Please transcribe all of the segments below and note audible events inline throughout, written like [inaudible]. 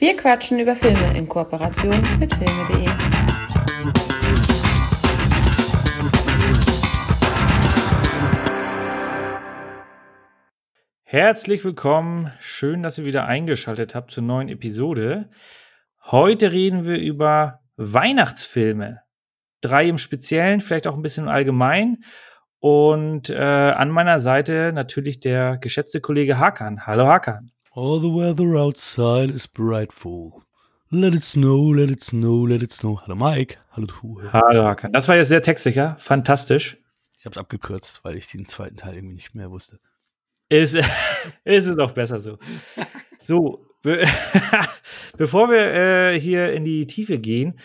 Wir quatschen über Filme in Kooperation mit filme.de. Herzlich willkommen. Schön, dass ihr wieder eingeschaltet habt zur neuen Episode. Heute reden wir über Weihnachtsfilme. Drei im Speziellen, vielleicht auch ein bisschen allgemein. Und äh, an meiner Seite natürlich der geschätzte Kollege Hakan. Hallo Hakan. All the weather outside is brightful. Let it snow, let it snow, let it snow. Hallo Mike. Hallo du. Hallo Hakan. Das war jetzt sehr textsicher. Fantastisch. Ich habe es abgekürzt, weil ich den zweiten Teil irgendwie nicht mehr wusste. Ist, [laughs] ist es auch besser so. So, be [laughs] bevor wir äh, hier in die Tiefe gehen,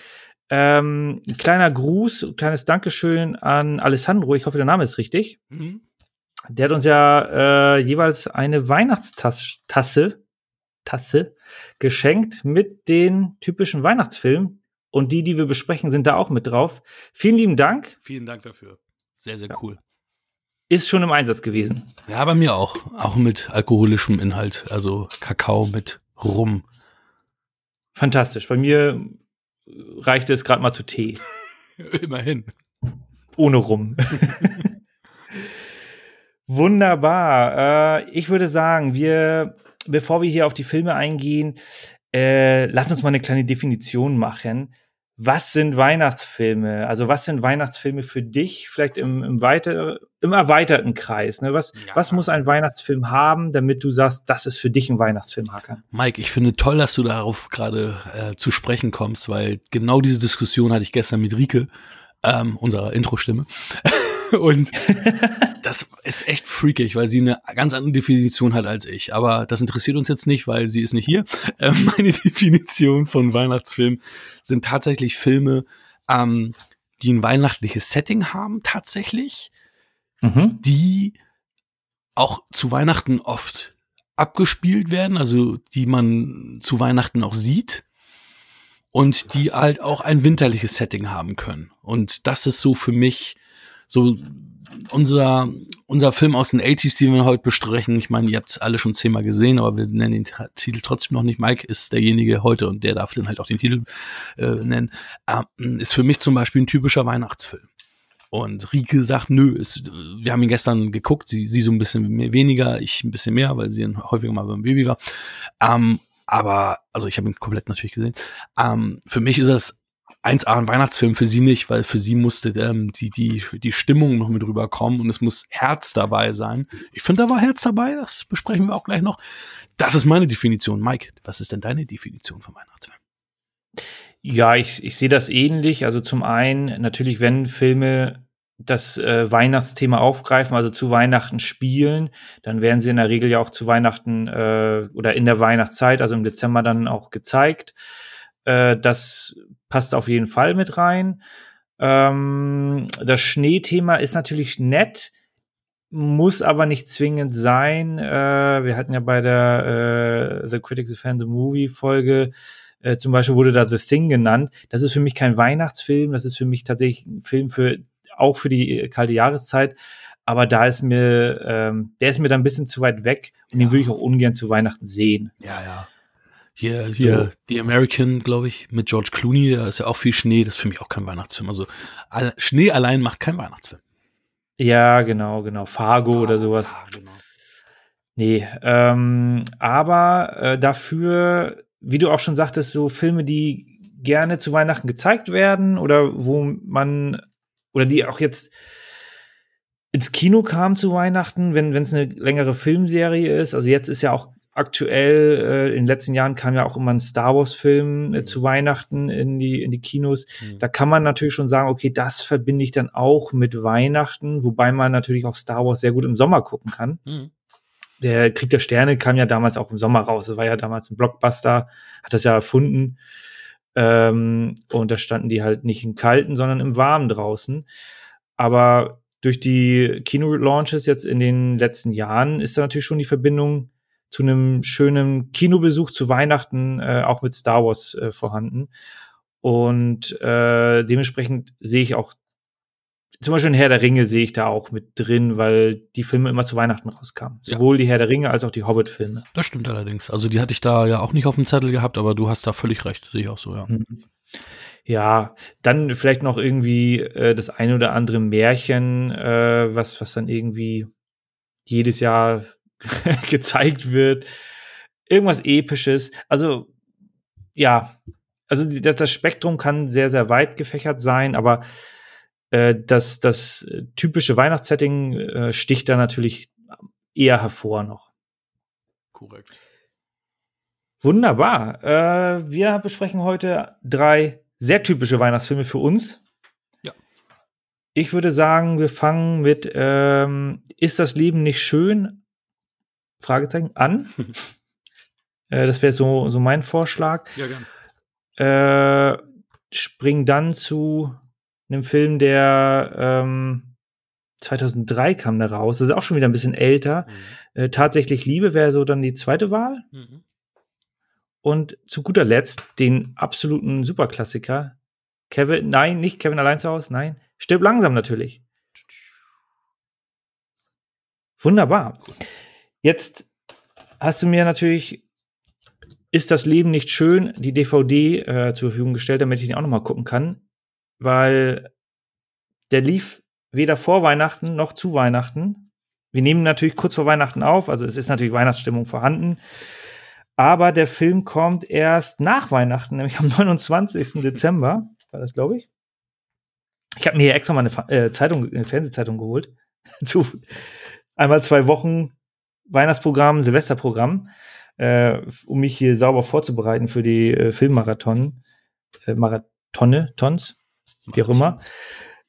ähm, ein kleiner Gruß, ein kleines Dankeschön an Alessandro. Ich hoffe, der Name ist richtig. Mhm. Der hat uns ja äh, jeweils eine Weihnachtstasse Tasse geschenkt mit den typischen Weihnachtsfilmen. Und die, die wir besprechen, sind da auch mit drauf. Vielen lieben Dank. Vielen Dank dafür. Sehr, sehr cool. Ist schon im Einsatz gewesen. Ja, bei mir auch. Auch mit alkoholischem Inhalt. Also Kakao mit Rum. Fantastisch. Bei mir reichte es gerade mal zu Tee. [laughs] Immerhin. Ohne Rum. [laughs] Wunderbar. Äh, ich würde sagen, wir, bevor wir hier auf die Filme eingehen, äh, lass uns mal eine kleine Definition machen. Was sind Weihnachtsfilme? Also was sind Weihnachtsfilme für dich? Vielleicht im, im, weiter, im erweiterten Kreis. Ne? Was, ja. was muss ein Weihnachtsfilm haben, damit du sagst, das ist für dich ein Weihnachtsfilm, Hacker? Mike, ich finde toll, dass du darauf gerade äh, zu sprechen kommst, weil genau diese Diskussion hatte ich gestern mit Rike, ähm, unserer Intro-Stimme. [laughs] Und [laughs] das ist echt freakig, weil sie eine ganz andere Definition hat als ich. Aber das interessiert uns jetzt nicht, weil sie ist nicht hier. Äh, [laughs] meine Definition von Weihnachtsfilm sind tatsächlich Filme, ähm, die ein weihnachtliches Setting haben, tatsächlich, mhm. die auch zu Weihnachten oft abgespielt werden, also die man zu Weihnachten auch sieht und die halt auch ein winterliches Setting haben können. Und das ist so für mich so unser, unser Film aus den 80s, den wir heute besprechen. Ich meine, ihr habt es alle schon zehnmal gesehen, aber wir nennen den Titel trotzdem noch nicht. Mike ist derjenige heute und der darf dann halt auch den Titel äh, nennen. Ähm, ist für mich zum Beispiel ein typischer Weihnachtsfilm. Und Rike sagt, nö, ist, wir haben ihn gestern geguckt, sie, sie so ein bisschen mehr, weniger, ich ein bisschen mehr, weil sie häufiger mal beim Baby war. Ähm, aber, also ich habe ihn komplett natürlich gesehen. Ähm, für mich ist das 1A ein Weihnachtsfilm für sie nicht, weil für sie musste ähm, die, die, die Stimmung noch mit rüberkommen und es muss Herz dabei sein. Ich finde, da war Herz dabei, das besprechen wir auch gleich noch. Das ist meine Definition. Mike, was ist denn deine Definition von Weihnachtsfilm? Ja, ich, ich sehe das ähnlich. Also zum einen natürlich, wenn Filme das äh, Weihnachtsthema aufgreifen, also zu Weihnachten spielen, dann werden sie in der Regel ja auch zu Weihnachten äh, oder in der Weihnachtszeit, also im Dezember dann auch gezeigt. Äh, das passt auf jeden Fall mit rein. Ähm, das Schneethema ist natürlich nett, muss aber nicht zwingend sein. Äh, wir hatten ja bei der äh, The Critics of Fan the Movie Folge äh, zum Beispiel wurde da The Thing genannt. Das ist für mich kein Weihnachtsfilm, das ist für mich tatsächlich ein Film für auch für die kalte Jahreszeit. Aber da ist mir, ähm, der ist mir dann ein bisschen zu weit weg und ja. den würde ich auch ungern zu Weihnachten sehen. Ja, ja. Hier, hier, so. The American, glaube ich, mit George Clooney, da ist ja auch viel Schnee, das ist für mich auch kein Weihnachtsfilm. Also all, Schnee allein macht kein Weihnachtsfilm. Ja, genau, genau. Fargo, Fargo oder sowas. Ja, genau. Nee, ähm, aber äh, dafür, wie du auch schon sagtest, so Filme, die gerne zu Weihnachten gezeigt werden oder wo man, oder die auch jetzt ins Kino kamen zu Weihnachten, wenn es eine längere Filmserie ist. Also jetzt ist ja auch aktuell, äh, in den letzten Jahren kam ja auch immer ein Star Wars-Film äh, mhm. zu Weihnachten in die, in die Kinos. Mhm. Da kann man natürlich schon sagen, okay, das verbinde ich dann auch mit Weihnachten, wobei man natürlich auch Star Wars sehr gut im Sommer gucken kann. Mhm. Der Krieg der Sterne kam ja damals auch im Sommer raus. Das war ja damals ein Blockbuster, hat das ja erfunden. Ähm, und da standen die halt nicht im Kalten, sondern im Warmen draußen. Aber durch die Kino-Launches jetzt in den letzten Jahren ist da natürlich schon die Verbindung zu einem schönen Kinobesuch zu Weihnachten äh, auch mit Star Wars äh, vorhanden. Und äh, dementsprechend sehe ich auch zum Beispiel in Herr der Ringe sehe ich da auch mit drin, weil die Filme immer zu Weihnachten rauskamen. Sowohl die Herr der Ringe als auch die Hobbit-Filme. Das stimmt allerdings. Also die hatte ich da ja auch nicht auf dem Zettel gehabt, aber du hast da völlig recht, sehe ich auch so, ja. Mhm. Ja, dann vielleicht noch irgendwie äh, das eine oder andere Märchen, äh, was, was dann irgendwie jedes Jahr [laughs] gezeigt wird. Irgendwas Episches. Also, ja, also das, das Spektrum kann sehr, sehr weit gefächert sein, aber äh, das, das typische Weihnachtssetting äh, sticht da natürlich eher hervor noch. Korrekt. Wunderbar. Äh, wir besprechen heute drei sehr typische Weihnachtsfilme für uns. Ja. Ich würde sagen, wir fangen mit ähm, Ist das Leben nicht schön? Fragezeichen an. [laughs] äh, das wäre so, so mein Vorschlag. Ja, gern. Äh, spring dann zu einem Film, der ähm, 2003 kam da raus. Das ist auch schon wieder ein bisschen älter. Mhm. Äh, Tatsächlich Liebe wäre so dann die zweite Wahl. Mhm. Und zu guter Letzt den absoluten Superklassiker. Kevin, nein, nicht Kevin allein zu Hause, nein. Stirb langsam natürlich. Wunderbar. Jetzt hast du mir natürlich Ist das Leben nicht schön, die DVD äh, zur Verfügung gestellt, damit ich den auch noch mal gucken kann, weil der lief weder vor Weihnachten noch zu Weihnachten. Wir nehmen natürlich kurz vor Weihnachten auf, also es ist natürlich Weihnachtsstimmung vorhanden. Aber der Film kommt erst nach Weihnachten, nämlich am 29. Dezember, war das, glaube ich. Ich habe mir hier extra mal eine äh, Zeitung, eine Fernsehzeitung geholt. [laughs] zu einmal zwei Wochen Weihnachtsprogramm, Silvesterprogramm, äh, um mich hier sauber vorzubereiten für die äh, Filmmarathon, äh, Marathonne, Tons, wie auch immer.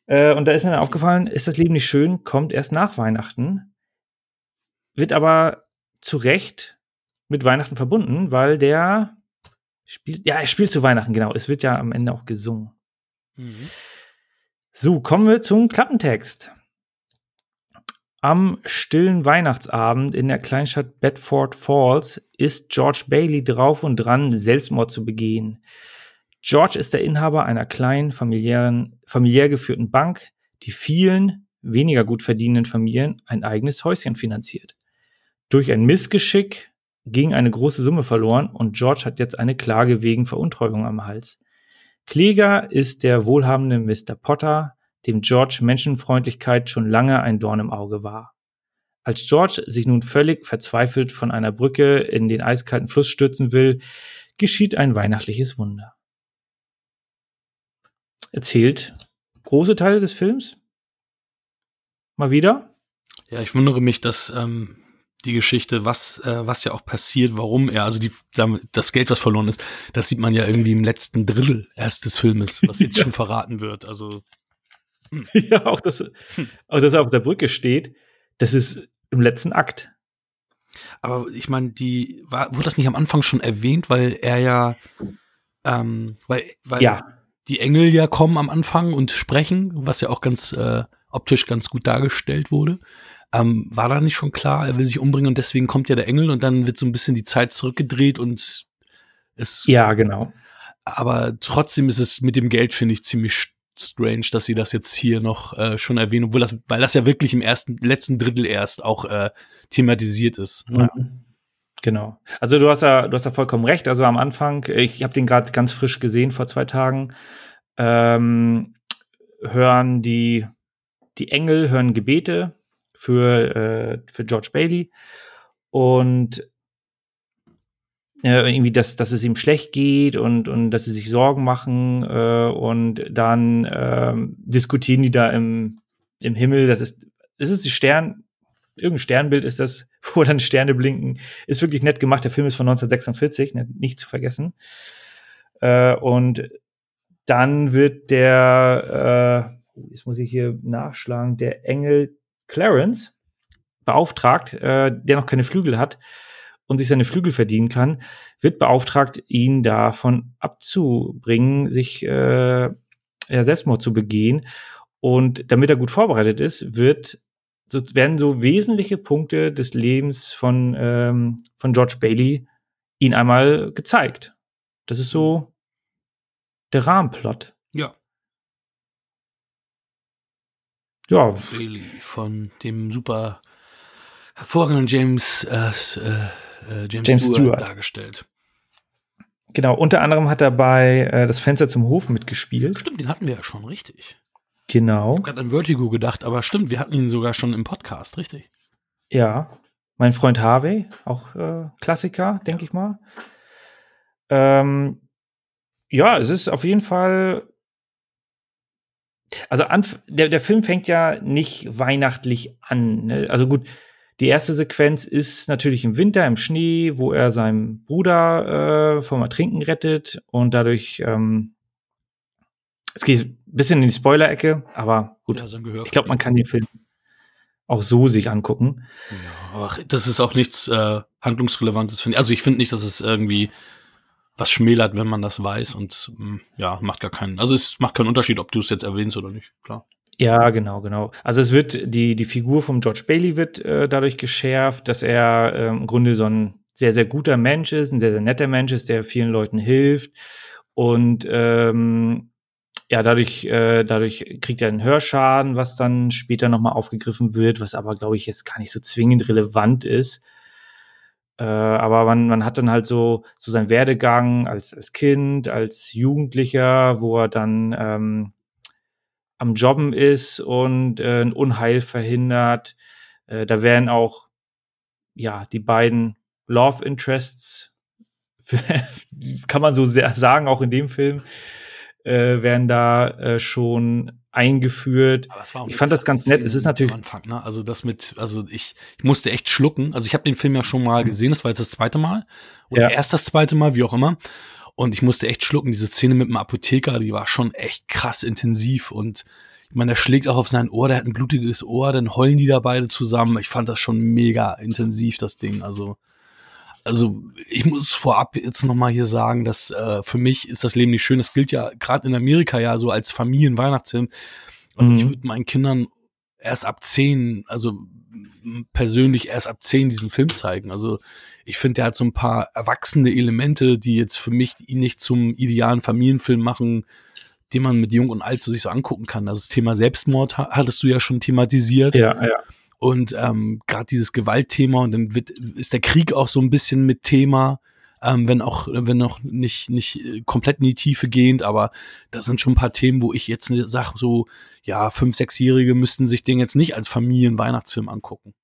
Äh, und da ist mir dann aufgefallen, ist das Leben nicht schön, kommt erst nach Weihnachten, wird aber zu Recht mit Weihnachten verbunden, weil der spielt, ja, er spielt zu Weihnachten, genau. Es wird ja am Ende auch gesungen. Mhm. So, kommen wir zum Klappentext. Am stillen Weihnachtsabend in der Kleinstadt Bedford Falls ist George Bailey drauf und dran, Selbstmord zu begehen. George ist der Inhaber einer kleinen, familiären, familiär geführten Bank, die vielen, weniger gut verdienenden Familien ein eigenes Häuschen finanziert. Durch ein Missgeschick ging eine große Summe verloren und George hat jetzt eine Klage wegen Veruntreuung am Hals. Kläger ist der wohlhabende Mr. Potter, dem George Menschenfreundlichkeit schon lange ein Dorn im Auge war. Als George sich nun völlig verzweifelt von einer Brücke in den eiskalten Fluss stürzen will, geschieht ein weihnachtliches Wunder. Erzählt große Teile des Films. Mal wieder. Ja, ich wundere mich, dass ähm, die Geschichte, was, äh, was ja auch passiert, warum er, also die, das Geld, was verloren ist, das sieht man ja irgendwie im letzten Drittel erst des Filmes, was jetzt [laughs] schon verraten wird. Also [laughs] ja, auch dass, auch dass er auf der Brücke steht, das ist im letzten Akt. Aber ich meine, die war, wurde das nicht am Anfang schon erwähnt, weil er ja, ähm, weil, weil Ja. die Engel ja kommen am Anfang und sprechen, was ja auch ganz äh, optisch ganz gut dargestellt wurde. Ähm, war da nicht schon klar, er will sich umbringen und deswegen kommt ja der Engel und dann wird so ein bisschen die Zeit zurückgedreht und es. Ja, genau. Aber trotzdem ist es mit dem Geld, finde ich, ziemlich strange, dass sie das jetzt hier noch äh, schon erwähnen, obwohl das, weil das ja wirklich im ersten, letzten Drittel erst auch äh, thematisiert ist. Ja. Mhm. Genau. Also du hast ja, du hast ja vollkommen recht. Also am Anfang, ich habe den gerade ganz frisch gesehen vor zwei Tagen, ähm, hören die die Engel hören Gebete für äh, für George Bailey und äh, irgendwie, dass, dass es ihm schlecht geht und, und dass sie sich Sorgen machen äh, und dann ähm, diskutieren die da im, im Himmel. Das ist, ist es die Stern, irgendein Sternbild ist das, [laughs] wo dann Sterne blinken. Ist wirklich nett gemacht. Der Film ist von 1946, ne, nicht zu vergessen. Äh, und dann wird der, äh, jetzt muss ich hier nachschlagen, der Engel Clarence beauftragt, äh, der noch keine Flügel hat und sich seine Flügel verdienen kann, wird beauftragt, ihn davon abzubringen, sich äh, ja, Selbstmord zu begehen. Und damit er gut vorbereitet ist, wird so, werden so wesentliche Punkte des Lebens von, ähm, von George Bailey ihn einmal gezeigt. Das ist so der Rahmenplot. Ja. Ja. Bailey von dem super hervorragenden James, äh, äh, James, James Stewart, Stewart, dargestellt. Genau, unter anderem hat er bei äh, Das Fenster zum Hof mitgespielt. Stimmt, den hatten wir ja schon, richtig. Genau. Ich habe gerade an Vertigo gedacht, aber stimmt, wir hatten ihn sogar schon im Podcast, richtig? Ja. Mein Freund Harvey, auch äh, Klassiker, denke ich mal. Ähm, ja, es ist auf jeden Fall. Also der, der Film fängt ja nicht weihnachtlich an. Ne? Also gut, die erste Sequenz ist natürlich im Winter, im Schnee, wo er seinen Bruder äh, vom Ertrinken rettet und dadurch, ähm, es geht ein bisschen in die Spoiler-Ecke, aber gut, ja, ich glaube, man kann den Film auch so sich angucken. Ja, aber das ist auch nichts äh, handlungsrelevantes, finde ich. Also ich finde nicht, dass es irgendwie was schmälert, wenn man das weiß und mm, ja, macht gar keinen, also es macht keinen Unterschied, ob du es jetzt erwähnst oder nicht, klar. Ja, genau, genau. Also es wird, die, die Figur von George Bailey wird äh, dadurch geschärft, dass er äh, im Grunde so ein sehr, sehr guter Mensch ist, ein sehr, sehr netter Mensch ist, der vielen Leuten hilft. Und ähm, ja, dadurch, äh, dadurch kriegt er einen Hörschaden, was dann später nochmal aufgegriffen wird, was aber, glaube ich, jetzt gar nicht so zwingend relevant ist. Äh, aber man, man hat dann halt so, so seinen Werdegang als, als Kind, als Jugendlicher, wo er dann ähm, am Jobben ist und äh, ein Unheil verhindert. Äh, da werden auch ja die beiden Love Interests, [laughs] kann man so sehr sagen, auch in dem Film, äh, werden da äh, schon eingeführt. ich fand das ganz nett. Es ist natürlich Anfang, ne? also das mit, also ich, ich musste echt schlucken. Also ich habe den Film ja schon mal mhm. gesehen. Das war jetzt das zweite Mal oder ja. erst das zweite Mal, wie auch immer. Und ich musste echt schlucken. Diese Szene mit dem Apotheker, die war schon echt krass intensiv. Und ich meine, der schlägt auch auf sein Ohr, der hat ein blutiges Ohr, dann heulen die da beide zusammen. Ich fand das schon mega intensiv, das Ding. Also, also ich muss vorab jetzt nochmal hier sagen, dass äh, für mich ist das Leben nicht schön. Das gilt ja gerade in Amerika ja so als Familienweihnachtsfilm. Also mhm. ich würde meinen Kindern erst ab zehn, also persönlich erst ab zehn diesen Film zeigen. Also ich finde, der hat so ein paar erwachsene Elemente, die jetzt für mich ihn nicht zum idealen Familienfilm machen, den man mit Jung und Alt so sich so angucken kann. Also das Thema Selbstmord hattest du ja schon thematisiert. Ja, ja. Und ähm, gerade dieses Gewaltthema und dann wird, ist der Krieg auch so ein bisschen mit Thema, ähm, wenn auch, wenn auch nicht, nicht äh, komplett in die Tiefe gehend, aber da sind schon ein paar Themen, wo ich jetzt sage, so, ja, fünf, sechsjährige müssten sich den jetzt nicht als Familien-Weihnachtsfilm angucken.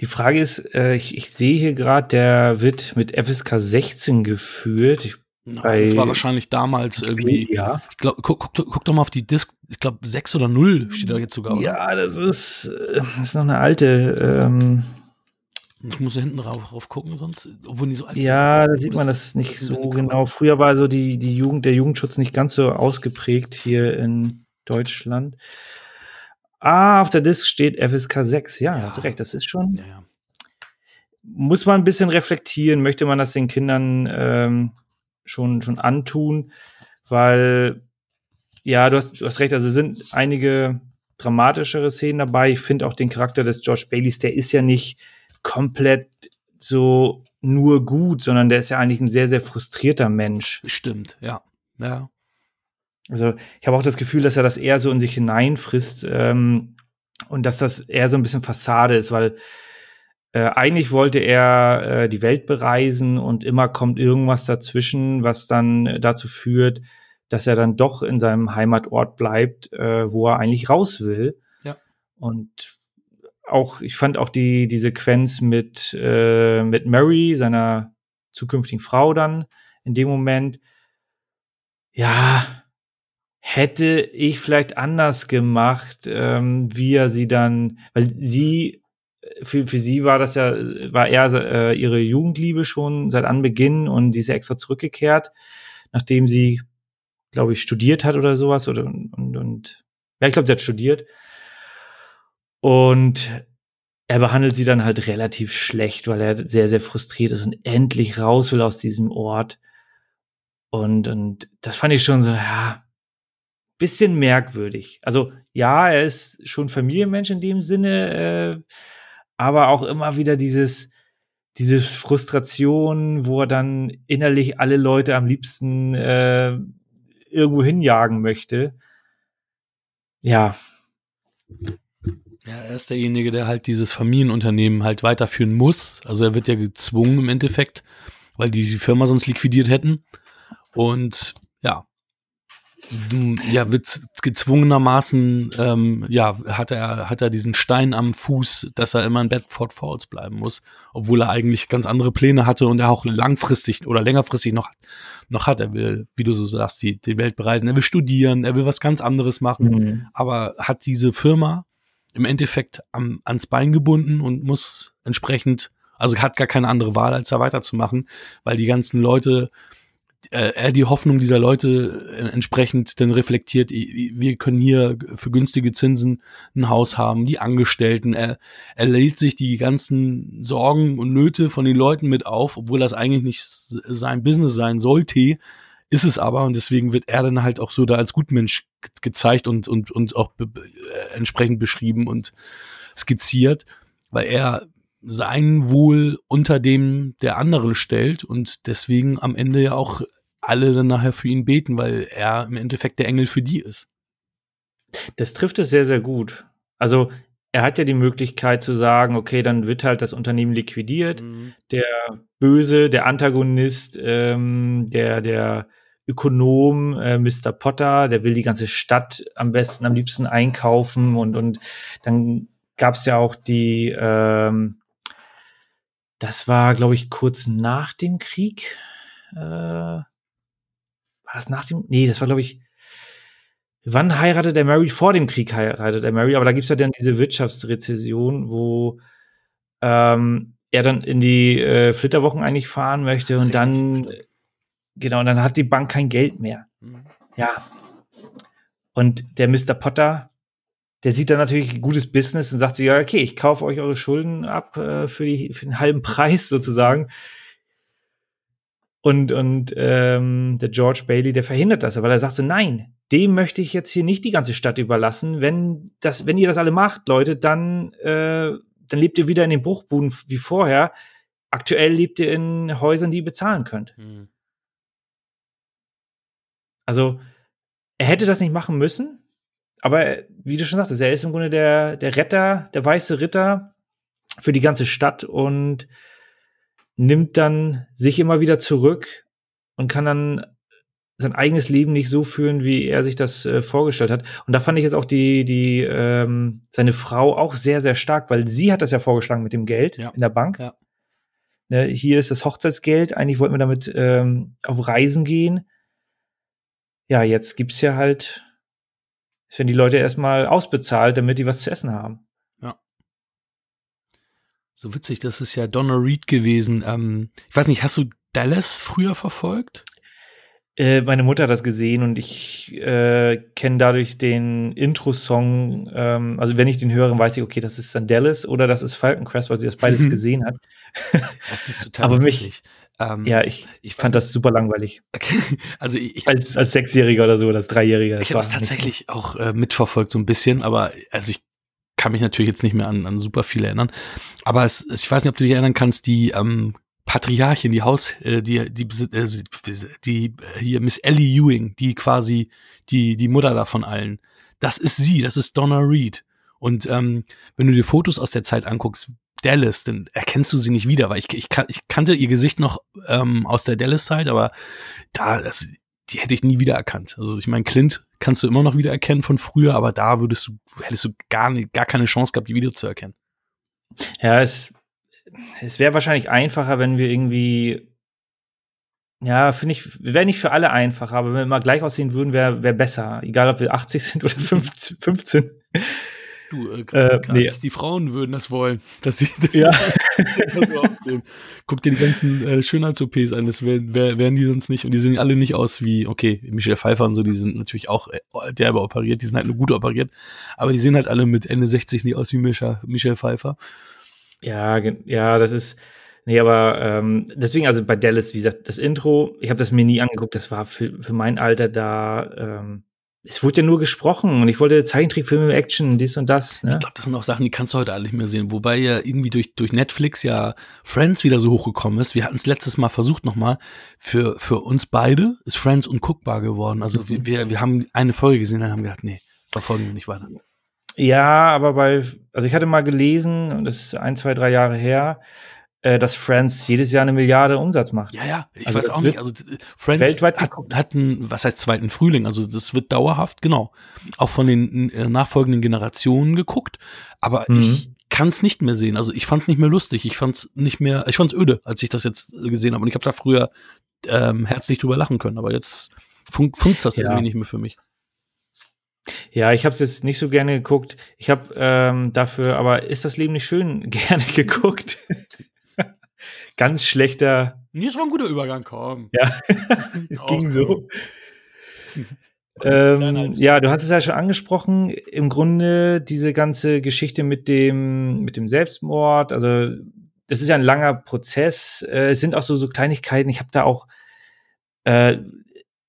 Die Frage ist, äh, ich, ich sehe hier gerade, der wird mit FSK 16 geführt. Ich, das war wahrscheinlich damals irgendwie. Ja. Ich glaube, guck, guck, guck, doch mal auf die Disk. Ich glaube, 6 oder 0 steht da jetzt sogar. Oder? Ja, das ist, äh, das ist noch eine alte. Ähm ich muss ja hinten rauf, rauf gucken, sonst, obwohl die so alt Ja, da sieht man das nicht so genau. Früher war so die, die Jugend, der Jugendschutz nicht ganz so ausgeprägt hier in Deutschland. Ah, auf der Disk steht FSK 6. Ja, ja. hast recht, das ist schon. Ja, ja. Muss man ein bisschen reflektieren, möchte man das den Kindern ähm, schon, schon antun, weil, ja, du hast, du hast recht, also sind einige dramatischere Szenen dabei. Ich finde auch den Charakter des George Baileys, der ist ja nicht komplett so nur gut, sondern der ist ja eigentlich ein sehr, sehr frustrierter Mensch. Stimmt, ja. Ja. Also ich habe auch das Gefühl, dass er das eher so in sich hineinfrisst ähm, und dass das eher so ein bisschen Fassade ist, weil äh, eigentlich wollte er äh, die Welt bereisen und immer kommt irgendwas dazwischen, was dann dazu führt, dass er dann doch in seinem Heimatort bleibt, äh, wo er eigentlich raus will. Ja. Und auch, ich fand auch die, die Sequenz mit, äh, mit Mary, seiner zukünftigen Frau dann in dem Moment, ja, hätte ich vielleicht anders gemacht, ähm, wie er sie dann, weil sie, für, für sie war das ja, war eher äh, ihre Jugendliebe schon seit Anbeginn und sie ist ja extra zurückgekehrt, nachdem sie, glaube ich, studiert hat oder sowas oder und, und ja, ich glaube, sie hat studiert. Und er behandelt sie dann halt relativ schlecht, weil er sehr, sehr frustriert ist und endlich raus will aus diesem Ort. Und, und das fand ich schon so, ja, bisschen merkwürdig. Also ja, er ist schon Familienmensch in dem Sinne, äh, aber auch immer wieder dieses, diese Frustration, wo er dann innerlich alle Leute am liebsten äh, irgendwo hinjagen möchte. Ja, Ja, er ist derjenige, der halt dieses Familienunternehmen halt weiterführen muss. Also er wird ja gezwungen im Endeffekt, weil die die Firma sonst liquidiert hätten. Und ja, ja, wird gezwungenermaßen, ähm, ja, hat er, hat er diesen Stein am Fuß, dass er immer in Bedford Falls bleiben muss, obwohl er eigentlich ganz andere Pläne hatte und er auch langfristig oder längerfristig noch, noch hat. Er will, wie du so sagst, die, die Welt bereisen, er will studieren, er will was ganz anderes machen, mhm. aber hat diese Firma im Endeffekt am, ans Bein gebunden und muss entsprechend, also hat gar keine andere Wahl, als da weiterzumachen, weil die ganzen Leute, äh, er die Hoffnung dieser Leute äh, entsprechend dann reflektiert, wir können hier für günstige Zinsen ein Haus haben, die Angestellten, er, er lädt sich die ganzen Sorgen und Nöte von den Leuten mit auf, obwohl das eigentlich nicht sein Business sein sollte, ist es aber und deswegen wird er dann halt auch so da als Gutmensch gezeigt und, und, und auch be äh, entsprechend beschrieben und skizziert, weil er sein Wohl unter dem der anderen stellt und deswegen am Ende ja auch alle dann nachher für ihn beten, weil er im Endeffekt der Engel für die ist. Das trifft es sehr, sehr gut. Also er hat ja die Möglichkeit zu sagen, okay, dann wird halt das Unternehmen liquidiert. Mhm. Der Böse, der Antagonist, ähm, der, der Ökonom, äh, Mr. Potter, der will die ganze Stadt am besten, am liebsten einkaufen und, und dann gab es ja auch die, ähm, das war, glaube ich, kurz nach dem Krieg. Äh, war das nach dem? Nee, das war, glaube ich, wann heiratet der Mary? Vor dem Krieg heiratet der Mary, aber da gibt's ja dann diese Wirtschaftsrezession, wo ähm, er dann in die äh, Flitterwochen eigentlich fahren möchte und Richtig, dann stimmt. Genau, und dann hat die Bank kein Geld mehr. Mhm. Ja. Und der Mr. Potter, der sieht dann natürlich ein gutes Business und sagt sich, ja, okay, ich kaufe euch eure Schulden ab äh, für, die, für den halben Preis sozusagen. Und, und ähm, der George Bailey, der verhindert das, weil er sagt so, nein, dem möchte ich jetzt hier nicht die ganze Stadt überlassen. Wenn, das, wenn ihr das alle macht, Leute, dann, äh, dann lebt ihr wieder in den Bruchbuden wie vorher. Aktuell lebt ihr in Häusern, die ihr bezahlen könnt. Mhm. Also, er hätte das nicht machen müssen, aber wie du schon sagtest, er ist im Grunde der, der Retter, der weiße Ritter für die ganze Stadt und nimmt dann sich immer wieder zurück und kann dann sein eigenes Leben nicht so führen, wie er sich das äh, vorgestellt hat. Und da fand ich jetzt auch die, die, ähm, seine Frau auch sehr, sehr stark, weil sie hat das ja vorgeschlagen mit dem Geld ja. in der Bank. Ja. Ne, hier ist das Hochzeitsgeld. Eigentlich wollten wir damit ähm, auf Reisen gehen ja, jetzt gibt's ja halt, es werden die Leute erstmal ausbezahlt, damit die was zu essen haben. Ja. So witzig, das ist ja Donna Reed gewesen. Ähm, ich weiß nicht, hast du Dallas früher verfolgt? Äh, meine Mutter hat das gesehen und ich äh, kenne dadurch den Intro-Song. Ähm, also wenn ich den höre, weiß ich, okay, das ist dann Dallas oder das ist Falcon Crest, weil sie das beides [laughs] gesehen hat. Das ist [laughs] total Aber mich, ähm, ja, ich, ich fand das super langweilig. Okay. [laughs] Also ich, als, als Sechsjähriger oder so, als Dreijähriger. Ich habe es tatsächlich so. auch äh, mitverfolgt so ein bisschen, aber also ich kann mich natürlich jetzt nicht mehr an, an super viel erinnern. Aber es, ich weiß nicht, ob du dich erinnern kannst, die ähm, Patriarchin, die Haus, äh, die, die, äh, die, hier Miss Ellie Ewing, die quasi die, die Mutter davon allen. Das ist sie, das ist Donna Reed. Und ähm, wenn du dir Fotos aus der Zeit anguckst, Dallas, dann erkennst du sie nicht wieder, weil ich, ich, ich kannte ihr Gesicht noch ähm, aus der Dallas-Zeit, aber da, das, die hätte ich nie wiedererkannt. Also ich meine, Clint kannst du immer noch wiedererkennen von früher, aber da würdest du, hättest du gar, nicht, gar keine Chance gehabt, die wiederzuerkennen. Ja, es, es wäre wahrscheinlich einfacher, wenn wir irgendwie ja, finde ich, wäre nicht für alle einfacher, aber wenn wir immer gleich aussehen würden, wäre wär besser. Egal, ob wir 80 sind oder 15. 15. Du, äh, äh, nee. die Frauen würden das wollen, dass sie das ja. so aussehen. Guck dir die ganzen äh, Schönheits-OPs an, das wären wär, wär die sonst nicht. Und die sehen alle nicht aus wie, okay, Michelle Pfeiffer und so, die sind natürlich auch äh, derbe operiert, die sind halt nur gut operiert. Aber die sehen halt alle mit Ende 60 nicht aus wie Michelle, Michelle Pfeiffer. Ja, ja, das ist. Nee, aber ähm, deswegen, also bei Dallas, wie gesagt, das Intro, ich habe das mir nie angeguckt, das war für, für mein Alter da, ähm, es wurde ja nur gesprochen und ich wollte Zeichentrickfilme, Action, dies und das. Ne? Ich glaube, das sind auch Sachen, die kannst du heute alle nicht mehr sehen. Wobei ja irgendwie durch, durch Netflix ja Friends wieder so hochgekommen ist. Wir hatten es letztes Mal versucht nochmal. Für, für uns beide ist Friends unguckbar geworden. Also mhm. [laughs] wir, wir, wir haben eine Folge gesehen und haben gedacht, nee, verfolgen wir nicht weiter. Ja, aber bei, also ich hatte mal gelesen, und das ist ein, zwei, drei Jahre her, äh, dass Friends jedes Jahr eine Milliarde Umsatz macht. Ja, ja, ich Also weiß auch nicht. Also äh, Friends weltweit hat, hat einen, was heißt zweiten Frühling? Also das wird dauerhaft, genau, auch von den äh, nachfolgenden Generationen geguckt. Aber Mhm. ich kann es nicht mehr sehen. Also ich fand es nicht mehr lustig. Ich fand es nicht mehr, ich fand es öde, als ich das jetzt äh, gesehen habe. Und ich habe da früher ähm, herzlich drüber lachen können. Aber jetzt fun funzt das Ja. irgendwie nicht mehr für mich. Ja, ich habe es jetzt nicht so gerne geguckt. Ich habe ähm, dafür, aber ist das Leben nicht schön, [laughs] gerne geguckt. [laughs] Ganz schlechter. Nee, das war ein guter Übergang, komm. Ja, [laughs] es Auch ging so. Ähm, ja, du hast es ja schon angesprochen. Im Grunde diese ganze Geschichte mit dem mit dem Selbstmord. Also das ist ja ein langer Prozess. Äh, es sind auch so so Kleinigkeiten. Ich habe da auch. Äh,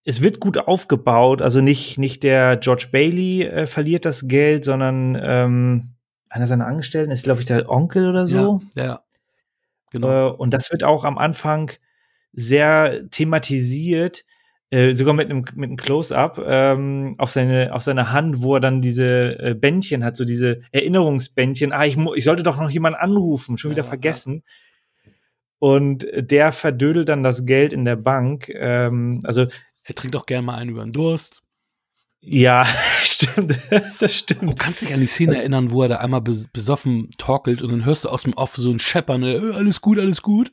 es wird gut aufgebaut. Also nicht nicht der George Bailey äh, verliert das Geld, sondern ähm, einer seiner Angestellten ist, glaube ich, der Onkel oder so. Ja, ja. Genau. Äh, und das wird auch am Anfang sehr thematisiert, äh, sogar mit einem mit einem Close-up ähm, auf seine auf seine Hand, wo er dann diese äh, Bändchen hat, so diese Erinnerungsbändchen. Ah, ich, ich sollte doch noch jemanden anrufen, schon wieder Ja, vergessen. Und der verdödelt dann das Geld in der Bank. Ähm, also er trinkt auch gerne mal einen über den Durst. ja, [laughs] stimmt, [laughs] das Du stimmt. kannst dich an die Szene erinnern, wo er da einmal bes besoffen torkelt und dann hörst du aus dem Off so ein Scheppern, äh, alles gut, alles gut.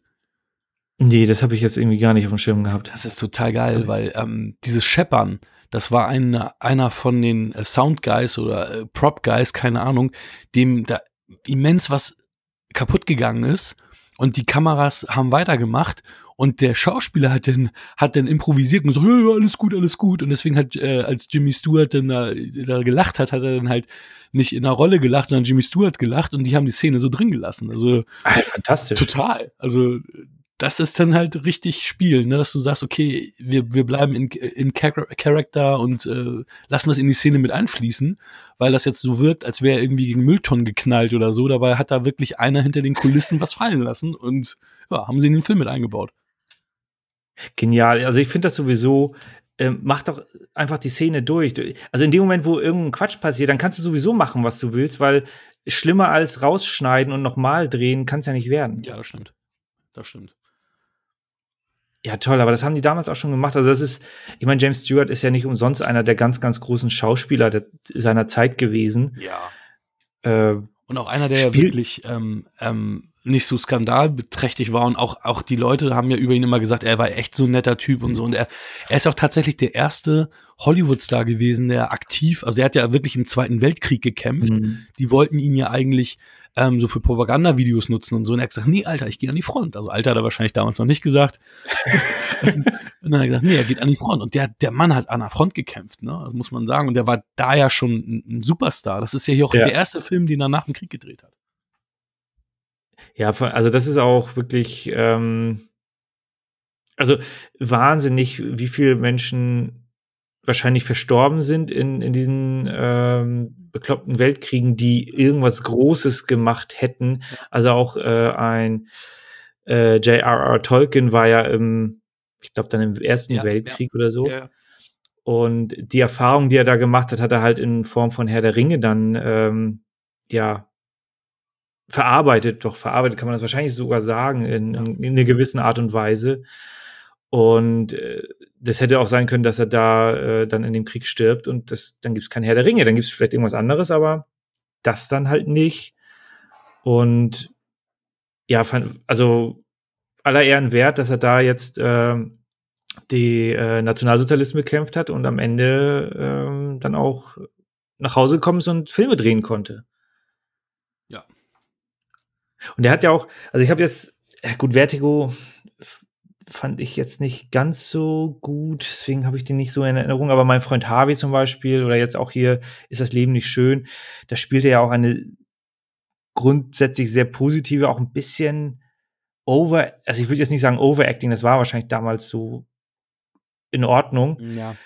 Nee, das habe ich jetzt irgendwie gar nicht auf dem Schirm gehabt. Das ist total geil, weil ähm, dieses Scheppern, das war ein, einer von den äh, Sound Guys oder äh, Prop Guys, keine Ahnung, dem da immens was kaputt gegangen ist und die Kameras haben weitergemacht und der Schauspieler hat dann hat dann improvisiert und so ja, ja, alles gut alles gut und deswegen hat äh, als Jimmy Stewart dann da, da gelacht hat hat er dann halt nicht in der Rolle gelacht sondern Jimmy Stewart gelacht und die haben die Szene so drin gelassen also Ah, fantastisch. Total. Also das ist dann halt richtig Spiel, ne? dass du sagst, okay, wir, wir bleiben in, in Char Character und äh, lassen das in die Szene mit einfließen, weil das jetzt so wirkt, als wäre er irgendwie gegen Mülltonnen geknallt oder so. Dabei hat da wirklich einer hinter den Kulissen was fallen lassen und ja, haben sie in den Film mit eingebaut. Genial. Also ich finde das sowieso, ähm, mach doch einfach die Szene durch. Also in dem Moment, wo irgendein Quatsch passiert, dann kannst du sowieso machen, was du willst, weil schlimmer als rausschneiden und nochmal drehen kann es ja nicht werden. Ja, das stimmt. Das stimmt. Ja, toll, aber das haben die damals auch schon gemacht. Also das ist, ich meine, James Stewart ist ja nicht umsonst einer der ganz, ganz großen Schauspieler der, seiner Zeit gewesen. Ja. Äh, Und auch einer, der ja wirklich ähm, ähm, nicht so skandalbeträchtig war und auch, auch die Leute haben ja über ihn immer gesagt, er war echt so ein netter Typ und so. Und er, er ist auch tatsächlich der erste Hollywood-Star gewesen, der aktiv, also er hat ja wirklich im Zweiten Weltkrieg gekämpft. mh. Die wollten ihn ja eigentlich ähm, so für Propagandavideos nutzen und so. Und er hat gesagt, nee, Alter, ich gehe an die Front. Also Alter hat er wahrscheinlich damals noch nicht gesagt. [laughs] und dann hat er gesagt, nee, er geht an die Front. Und der, der Mann hat an der Front gekämpft, ne? Das muss man sagen. Und der war da ja schon ein, ein Superstar. Das ist ja hier auch Ja. der erste Film, den er nach dem Krieg gedreht hat. Ja, also das ist auch wirklich, ähm, also wahnsinnig, wie viele Menschen wahrscheinlich verstorben sind in, in diesen ähm, bekloppten Weltkriegen, die irgendwas Großes gemacht hätten. Also auch äh, ein äh, J.R.R. Tolkien war ja im, ich glaube dann im Ersten Ja, Weltkrieg oder so. Ja. Und die Erfahrung, die er da gemacht hat, hat er halt in Form von Herr der Ringe dann, ähm, ja, verarbeitet. Doch, verarbeitet kann man das wahrscheinlich sogar sagen, in, in, in einer gewissen Art und Weise. Und äh, das hätte auch sein können, dass er da äh, dann in dem Krieg stirbt und das, dann gibt es kein Herr der Ringe, dann gibt es vielleicht irgendwas anderes, aber das dann halt nicht. Und ja, fand, also aller Ehren wert, dass er da jetzt ähm, die äh, Nationalsozialismus bekämpft hat und am Ende ähm, dann auch nach Hause gekommen ist und Filme drehen konnte. Ja. Und er hat ja auch, also ich habe jetzt, ja gut, Vertigo fand ich jetzt nicht ganz so gut, deswegen habe ich den nicht so in Erinnerung, aber mein Freund Harvey zum Beispiel oder jetzt auch hier ist das Leben nicht schön, da spielt er ja auch eine grundsätzlich sehr positive, auch ein bisschen over, also ich würde jetzt nicht sagen overacting, das war wahrscheinlich damals so in Ordnung, Ja.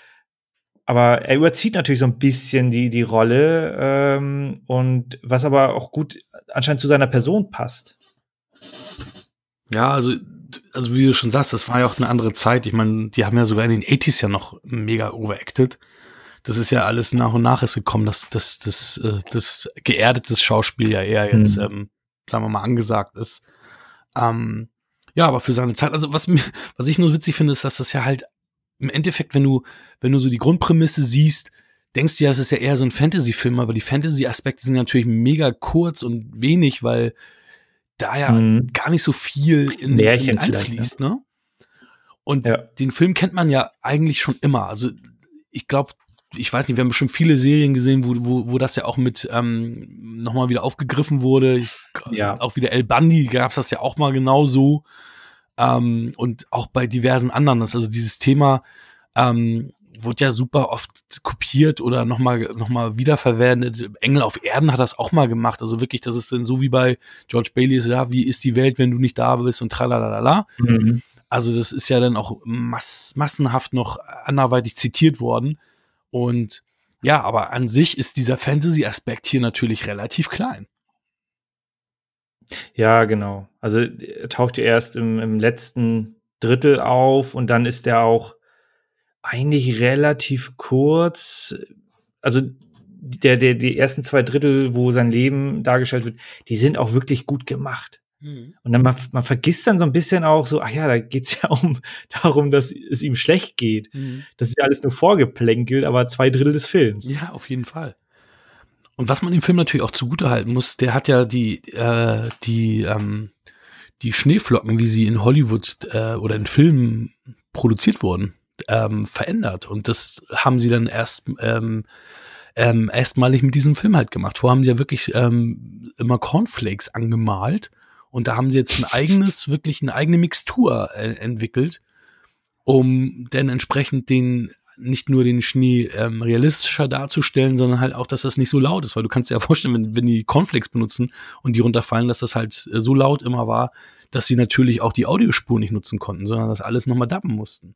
aber er überzieht natürlich so ein bisschen die, die Rolle ähm, und was aber auch gut anscheinend zu seiner Person passt. Ja, also, also wie du schon sagst, das war ja auch eine andere Zeit. Ich meine, die haben ja sogar in den 80s ja noch mega overacted. das ist ja alles nach und nach ist gekommen, dass das, das, das, das geerdetes Schauspiel ja eher jetzt, mhm. ähm, sagen wir mal, angesagt ist. Ähm, ja, aber für seine Zeit, also was mir, was ich nur witzig finde, ist, dass das ja halt im Endeffekt, wenn du, wenn du so die Grundprämisse siehst, denkst du ja, es ist ja eher so ein Fantasy-Film, aber die Fantasy-Aspekte sind natürlich mega kurz und wenig, weil da ja mhm. gar nicht so viel in Märchen den einfließt, ne? Und ja. den Film kennt man ja eigentlich schon immer. Also ich glaube, ich weiß nicht, wir haben bestimmt viele Serien gesehen, wo, wo, wo das ja auch mit ähm, nochmal wieder aufgegriffen wurde. Ich, ja. Auch wieder El Bandi gab es das ja auch mal genau so. Ähm, und auch bei diversen anderen. Also dieses Thema ähm, wurde ja super oft kopiert oder nochmal noch mal wiederverwendet. Engel auf Erden hat das auch mal gemacht. Also wirklich, das ist dann so wie bei George Bailey ist, ja, wie ist die Welt, wenn du nicht da bist und tralalala. Mhm. Also das ist ja dann auch mass massenhaft noch anderweitig zitiert worden. Und ja, aber an sich ist dieser Fantasy-Aspekt hier natürlich relativ klein. Ja, genau. Also er taucht ja erst im, im letzten Drittel auf und dann ist er auch eigentlich relativ kurz. Also der, der, die ersten zwei Drittel, wo sein Leben dargestellt wird, die sind auch wirklich gut gemacht. Mhm. Und dann man, man vergisst dann so ein bisschen auch so, ach ja, da geht's [laughs] ja um darum, dass es ihm schlecht geht. Mhm. Das ist ja alles nur vorgeplänkelt, aber zwei Drittel des Films. Ja, auf jeden Fall. Und was man dem Film natürlich auch zugutehalten muss, der hat ja die, äh, die, ähm, die Schneeflocken, wie sie in Hollywood äh, oder in Filmen produziert wurden, ähm, verändert. Und das haben sie dann erst ähm, ähm, erstmalig mit diesem Film halt gemacht. Vorher haben sie ja wirklich ähm, immer Cornflakes angemalt und da haben sie jetzt ein [laughs] eigenes, wirklich eine eigene Mixtur äh, entwickelt, um dann entsprechend den nicht nur den Schnee ähm, realistischer darzustellen, sondern halt auch, dass das nicht so laut ist, weil du kannst dir ja [laughs] vorstellen, wenn, wenn die Cornflakes benutzen und die runterfallen, dass das halt äh, so laut immer war, dass sie natürlich auch die Audiospur nicht nutzen konnten, sondern das alles nochmal dappen mussten.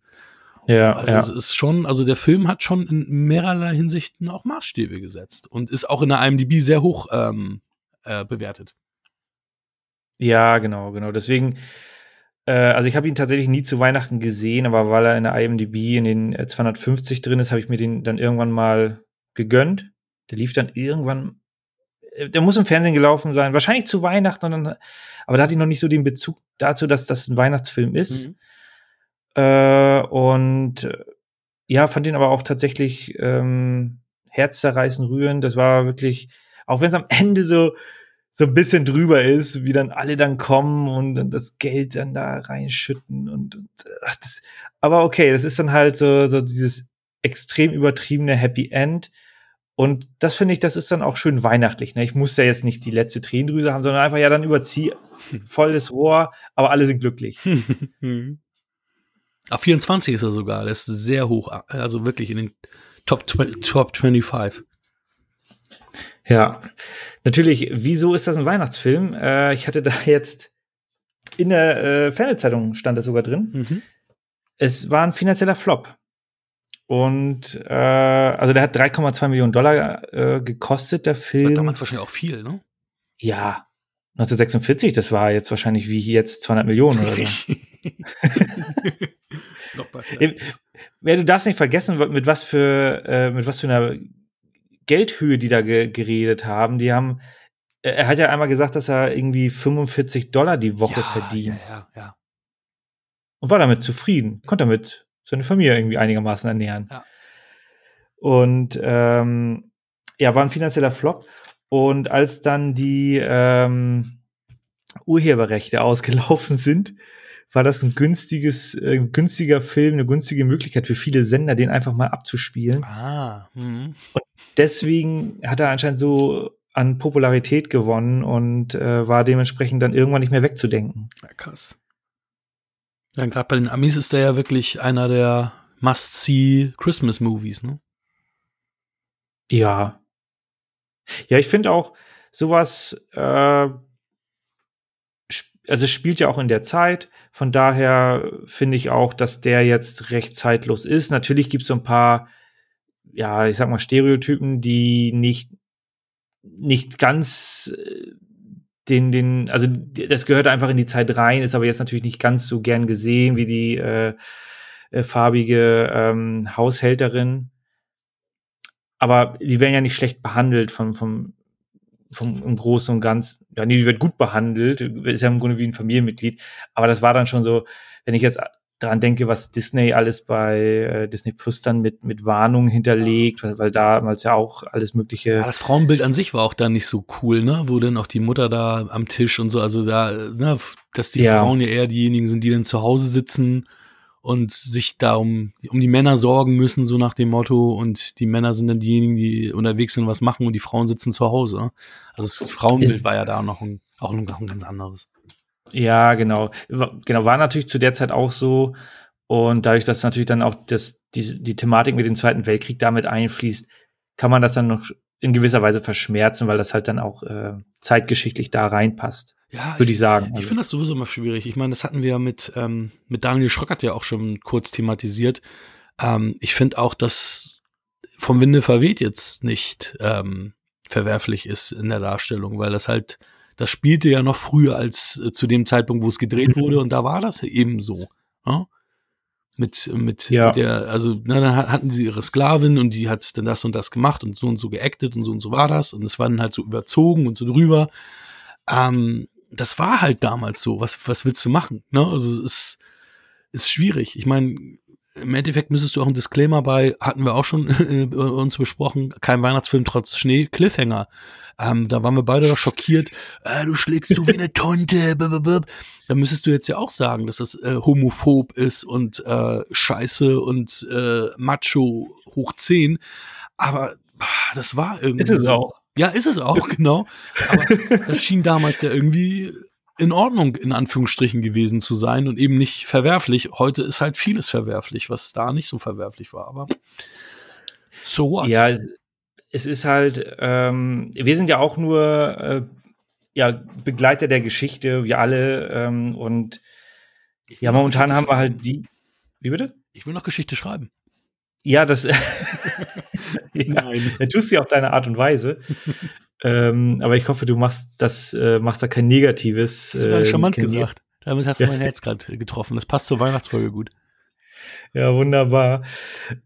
Ja, also ja. es ist schon, also der Film hat schon in mehrerlei Hinsichten auch Maßstäbe gesetzt und ist auch in der IMDb sehr hoch ähm, äh, bewertet. Ja, genau, genau. Deswegen, äh, also ich habe ihn tatsächlich nie zu Weihnachten gesehen, aber weil er in der IMDb in den 250 äh, drin ist, habe ich mir den dann irgendwann mal gegönnt. Der lief dann irgendwann, äh, der muss im Fernsehen gelaufen sein, wahrscheinlich zu Weihnachten, dann, aber da hatte ich noch nicht so den Bezug dazu, dass das ein Weihnachtsfilm ist. Mhm. Äh, und äh, ja, fand ihn aber auch tatsächlich ähm, herzzerreißend rührend. Das war wirklich, auch wenn es am [laughs] Ende so so ein bisschen drüber ist, wie dann alle dann kommen und dann das Geld dann da reinschütten und, und ach, das, aber okay, das ist dann halt so, so dieses extrem übertriebene Happy End. Und das finde ich, das ist dann auch schön weihnachtlich. Ne? Ich muss ja jetzt nicht die letzte Tränendrüse haben, sondern einfach ja dann überzieh [laughs] volles Rohr, aber alle sind glücklich. [laughs] Auf 24 ist er sogar, das ist sehr hoch, also wirklich in den Top, Top 25. Ja, natürlich, wieso ist das ein Weihnachtsfilm? Äh, ich hatte da jetzt in der äh, Fernsehzeitung stand das sogar drin. Mhm. Es war ein finanzieller Flop. Und äh, also der hat 3,2 Millionen Dollar äh, gekostet, der Film. War damals wahrscheinlich auch viel, ne? Ja. 1946, das war jetzt wahrscheinlich wie jetzt 200 Millionen oder so. [laughs] [laughs] ja, du darfst nicht vergessen, mit was für, äh, mit was für einer Geldhöhe, die da ge geredet haben, die haben, er hat ja einmal gesagt, dass er irgendwie 45 Dollar die Woche ja, verdient. Ja, ja, ja. Und war damit zufrieden, konnte damit seine Familie irgendwie einigermaßen ernähren. Ja. Und ähm, ja, war ein finanzieller Flop. Und als dann die ähm, Urheberrechte [laughs] ausgelaufen sind, war das ein günstiges, äh, günstiger Film, eine günstige Möglichkeit für viele Sender, den einfach mal abzuspielen. Ah, mh. und deswegen hat er anscheinend so an Popularität gewonnen und äh, war dementsprechend dann irgendwann nicht mehr wegzudenken. Ja, krass. Ja, gerade bei den Amis ist der ja wirklich einer der Must-See Christmas-Movies, ne? Ja. Ja, ich finde auch sowas, äh, also es spielt ja auch in der Zeit. Von daher finde ich auch, dass der jetzt recht zeitlos ist. Natürlich gibt es so ein paar, ja, ich sag mal, Stereotypen, die nicht, nicht ganz äh, den, den, also das gehört einfach in die Zeit rein, ist aber jetzt natürlich nicht ganz so gern gesehen wie die äh, äh, farbige ähm, Haushälterin. aber die werden ja nicht schlecht behandelt vom, vom, vom im Großen und Ganzen. Ja, nee, die wird gut behandelt, ist ja im Grunde wie ein Familienmitglied. Aber das war dann schon so, wenn ich jetzt dran denke, was Disney alles bei äh, Disney Plus dann mit, mit Warnungen hinterlegt, weil, weil damals ja auch alles mögliche. Ja, das Frauenbild an sich war auch da nicht so cool, ne? Wo dann auch die Mutter da am Tisch und so, also da, ne, dass die ja. Frauen ja eher diejenigen sind, die dann zu Hause sitzen und sich da um, die Männer sorgen müssen, so nach dem Motto. Und die Männer sind dann diejenigen, die unterwegs sind, was machen und die Frauen sitzen zu Hause. Also das Frauenbild war ja da noch ein, auch ein, ein ganz anderes. Ja, genau. Genau, war natürlich zu der Zeit auch so. Und dadurch, dass natürlich dann auch das, die, die Thematik mit dem Zweiten Weltkrieg damit einfließt, kann man das dann noch in gewisser Weise verschmerzen, weil das halt dann auch äh, zeitgeschichtlich da reinpasst. Ja, würde ich, ich, sagen. Ich finde das sowieso immer schwierig. Ich meine, das hatten wir ja mit, ähm, mit Daniel Schröckert ja auch schon kurz thematisiert. Ähm, ich finde auch, dass vom Winde verweht jetzt nicht ähm, verwerflich ist in der Darstellung, weil das halt, das spielte ja noch früher als äh, zu dem Zeitpunkt, wo es gedreht wurde und da war das eben so. Ja? Ne? Mit, mit, ja. mit der, also na, dann hatten sie ihre Sklavin und die hat dann das und das gemacht und so und so geactet und so und so war das und es war dann halt so überzogen und so drüber. Ähm, das war halt damals so. Was, was willst du machen? Ne? Also es ist, ist schwierig. Ich meine, im Endeffekt müsstest du auch ein Disclaimer bei, hatten wir auch schon [laughs] äh, uns besprochen, kein Weihnachtsfilm trotz Schnee, Cliffhanger. Ähm, da waren wir beide doch schockiert. [laughs] Äh, du schlägst so wie eine Tonte. Da müsstest du jetzt ja auch sagen, dass das äh, homophob ist und äh, scheiße und äh, macho hoch 10. Aber das war irgendwie. Ist es auch. Ja, ist es auch, [laughs] genau. Aber das schien damals ja irgendwie in Ordnung, in Anführungsstrichen gewesen zu sein und eben nicht verwerflich. Heute ist halt vieles verwerflich, was da nicht so verwerflich war, aber so what? Ja, es ist halt, ähm, wir sind ja auch nur äh, ja, Begleiter der Geschichte, wir alle, ähm, und ja, momentan haben wir halt die. Wie bitte? Ich will noch Geschichte schreiben. Ja, das. [laughs] ja, Nein. Tust du auf deine Art und Weise. [laughs] ähm, aber ich hoffe, du machst das, äh, machst da kein negatives. Das ist gerade charmant äh, gesagt. Damit hast du mein Herz gerade getroffen. Das passt zur Weihnachtsfolge gut. Ja, wunderbar.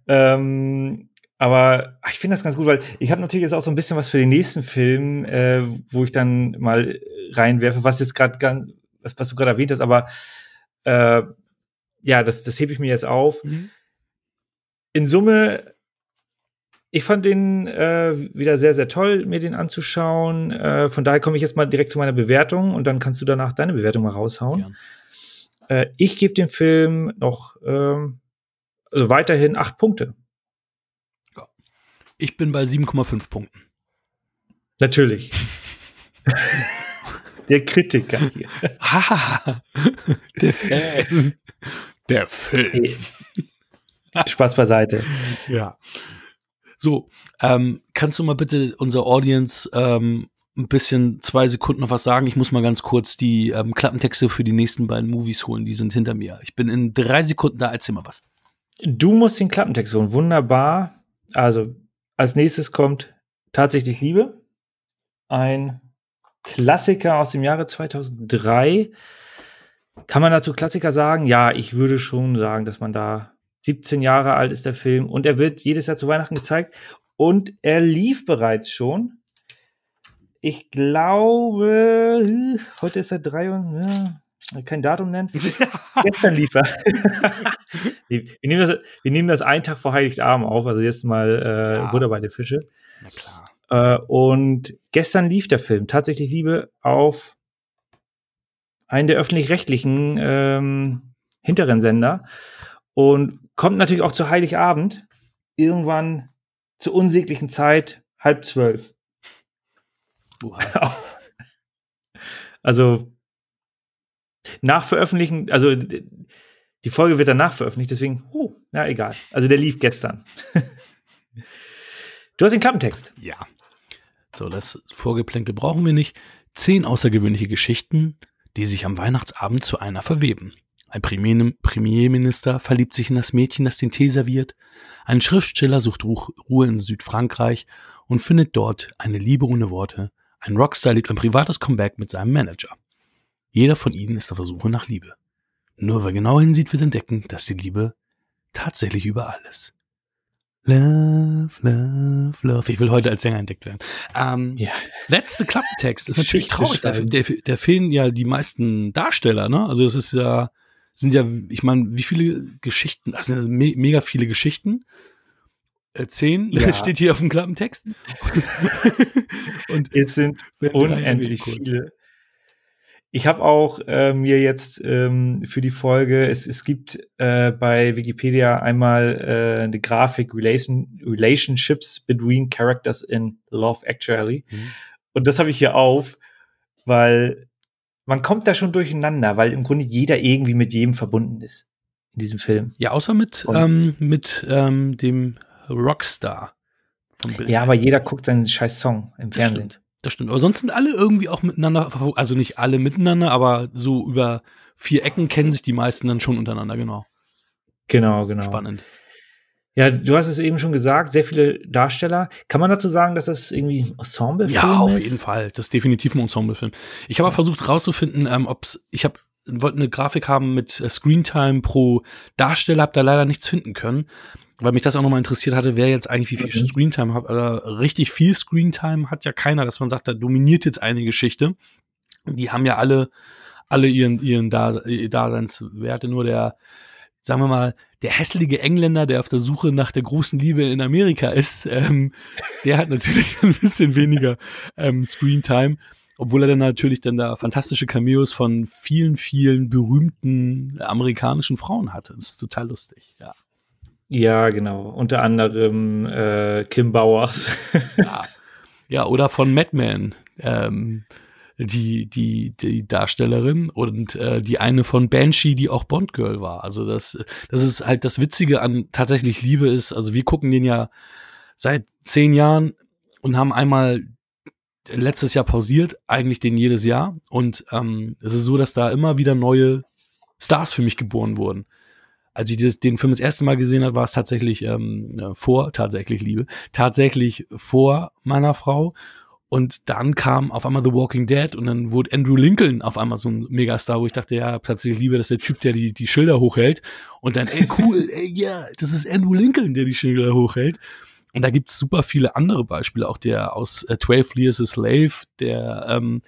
Ähm, aber ich finde das ganz gut, weil ich habe natürlich jetzt auch so ein bisschen was für den nächsten Film, äh, wo ich dann mal reinwerfe, was jetzt gerade ganz, was, was du gerade erwähnt hast, aber äh, ja, das, das hebe ich mir jetzt auf. Mhm in Summe, ich fand den äh, wieder sehr, sehr toll, mir den anzuschauen. Äh, von daher komme ich jetzt mal direkt zu meiner Bewertung und dann kannst du danach deine Bewertung mal raushauen. Ja. Äh, ich gebe dem Film noch ähm, also weiterhin acht Punkte. Ja. Ich bin bei 7,5 Punkten. Natürlich. [laughs] der Kritiker hier. Ha, der Fan. Der Film. Spaß beiseite. [laughs] Ja. So, ähm, kannst du mal bitte unser Audience ähm, ein bisschen zwei Sekunden noch was sagen? Ich muss mal ganz kurz die ähm, Klappentexte für die nächsten beiden Movies holen. Die sind hinter mir. Ich bin in drei Sekunden da. Erzähl mal was. Du musst den Klappentext holen. Wunderbar. Also, als nächstes kommt tatsächlich Liebe. Ein Klassiker aus dem Jahre 2003. Kann man dazu Klassiker sagen? Ja, ich würde schon sagen, dass man da 17 Jahre alt ist der Film und er wird jedes Jahr zu Weihnachten gezeigt und er lief bereits schon. Ich glaube, heute ist er drei und ja, kein Datum nennen. [laughs] Gestern lief er. [laughs] wir, nehmen das, wir nehmen das einen Tag vor Heiligabend auf, also jetzt mal äh, ja. Butter bei den Fische. Na klar. Äh, und gestern lief der Film tatsächlich Liebe auf einen der öffentlich-rechtlichen ähm, hinteren Sender. Und kommt natürlich auch zu Heiligabend, irgendwann zur unsäglichen Zeit, halb zwölf. [laughs] also nach Veröffentlichen, also die Folge wird danach veröffentlicht, deswegen, oh, na egal. Also der lief gestern. [laughs] du hast den Klappentext. Ja. So, das Vorgeplänkel brauchen wir nicht. Zehn außergewöhnliche Geschichten, die sich am Weihnachtsabend zu einer verweben. Ein Premierminister verliebt sich in das Mädchen, das den Tee serviert. Ein Schriftsteller sucht Ruhe in Südfrankreich und findet dort eine Liebe ohne Worte. Ein Rockstar lebt ein privates Comeback mit seinem Manager. Jeder von ihnen ist auf der Suche nach Liebe. Nur wer genau hinsieht, wird entdecken, dass die Liebe tatsächlich überall ist. Love, love, love. Ich will heute als Sänger entdeckt werden. Ähm, Ja. Letzte Klappentext ist natürlich traurig. Da, der, der fehlen ja die meisten Darsteller, ne? Also es ist ja, sind ja, ich meine, wie viele Geschichten, das sind me mega viele Geschichten. Äh, zehn Ja. [laughs] steht hier auf dem Klappentext. [laughs] Und Es sind unendlich viele. Ich habe auch äh, mir jetzt ähm, für die Folge, es, es gibt äh, bei Wikipedia einmal äh, eine Grafik Relation, Relationships between Characters in Love Actually. Mhm. Und das habe ich hier auf, weil man kommt da schon durcheinander, weil im Grunde jeder irgendwie mit jedem verbunden ist in diesem Film. Ja, außer mit, Und- ähm, mit ähm, dem Rockstar. Ja, aber jeder guckt seinen scheiß Song im Das Fernsehen. stimmt. Das stimmt. Aber sonst sind alle irgendwie auch miteinander, also nicht alle miteinander, aber so über vier Ecken kennen sich die meisten dann schon untereinander, genau. Genau, genau. Spannend. Ja, du hast es eben schon gesagt, sehr viele Darsteller. Kann man dazu sagen, dass das irgendwie ein Ensemble Ja, auf ist? jeden Fall. Das ist definitiv ein Ensemblefilm. Ich habe aber versucht rauszufinden, ähm, ob's, ich habe wollte eine Grafik haben mit äh, Screentime pro Darsteller, habe da leider nichts finden können, weil mich das auch nochmal interessiert hatte, wer jetzt eigentlich wie viel Mhm. Screentime hat. Also richtig viel Screentime hat ja keiner, dass man sagt, da dominiert jetzt eine Geschichte. Die haben ja alle, alle ihren, ihren Dase Daseinswerte, nur der, sagen wir mal, der hässliche Engländer, der auf der Suche nach der großen Liebe in Amerika ist, ähm, der hat natürlich [laughs] ein bisschen weniger ähm, Screentime, obwohl er dann natürlich dann da fantastische Cameos von vielen, vielen berühmten amerikanischen Frauen hatte. Das ist total lustig, ja. Ja, genau. Unter anderem äh, Kim Bowers. Ja, ja oder von Madman, ähm, die, die, die Darstellerin und äh, die eine von Banshee, die auch Bond-Girl war. Also das, das ist halt das Witzige an tatsächlich Liebe ist, also wir gucken den ja seit zehn Jahren und haben einmal letztes Jahr pausiert, eigentlich den jedes Jahr. Und ähm, es ist so, dass da immer wieder neue Stars für mich geboren wurden. Als ich den Film das erste Mal gesehen habe, war es tatsächlich ähm, äh, vor, tatsächlich Liebe, tatsächlich vor meiner Frau. Und dann kam auf einmal The Walking Dead und dann wurde Andrew Lincoln auf einmal so ein Megastar, wo ich dachte, ja, tatsächlich Liebe, das ist der Typ, der die, die Schilder hochhält. Und dann, ey, cool, [laughs] ey, ja, das ist Andrew Lincoln, der die Schilder hochhält. Und da gibt's super viele andere Beispiele, auch der aus äh, 12 Years a Slave, der ähm,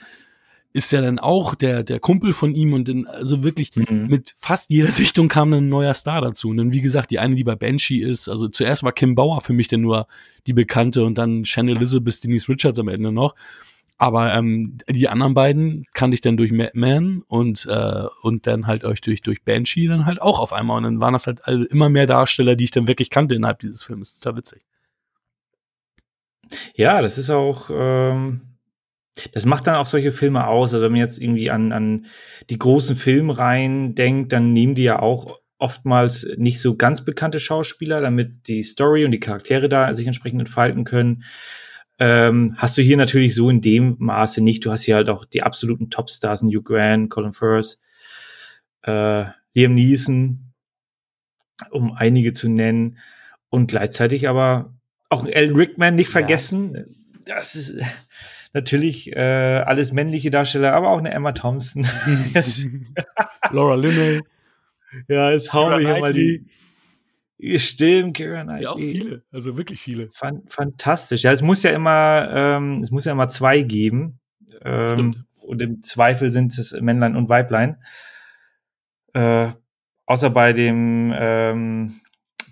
ist ja dann auch der, der Kumpel von ihm und dann, also wirklich Mhm. mit fast jeder [laughs] Sichtung kam dann ein neuer Star dazu. Und dann, wie gesagt, die eine, die bei Banshee ist, also zuerst war Kim Bauer für mich dann nur die Bekannte und dann Shannon Elizabeth, Denise Richards am Ende noch. Aber ähm, die anderen beiden kannte ich dann durch Madman und, äh, und dann halt euch durch, durch Banshee dann halt auch auf einmal. Und dann waren das halt immer mehr Darsteller, die ich dann wirklich kannte innerhalb dieses Films. Total witzig. Ja, das ist auch, ähm, das macht dann auch solche Filme aus. Also wenn man jetzt irgendwie an, an die großen Filmreihen denkt, dann nehmen die ja auch oftmals nicht so ganz bekannte Schauspieler, damit die Story und die Charaktere da sich entsprechend entfalten können. Ähm, hast du hier natürlich so in dem Maße nicht. Du hast hier halt auch die absoluten Topstars, Hugh Grant, Colin Firth, äh, Liam Neeson, um einige zu nennen. Und gleichzeitig aber auch Alan Rickman nicht Ja. vergessen. Das ist natürlich äh, alles männliche Darsteller, aber auch eine Emma Thompson. [laughs] Jetzt, [laughs] Laura Linney. ja, jetzt hauen wir hier mal die. Stimmt, Kira Ja, auch Knightley. viele. Also wirklich viele. Fan fantastisch. Ja, es muss ja immer, ähm, es muss ja immer zwei geben. Ähm, und im Zweifel sind es Männlein und Weiblein. Äh, außer bei dem ähm,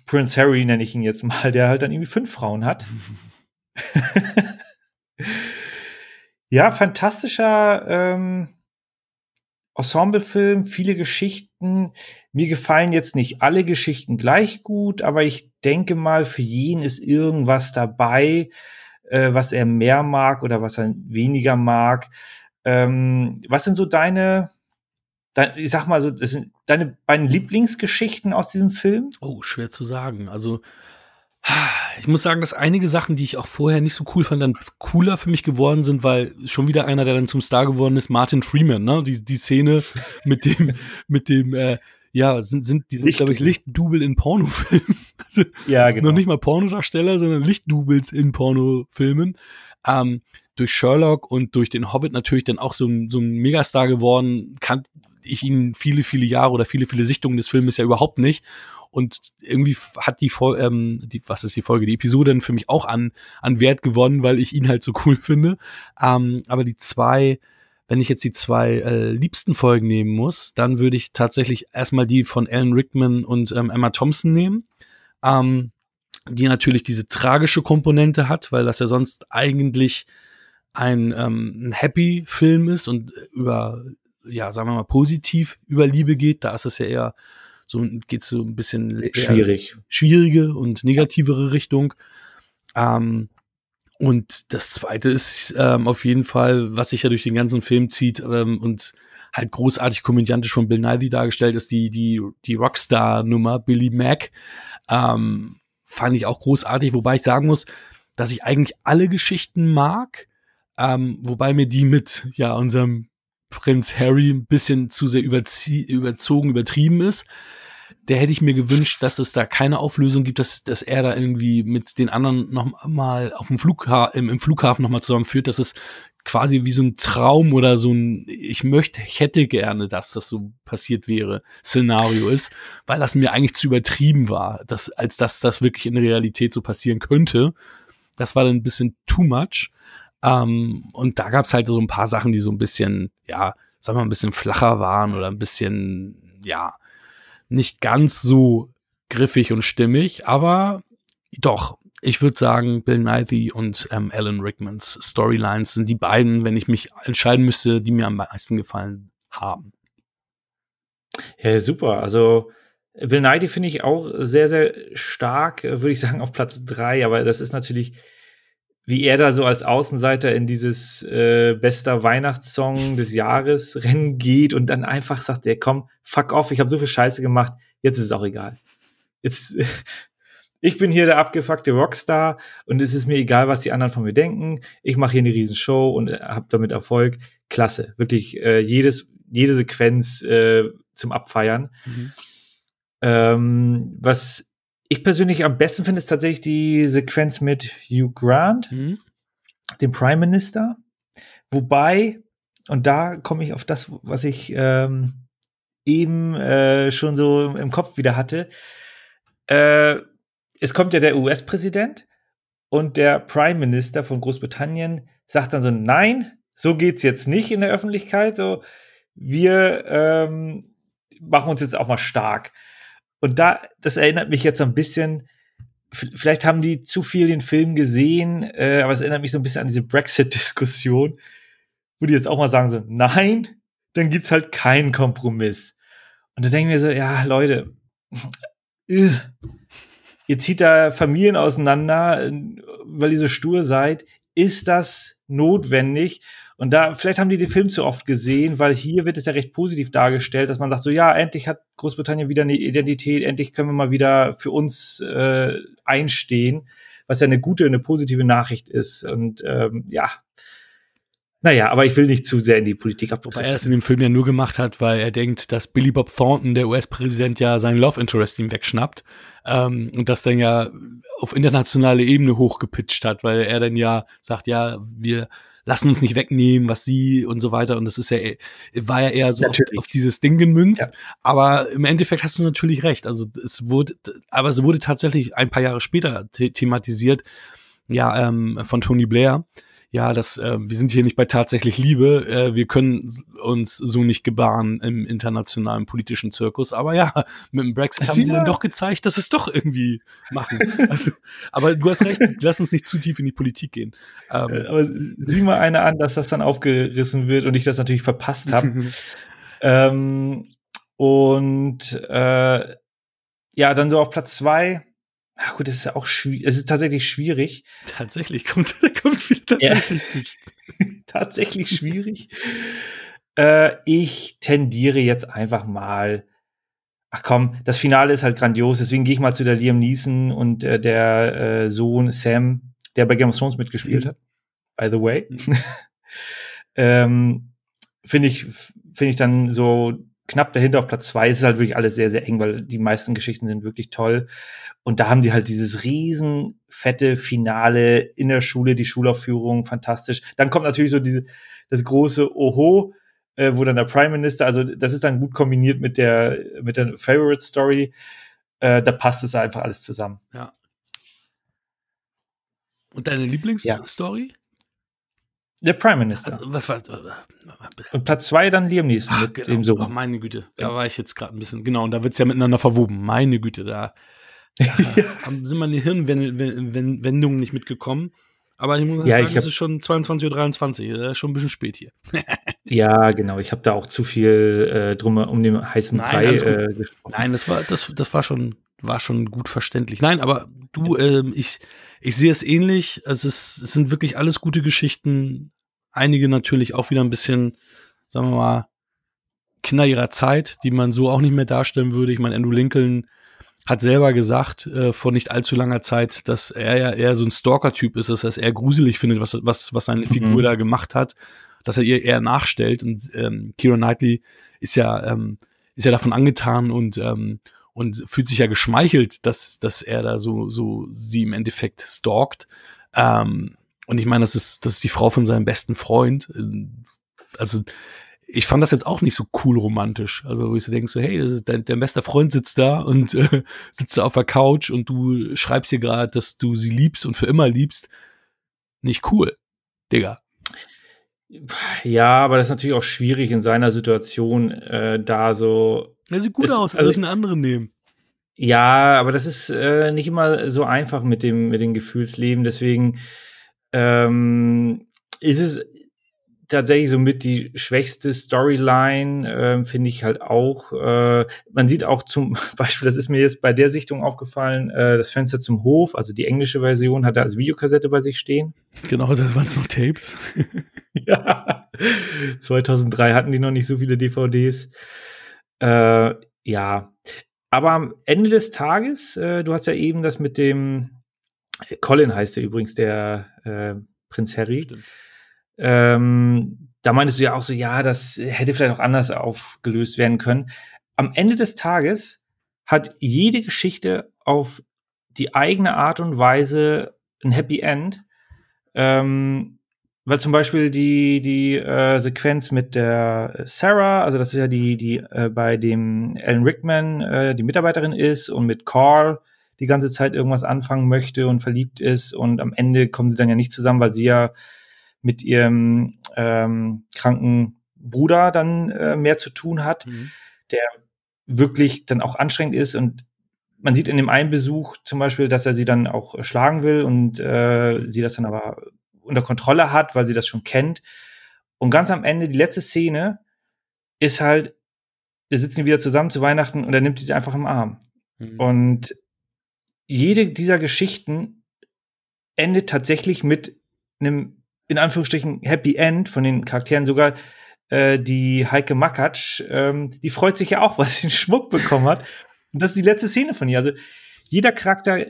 Prince Harry, nenne ich ihn jetzt mal, der halt dann irgendwie fünf Frauen hat. [laughs] ja, fantastischer ähm, Ensemblefilm, viele Geschichten. Mir gefallen jetzt nicht alle Geschichten gleich gut, aber ich denke mal, für jeden ist irgendwas dabei, äh, was er mehr mag oder was er weniger mag. Ähm, was sind so deine, dein, ich sag mal so, das sind deine beiden Lieblingsgeschichten aus diesem Film? Oh, schwer zu sagen. Also, ich muss sagen, dass einige Sachen, die ich auch vorher nicht so cool fand, dann cooler für mich geworden sind, weil schon wieder einer, der dann zum Star geworden ist, Martin Freeman, ne? Die, die Szene [laughs] mit dem, mit dem, äh, ja, sind, sind, die sind, glaube ich, Lichtdubel in Pornofilmen. [laughs] Also, Ja, noch nicht mal Pornodarsteller, sondern Lichtdubels in Pornofilmen. Ähm, durch Sherlock und durch den Hobbit natürlich dann auch so ein, so ein Megastar geworden, kann ich ihn viele, viele Jahre oder viele, viele Sichtungen des Filmes ja überhaupt nicht. Und irgendwie hat die, ähm, die, was ist die Folge, die Episode dann für mich auch an, an Wert gewonnen, weil ich ihn halt so [laughs] cool finde. Ähm, aber die zwei, wenn ich jetzt die zwei äh, liebsten Folgen nehmen muss, dann würde ich tatsächlich erstmal die von Alan Rickman und ähm, Emma Thompson nehmen. Ähm, die natürlich diese tragische Komponente hat, weil das ja sonst eigentlich ein, ähm, ein Happy-Film ist und über, ja, sagen wir mal, positiv über Liebe geht. Da ist es ja eher so, geht so ein bisschen schwierig. schwierige und negativere Richtung. Ähm, und das zweite ist ähm, auf jeden Fall, was sich ja durch den ganzen Film zieht ähm, und halt großartig komödiantisch von Bill Nighy dargestellt ist, die, die, die Rockstar-Nummer, Billy Mac. Ähm, fand ich auch großartig, wobei ich sagen muss, dass ich eigentlich alle Geschichten mag, ähm, wobei mir die mit ja unserem Prinz Harry ein bisschen zu sehr überzogen, übertrieben ist der hätte ich mir gewünscht, dass es da keine Auflösung gibt, dass, dass er da irgendwie mit den anderen noch mal auf dem Flughafen, im, im Flughafen noch mal zusammenführt. Das ist quasi wie so ein Traum oder so ein, ich möchte, ich hätte gerne, dass das so passiert wäre, Szenario ist, weil das mir eigentlich zu übertrieben war, dass, als dass das wirklich in der Realität so passieren könnte. Das war dann ein bisschen too much. Ähm, und da gab's halt so ein paar Sachen, die so ein bisschen, ja, sagen wir mal, ein bisschen flacher waren oder ein bisschen, ja, nicht ganz so griffig und stimmig, aber doch, ich würde sagen, Bill Nighy und ähm, Alan Rickmans Storylines sind die beiden, wenn ich mich entscheiden müsste, die mir am meisten gefallen haben. Ja, super. Also Bill Nighy finde ich auch sehr, sehr stark, würde ich sagen, auf Platz drei, aber das ist natürlich wie er da so als Außenseiter in dieses äh, bester Weihnachtssong des Jahres [laughs] Rennen geht und dann einfach sagt, der komm, fuck off, ich habe so viel Scheiße gemacht, jetzt ist es auch egal. Jetzt [laughs] ich bin hier der abgefuckte Rockstar und es ist mir egal, was die anderen von mir denken. Ich mache hier eine Riesenshow und äh, habe damit Erfolg. Klasse, wirklich äh, jedes jede Sequenz äh, zum Abfeiern. Mhm. Ähm, was ich persönlich am besten finde, ist tatsächlich die Sequenz mit Hugh Grant, mhm. dem Prime Minister. Wobei, und da komme ich auf das, was ich ähm, eben äh, schon so im Kopf wieder hatte. Äh, es kommt ja der US-Präsident und der Prime Minister von Großbritannien sagt dann so: Nein, so geht's jetzt nicht in der Öffentlichkeit. So, wir ähm, machen uns jetzt auch mal stark. Und da, das erinnert mich jetzt so ein bisschen, vielleicht haben die zu viel den Film gesehen, äh, aber es erinnert mich so ein bisschen an diese Brexit-Diskussion, wo die jetzt auch mal sagen so, nein, dann gibt's halt keinen Kompromiss. Und da denken wir so, ja, Leute, äh, ihr zieht da Familien auseinander, weil ihr so stur seid. Ist das notwendig? Und da, vielleicht haben die den Film zu oft gesehen, weil hier wird es ja recht positiv dargestellt, dass man sagt, so ja, endlich hat Großbritannien wieder eine Identität, endlich können wir mal wieder für uns äh, einstehen, was ja eine gute, eine positive Nachricht ist. Und ähm, ja, naja, aber ich will nicht zu sehr in die Politik abdriften. Wobei er es in dem Film ja nur gemacht hat, weil er denkt, dass Billy Bob Thornton, der US-Präsident, ja seinen Love Interest ihm wegschnappt ähm, und das dann ja auf internationale Ebene hochgepitcht hat, weil er dann ja sagt, ja, wir lassen uns nicht wegnehmen, was sie und so weiter. Und das ist ja, war ja eher so auf, auf, dieses Ding gemünzt. Ja. Aber im Endeffekt hast du natürlich recht. Also es wurde, aber es wurde tatsächlich ein paar Jahre später the thematisiert, ja, ähm, von Tony Blair ja, das, äh, wir sind hier nicht bei tatsächlich Liebe, äh, wir können uns so nicht gebaren im internationalen politischen Zirkus. Aber ja, [laughs] mit dem Brexit haben sie dann doch gezeigt, dass es doch irgendwie machen. [laughs] Also, aber du hast recht, lass uns nicht zu tief in die Politik gehen. Ähm, äh, aber sieh mal eine an, dass das dann aufgerissen wird und ich das natürlich verpasst habe. [laughs] ähm, und äh, ja, dann so auf Platz zwei Ach gut, das ist ja auch schwierig. Es ist tatsächlich schwierig. Tatsächlich kommt, [laughs] kommt wieder tatsächlich ja. zu. [laughs] tatsächlich schwierig. äh, ich tendiere jetzt einfach mal. Ach komm, das Finale ist halt grandios. Deswegen gehe ich mal zu der Liam Neeson und äh, der äh, Sohn Sam, der bei Game of Thrones mitgespielt mhm. hat. By the way. Mhm. [laughs] ähm, finde ich, finde ich dann so knapp dahinter auf Platz zwei. Es ist halt wirklich alles sehr, sehr eng, weil die meisten Geschichten sind wirklich toll. Und da haben die halt dieses riesen fette Finale in der Schule, die Schulaufführung, fantastisch. Dann kommt natürlich so diese, das große Oho, äh, wo dann der Prime Minister, also das ist dann gut kombiniert mit der, mit der Favorite Story. äh, da passt es einfach alles zusammen. Ja. Und deine Lieblingsstory? Ja. Der Prime Minister. Also, was war Und Platz zwei dann Liam Neeson Ach, mit genau. dem Sohn. Ach, meine Güte, da war ich jetzt gerade ein bisschen, genau, und da wird es ja miteinander verwoben. Meine Güte, da, da [laughs] haben, sind meine Hirnwendungen nicht mitgekommen. Aber ich muss Ja, sagen, ich es hab- ist schon 22.23 Uhr, ist schon ein bisschen spät hier. [laughs] Ja, genau. Ich habe da auch zu viel äh, drum um den heißen Nein, Brei äh, gesprochen. Nein, das war, das, das war schon, war schon gut verständlich. Nein, aber du, ähm, ich, ich sehe es ähnlich. Es, ist, es sind wirklich alles gute Geschichten. Einige natürlich auch wieder ein bisschen, sagen wir mal, Kinder ihrer Zeit, die man so auch nicht mehr darstellen würde. Ich meine, Andrew Lincoln hat selber gesagt, äh, vor nicht allzu langer Zeit, dass er ja eher so ein Stalker-Typ ist, dass er es eher gruselig findet, was, was, was seine Figur Mhm. da gemacht hat, dass er ihr eher nachstellt. Und ähm, Keira Knightley ist ja, ähm, ist ja davon angetan und, ähm, und fühlt sich ja geschmeichelt, dass, dass er da so, so sie im Endeffekt stalkt. Ähm, und ich meine, das ist, das ist die Frau von seinem besten Freund. Ähm, Also, ich fand das jetzt auch nicht so cool romantisch. Also, wo ich so denke, so, hey, dein, dein bester Freund sitzt da und äh, sitzt da auf der Couch und du schreibst ihr gerade, dass du sie liebst und für immer liebst. Nicht cool, Digga. Ja, aber das ist natürlich auch schwierig in seiner Situation, äh, da so. Er sieht gut Es- aus, also- soll ich einen anderen nehmen. Ja, aber das ist äh, nicht immer so einfach mit dem, mit dem Gefühlsleben. Deswegen ähm, ist es tatsächlich so mit die schwächste Storyline, ähm, finde ich halt auch. Äh, man sieht auch zum [laughs] Beispiel, das ist mir jetzt bei der Sichtung aufgefallen, äh, das Fenster zum Hof, also die englische Version, hat er als Videokassette bei sich stehen. Genau, das waren noch Tapes. [laughs] Ja. [laughs] 2003 hatten die noch nicht so viele DVDs. Äh, ja. Aber am Ende des Tages, äh, du hast ja eben das mit dem Colin heißt er übrigens, der äh, Prinz Harry. Ähm, da meintest du ja auch so, ja, das hätte vielleicht auch anders aufgelöst werden können. Am Ende des Tages hat jede Geschichte auf die eigene Art und Weise ein Happy End. Ähm, weil zum Beispiel die, die äh, Sequenz mit der Sarah, also das ist ja die, die äh, bei dem Alan Rickman äh, die Mitarbeiterin ist und mit Carl die ganze Zeit irgendwas anfangen möchte und verliebt ist und am Ende kommen sie dann ja nicht zusammen, weil sie ja mit ihrem ähm, kranken Bruder dann äh, mehr zu tun hat, Mhm. der wirklich dann auch anstrengend ist und man sieht in dem einen Besuch zum Beispiel, dass er sie dann auch schlagen will und äh, sie das dann aber unter Kontrolle hat, weil sie das schon kennt. Und ganz am Ende, die letzte Szene ist halt, wir sitzen wieder zusammen zu Weihnachten und er nimmt sie einfach im Arm. Mhm. Und jede dieser Geschichten endet tatsächlich mit einem, in Anführungsstrichen, Happy End von den Charakteren. Sogar äh, die Heike Makatsch, ähm, die freut sich ja auch, [laughs] weil sie einen Schmuck bekommen hat. Und das ist die letzte Szene von ihr. Also jeder Charakter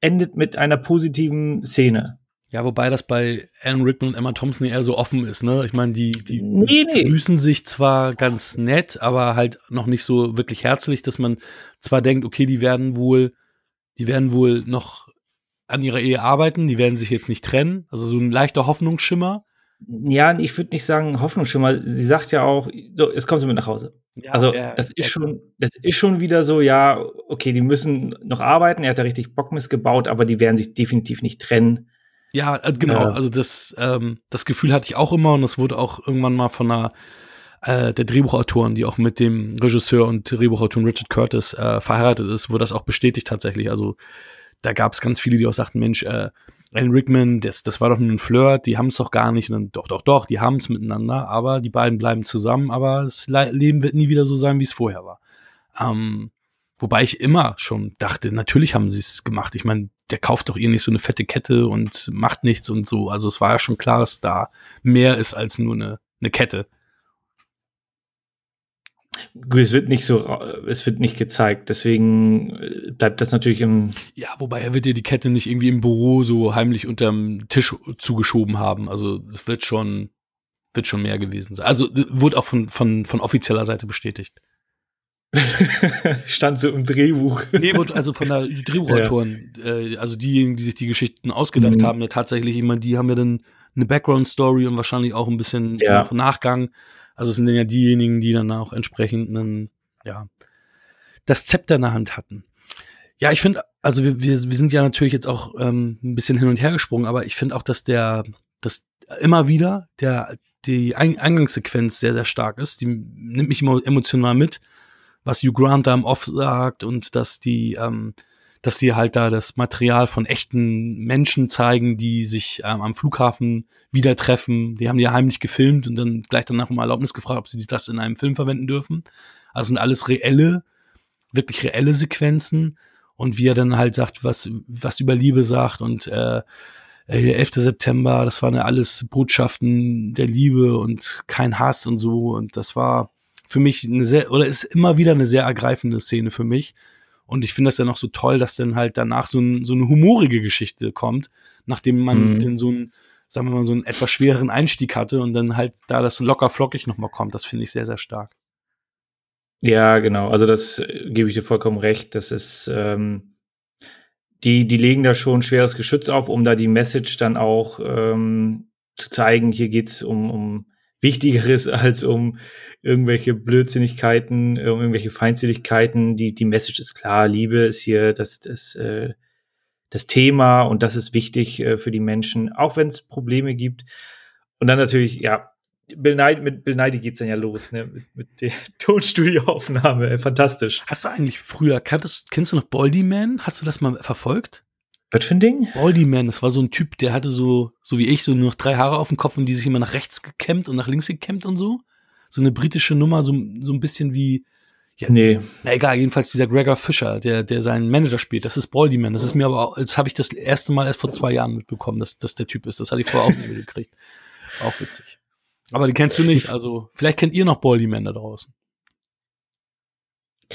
endet mit einer positiven Szene. Ja, wobei das bei Alan Rickman und Emma Thompson eher so offen ist, ne? Ich meine, die, die Nee, nee. grüßen sich zwar ganz nett, aber halt noch nicht so wirklich herzlich, dass man zwar denkt, okay, die werden wohl, die werden wohl noch an ihrer Ehe arbeiten, die werden sich jetzt nicht trennen, also so ein leichter Hoffnungsschimmer. Ja, ich würde nicht sagen Hoffnungsschimmer. Sie sagt ja auch, so, jetzt kommst du mit nach Hause. Ja, also ja, das ist schon, das ist schon wieder so, ja, okay, die müssen noch arbeiten. Er hat da richtig Bock missgebaut, aber die werden sich definitiv nicht trennen. Ja, äh, genau. Ja. Also das, ähm, das Gefühl hatte ich auch immer und das wurde auch irgendwann mal von einer äh, der Drehbuchautoren, die auch mit dem Regisseur und Drehbuchautoren Richard Curtis äh, verheiratet ist, wurde das auch bestätigt tatsächlich. Also da gab es ganz viele, die auch sagten, Mensch, äh, Alan Rickman, das, das war doch nur ein Flirt, die haben es doch gar nicht. Und dann, doch, doch, doch, die haben es miteinander, aber die beiden bleiben zusammen, aber das Le Leben wird nie wieder so sein, wie es vorher war. Ähm, wobei ich immer schon dachte, natürlich haben sie es gemacht. Ich meine, der kauft doch ihr nicht so eine fette Kette und macht nichts und so. Also es war ja schon klar, dass da mehr ist als nur eine, eine Kette. Gut, es wird nicht so, es wird nicht gezeigt. Deswegen äh, bleibt das natürlich im, Ja, wobei er wird ihr die Kette nicht irgendwie im Büro so heimlich unterm Tisch zugeschoben haben. Also es wird schon, wird schon mehr gewesen sein. Also äh, wurde auch von, von, von offizieller Seite bestätigt. [laughs] stand so im Drehbuch. Nee, also von der [laughs] Drehbuchautoren, äh, also diejenigen, die sich die Geschichten ausgedacht Mhm. haben, ja tatsächlich, ich meine, die haben ja dann eine Background-Story und wahrscheinlich auch ein bisschen Ja. noch Nachgang. Also es sind dann ja diejenigen, die dann auch entsprechend einen, ja, das Zepter in der Hand hatten. Ja, ich finde, also wir, wir, wir sind ja natürlich jetzt auch ähm, ein bisschen hin und her gesprungen, aber ich finde auch, dass der, dass immer wieder der, die Eingangssequenz sehr, sehr stark ist. Die nimmt mich immer emotional mit, was Hugh Grant da im Off sagt und dass die, ähm, dass die halt da das Material von echten Menschen zeigen, die sich ähm, am Flughafen wieder treffen. Die haben die ja heimlich gefilmt und dann gleich danach um Erlaubnis gefragt, ob sie das in einem Film verwenden dürfen. Also sind alles reelle, wirklich reelle Sequenzen und wie er dann halt sagt, was, was über Liebe sagt und äh, 11. September, das waren ja alles Botschaften der Liebe und kein Hass und so. Und das war für mich eine sehr, oder ist immer wieder eine sehr ergreifende Szene für mich. Und ich finde das ja noch so toll, dass dann halt danach so, ein, so eine humorige Geschichte kommt, nachdem man mhm. dann so einen, sagen wir mal, so einen etwas schwereren Einstieg hatte und dann halt da das locker flockig nochmal kommt. Das finde ich sehr, sehr stark. Ja, genau. Also das äh, gebe ich dir vollkommen recht. Das ist, ähm, die, die legen da schon schweres Geschütz auf, um da die Message dann auch ähm, zu zeigen, hier geht's um, um Wichtigeres als um irgendwelche Blödsinnigkeiten, um irgendwelche Feindseligkeiten. Die, die Message ist klar, Liebe ist hier das, das, äh, das Thema und das ist wichtig äh, für die Menschen, auch wenn es Probleme gibt. Und dann natürlich, ja, Nye, mit Bill Nye geht's dann ja los, ne? Mit, mit der [laughs] Tonstudioaufnahme. Fantastisch. Hast du eigentlich früher, kennst du noch Baldy Man? Hast du das mal verfolgt? Was für ein Ding? Baldy Man, das war so ein Typ, der hatte so, so wie ich, so nur noch drei Haare auf dem Kopf und die sich immer nach rechts gekämmt und nach links gekämmt und so. So eine britische Nummer, so, so ein bisschen wie, ja, nee. Na egal, jedenfalls dieser Gregor Fischer, der, der seinen Manager spielt, das ist Baldy Man. Das ist mir aber auch, jetzt habe ich das erste Mal erst vor zwei Jahren mitbekommen, dass das der Typ ist. Das hatte ich vorher auch nicht gekriegt. [laughs] Auch witzig. Aber die kennst du nicht. Also, vielleicht kennt ihr noch Baldy Man da draußen.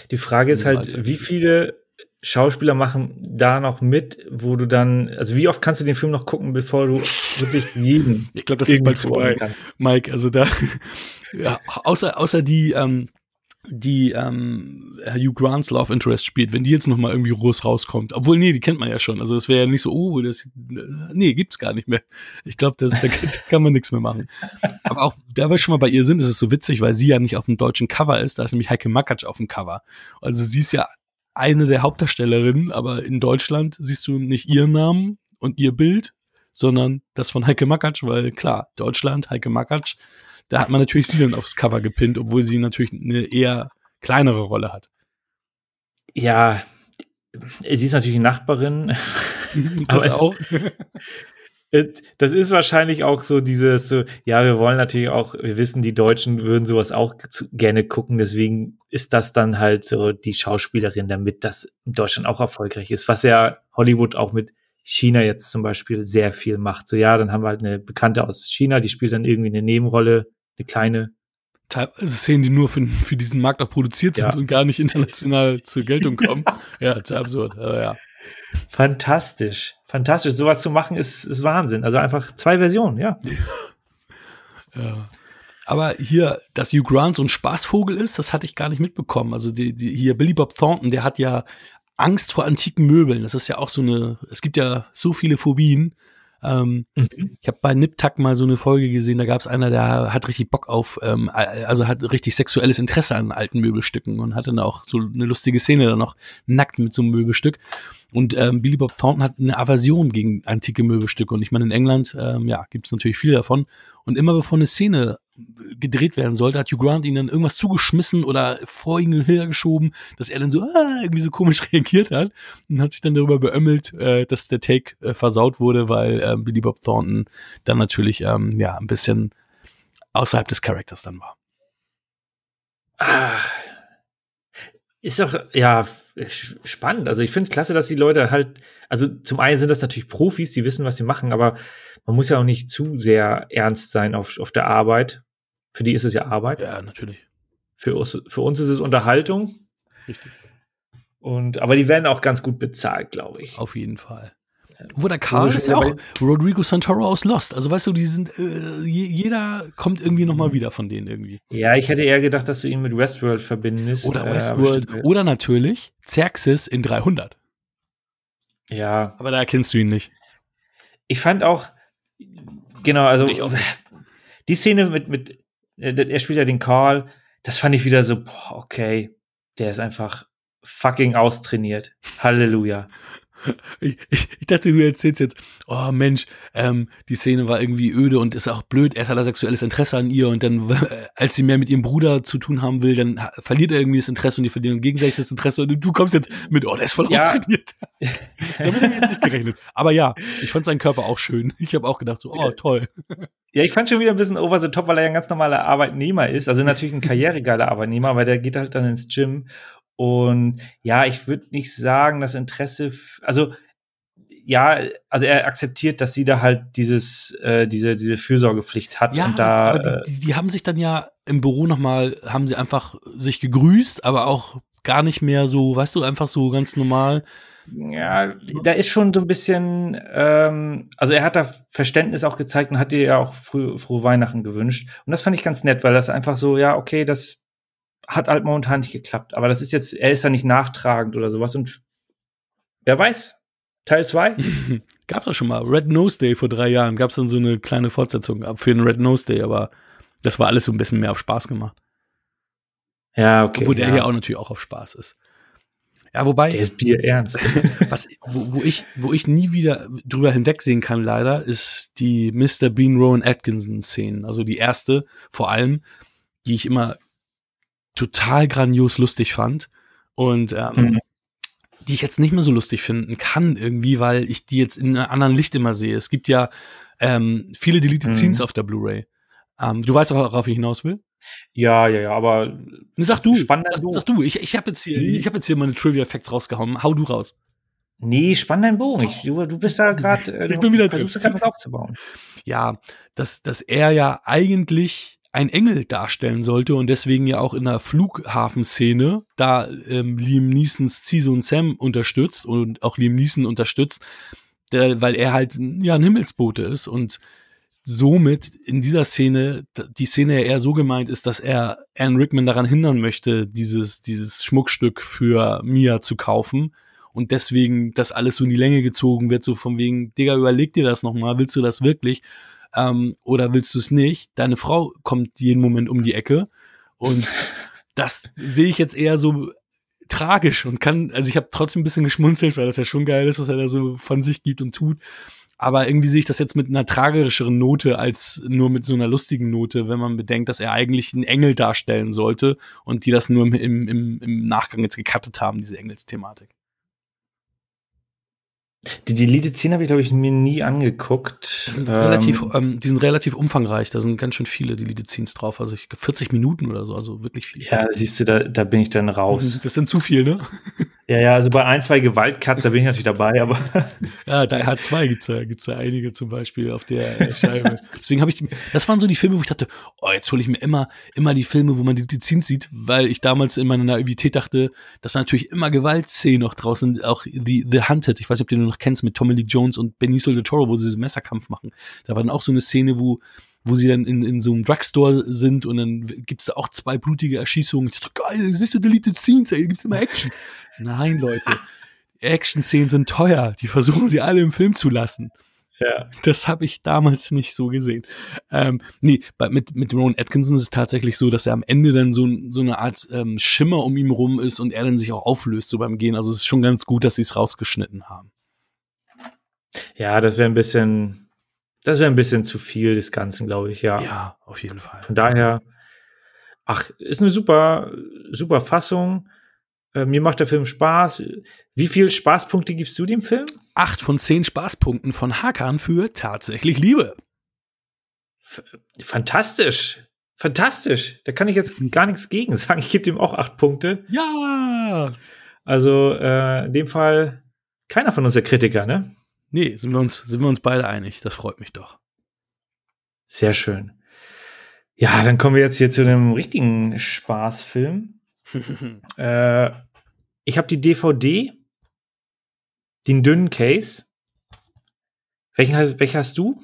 Die Frage ist halt, wie viele Schauspieler machen da noch mit, wo du dann, also wie oft kannst du den Film noch gucken, bevor du wirklich jeden. [laughs] Ich glaube, das ist bald vorbei, Mike. Also da, [laughs] ja, außer, außer die, ähm, die ähm, Hugh Grants Love Interest spielt, wenn die jetzt noch mal irgendwie groß rauskommt. Obwohl, nee, die kennt man ja schon. Also es wäre ja nicht so, oh, das, nee, gibt's gar nicht mehr. Ich glaube, da [laughs] kann man nichts mehr machen. Aber auch, da wir schon mal bei ihr sind, ist es so witzig, weil sie ja nicht auf dem deutschen Cover ist. Da ist nämlich Heike Makatsch auf dem Cover. Also sie ist ja eine der Hauptdarstellerinnen, aber in Deutschland siehst du nicht ihren Namen und ihr Bild, sondern das von Heike Makatsch, weil klar, Deutschland, Heike Makatsch, da hat man natürlich sie dann aufs Cover gepinnt, obwohl sie natürlich eine eher kleinere Rolle hat. Ja, sie ist natürlich Nachbarin. [laughs] das aber auch. [laughs] das ist wahrscheinlich auch so dieses so, ja, wir wollen natürlich auch, wir wissen, die Deutschen würden sowas auch gerne gucken, deswegen ist das dann halt so die Schauspielerin, damit das in Deutschland auch erfolgreich ist, was ja Hollywood auch mit China jetzt zum Beispiel sehr viel macht. So, ja, dann haben wir halt eine Bekannte aus China, die spielt dann irgendwie eine Nebenrolle, eine kleine. Szenen, die nur für, für diesen Markt auch produziert sind ja. und gar nicht international zur Geltung kommen. [laughs] ja, absurd, aber ja. Fantastisch, fantastisch. Sowas zu machen ist, ist Wahnsinn. Also einfach zwei Versionen, ja. ja. Aber hier, dass Hugh Grant so ein Spaßvogel ist, das hatte ich gar nicht mitbekommen. Also die, die, hier Billy Bob Thornton, der hat ja Angst vor antiken Möbeln. Das ist ja auch so eine, es gibt ja so viele Phobien. Ähm, mhm. Ich habe bei Niptak mal so eine Folge gesehen, da gab es einer, der hat richtig Bock auf, ähm, also hat richtig sexuelles Interesse an alten Möbelstücken und hatte dann auch so eine lustige Szene dann noch nackt mit so einem Möbelstück. Und ähm, Billy Bob Thornton hat eine Aversion gegen antike Möbelstücke. Und ich meine, in England, ähm, ja, gibt es natürlich viele davon. Und immer bevor eine Szene gedreht werden sollte, hat Hugh Grant ihn dann irgendwas zugeschmissen oder vor ihn hergeschoben, dass er dann so ah, irgendwie so komisch [laughs] reagiert hat und hat sich dann darüber beömmelt, äh, dass der Take äh, versaut wurde, weil äh, Billy Bob Thornton dann natürlich ähm, ja ein bisschen außerhalb des Charakters dann war. Ach, ist doch, ja, spannend. Also ich finde es klasse, dass die Leute halt, also zum einen sind das natürlich Profis, die wissen, was sie machen, aber man muss ja auch nicht zu sehr ernst sein auf, auf der Arbeit. Für die ist es ja Arbeit. Ja, natürlich. Für uns, für uns ist es Unterhaltung. Richtig. Und, aber die werden auch ganz gut bezahlt, glaube ich. Auf jeden Fall. Wo der Karl ist ja auch Rodrigo Santoro aus Lost. Also weißt du, die sind, äh, jeder kommt irgendwie nochmal wieder von denen irgendwie. Ja, ich hätte eher gedacht, dass du ihn mit Westworld verbindest. Oder äh, Westworld. Äh, oder natürlich Xerxes in 300. Ja. Aber da erkennst du ihn nicht. Ich fand auch, genau, also [laughs] die Szene mit, mit, äh, er spielt ja den Karl, das fand ich wieder so, boah, okay, der ist einfach fucking austrainiert. Halleluja. Ich, ich, ich, dachte, du erzählst jetzt, oh Mensch, ähm, die Szene war irgendwie öde und ist auch blöd, er hat ein sexuelles Interesse an ihr und dann, [laughs] als sie mehr mit ihrem Bruder zu tun haben will, dann verliert er irgendwie das Interesse und die verlieren gegenseitig das Interesse und du kommst jetzt mit, oh, der ist voll ja. [laughs] Damit habe ich jetzt nicht gerechnet. Aber ja, ich fand seinen Körper auch schön. Ich habe auch gedacht, so, oh, toll. Ja, ich fand schon wieder ein bisschen over the top, weil er ja ein ganz normaler Arbeitnehmer ist. Also natürlich ein [laughs] karrieregeiler Arbeitnehmer, weil der geht halt dann ins Gym und ja, ich würde nicht sagen, das Interesse, also ja, also er akzeptiert, dass sie da halt dieses, äh, diese, diese Fürsorgepflicht hat. Ja, und da, aber die, die, haben sich dann ja im Büro nochmal, haben sie einfach sich gegrüßt, aber auch gar nicht mehr so, weißt du, einfach so ganz normal. Ja, da ist schon so ein bisschen, ähm, also er hat da Verständnis auch gezeigt und hat dir ja auch früh, frohe Weihnachten gewünscht. Und das fand ich ganz nett, weil das einfach so, ja, okay, das hat halt momentan nicht geklappt. Aber das ist jetzt, er ist da nicht nachtragend oder sowas. Und wer weiß, Teil 2? [laughs] Gab's doch schon mal. Red Nose Day vor drei Jahren. Gab's dann so eine kleine Fortsetzung für den Red Nose Day, aber das war alles so ein bisschen mehr auf Spaß gemacht. Ja, okay. Wo der ja. hier auch natürlich auch auf Spaß ist. Ja, wobei. Der ist Bier ernst. [laughs] was, wo, wo, ich, wo ich nie wieder drüber hinwegsehen kann, leider, ist die Mr. Bean Rowan Atkinson Szene. Also die erste, vor allem, die ich immer total grandios lustig fand und ähm, mhm. die ich jetzt nicht mehr so lustig finden kann irgendwie, weil ich die jetzt in einem anderen Licht immer sehe. Es gibt ja ähm, viele Deleted mhm. Scenes auf der Blu-ray. Ähm, du weißt auch, worauf ich hinaus will? Ja, ja, ja, aber sag du, spannender sag, sag du, ich, ich habe jetzt hier, ich habe jetzt hier meine Trivia Facts rausgehauen. Hau du raus. Nee, spannenden Bogen. Ich, du, du bist da gerade, äh, ich bin wieder versuchst da gerade was aufzubauen. Ja, dass, dass er ja eigentlich ein Engel darstellen sollte und deswegen ja auch in der Flughafenszene da ähm, Liam Neesons Ciso und Sam unterstützt und auch Liam Neeson unterstützt, der, weil er halt ja ein Himmelsbote ist und somit in dieser Szene, die Szene ja eher so gemeint ist, dass er Anne Rickman daran hindern möchte, dieses, dieses Schmuckstück für Mia zu kaufen und deswegen das alles so in die Länge gezogen wird, so von wegen, Digga, überleg dir das nochmal, willst du das wirklich? Ähm, oder willst du es nicht? Deine Frau kommt jeden Moment um die Ecke und [laughs] das sehe ich jetzt eher so tragisch und kann, also ich habe trotzdem ein bisschen geschmunzelt, weil das ja schon geil ist, was er da so von sich gibt und tut. Aber irgendwie sehe ich das jetzt mit einer tragischeren Note als nur mit so einer lustigen Note, wenn man bedenkt, dass er eigentlich einen Engel darstellen sollte und die das nur im, im, im Nachgang jetzt gecuttet haben, diese Engelsthematik. Die Deleted Scene habe ich, glaube ich, mir nie angeguckt. Das sind ähm, relativ, ähm, die sind relativ umfangreich. Da sind ganz schön viele Deleted Scenes drauf. Also ich 40 Minuten oder so, also wirklich viel. Ja, siehst du, da, da bin ich dann raus. Das sind zu viel, ne? Ja, ja, also bei ein, zwei Gewaltcuts, da bin ich natürlich dabei, aber. [laughs] ja, da hat zwei gibt's ja, gibt's ja einige zum Beispiel auf der Scheibe. Deswegen habe ich, das waren so die Filme, wo ich dachte, oh, jetzt hole ich mir immer, immer die Filme, wo man die, die Scenes sieht, weil ich damals in meiner Naivität dachte, dass natürlich immer Gewaltszenen noch draußen, auch The, The Hunted, ich weiß nicht, ob du den noch kennst, mit Tommy Lee Jones und Benicio del Toro, wo sie diesen Messerkampf machen. Da war dann auch so eine Szene, wo, wo sie dann in, in so einem Drugstore sind und dann gibt's da auch zwei blutige Erschießungen. Ich dachte, geil, siehst du Deleted Scenes, ey, gibt's immer Action. [laughs] Nein, Leute, Action-Szenen sind teuer. Die versuchen sie alle im Film zu lassen. Ja. Das habe ich damals nicht so gesehen. Ähm, nee, bei, mit, mit Ron Atkinson ist es tatsächlich so, dass er am Ende dann so, so eine Art ähm, Schimmer um ihn rum ist und er dann sich auch auflöst so beim Gehen. Also es ist schon ganz gut, dass sie es rausgeschnitten haben. Ja, das wäre ein bisschen, das wäre ein bisschen zu viel des Ganzen, glaube ich, ja. Ja, auf jeden Fall. Von daher, ach, ist eine super, super Fassung. Äh, mir macht der Film Spaß. Wie viele Spaßpunkte gibst du dem Film? Acht von zehn Spaßpunkten von Hakan für tatsächlich Liebe. F fantastisch. Fantastisch. Da kann ich jetzt [laughs] gar nichts gegen sagen. Ich gebe dem auch acht Punkte. Ja. Also äh, in dem Fall keiner von uns der Kritiker, ne? Nee, sind wir uns, sind wir uns beide einig. Das freut mich doch. Sehr schön. Ja, dann kommen wir jetzt hier zu einem richtigen Spaßfilm. [laughs] äh, ich habe die DVD, den dünnen Case. Welchen, welchen hast du?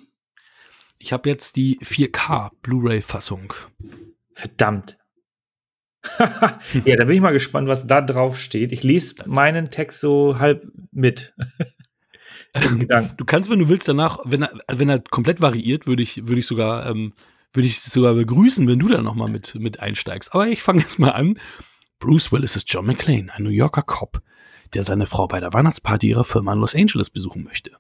Ich habe jetzt die 4K Blu-ray-Fassung. Verdammt. [laughs] ja, da bin ich mal gespannt, was da drauf steht. Ich lese meinen Text so halb mit. [laughs] [laughs] Du kannst, wenn du willst, danach, wenn er, wenn er komplett variiert, würde ich, würde ich sogar, ähm, würde ich sogar begrüßen, wenn du da nochmal mit, mit einsteigst. Aber ich fange jetzt mal an. Bruce Willis ist John McClane, ein New Yorker Cop, der seine Frau bei der Weihnachtsparty ihrer Firma in Los Angeles besuchen möchte.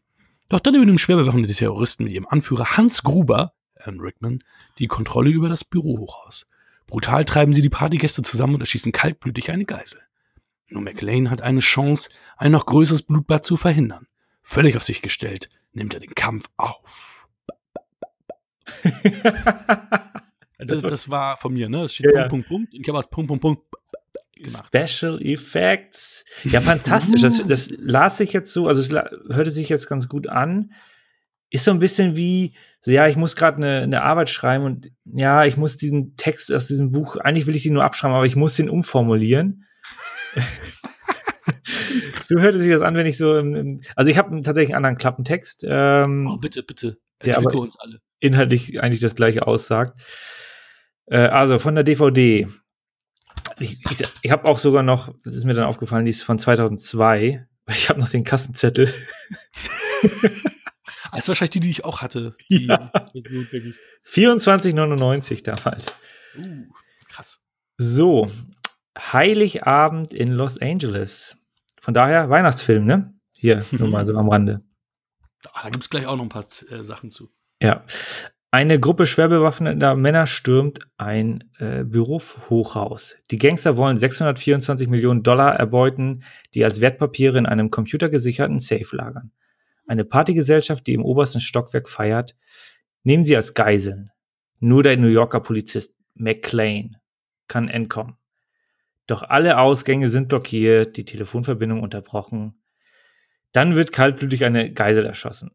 Doch dann übernehmen schwer bewaffnete Terroristen mit ihrem Anführer Hans Gruber, Alan Rickman, die Kontrolle über das Bürohochhaus. Brutal treiben sie die Partygäste zusammen und erschießen kaltblütig eine Geisel. Nur McLean hat eine Chance, ein noch größeres Blutbad zu verhindern. Völlig auf sich gestellt, nimmt er den Kampf auf. [laughs] das, das, war von mir, ne? Es steht ja, Punkt, Punkt, Punkt. Ich habe was Punkt, Punkt, Punkt gemacht. Special Effects. Ja, fantastisch. Das, das las ich jetzt so, also es hörte sich jetzt ganz gut an. Ist so ein bisschen wie, so, ja, ich muss gerade eine, eine Arbeit schreiben und ja, ich muss diesen Text aus diesem Buch, eigentlich will ich den nur abschreiben, aber ich muss den umformulieren. [laughs] so hörte sich das an, wenn ich so, im, also ich habe tatsächlich einen anderen Klappentext. Ähm, oh, bitte, bitte. Der aber uns alle. inhaltlich eigentlich das gleiche aussagt. Äh, also von der DVD. Ich, ich, ich habe auch sogar noch, das ist mir dann aufgefallen, die ist von 2002. Ich habe noch den Kassenzettel. [laughs] Das ist wahrscheinlich die, die ich auch hatte. [laughs] Ja. 24,99 damals. Uh, krass. So, Heiligabend in Los Angeles. Von daher Weihnachtsfilm, ne? Hier, [laughs] nur mal so am Rande. Ah, da gibt es gleich auch noch ein paar äh, Sachen zu. Ja. Eine Gruppe schwer bewaffneter Männer stürmt ein äh, Bürohochhaus. Die Gangster wollen 624 Millionen Dollar erbeuten, die als Wertpapiere in einem computergesicherten Safe lagern. Eine Partygesellschaft, die im obersten Stockwerk feiert, nehmen sie als Geiseln. Nur der New Yorker Polizist McLean kann entkommen. Doch alle Ausgänge sind blockiert, die Telefonverbindung unterbrochen. Dann wird kaltblütig eine Geisel erschossen.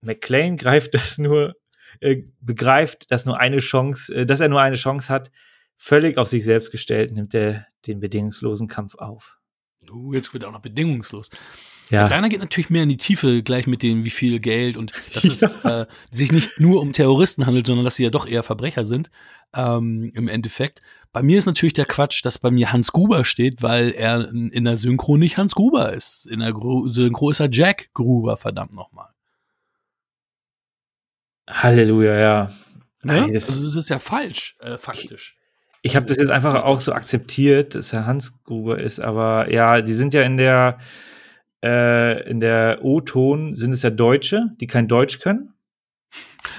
McLean greift das nur, äh, begreift, dass nur eine Chance, äh, dass er nur eine Chance hat. Völlig auf sich selbst gestellt nimmt er den bedingungslosen Kampf auf. Uh, jetzt wird er auch noch bedingungslos. Ja. Deiner geht natürlich mehr in die Tiefe, gleich mit dem, wie viel Geld und dass [laughs] ja. es äh, sich nicht nur um Terroristen handelt, sondern dass sie ja doch eher Verbrecher sind, ähm, im Endeffekt. Bei mir ist natürlich der Quatsch, dass bei mir Hans Gruber steht, weil er in der Synchro nicht Hans Gruber ist. In der Synchro ist er Jack Gruber, verdammt nochmal. Halleluja, ja. Ne? Nein, das also das ist ja falsch, äh, faktisch. Ich, ich habe das jetzt einfach auch so akzeptiert, dass er Hans Gruber ist, aber ja, die sind ja in der äh, in der O-Ton sind es ja Deutsche, die kein Deutsch können.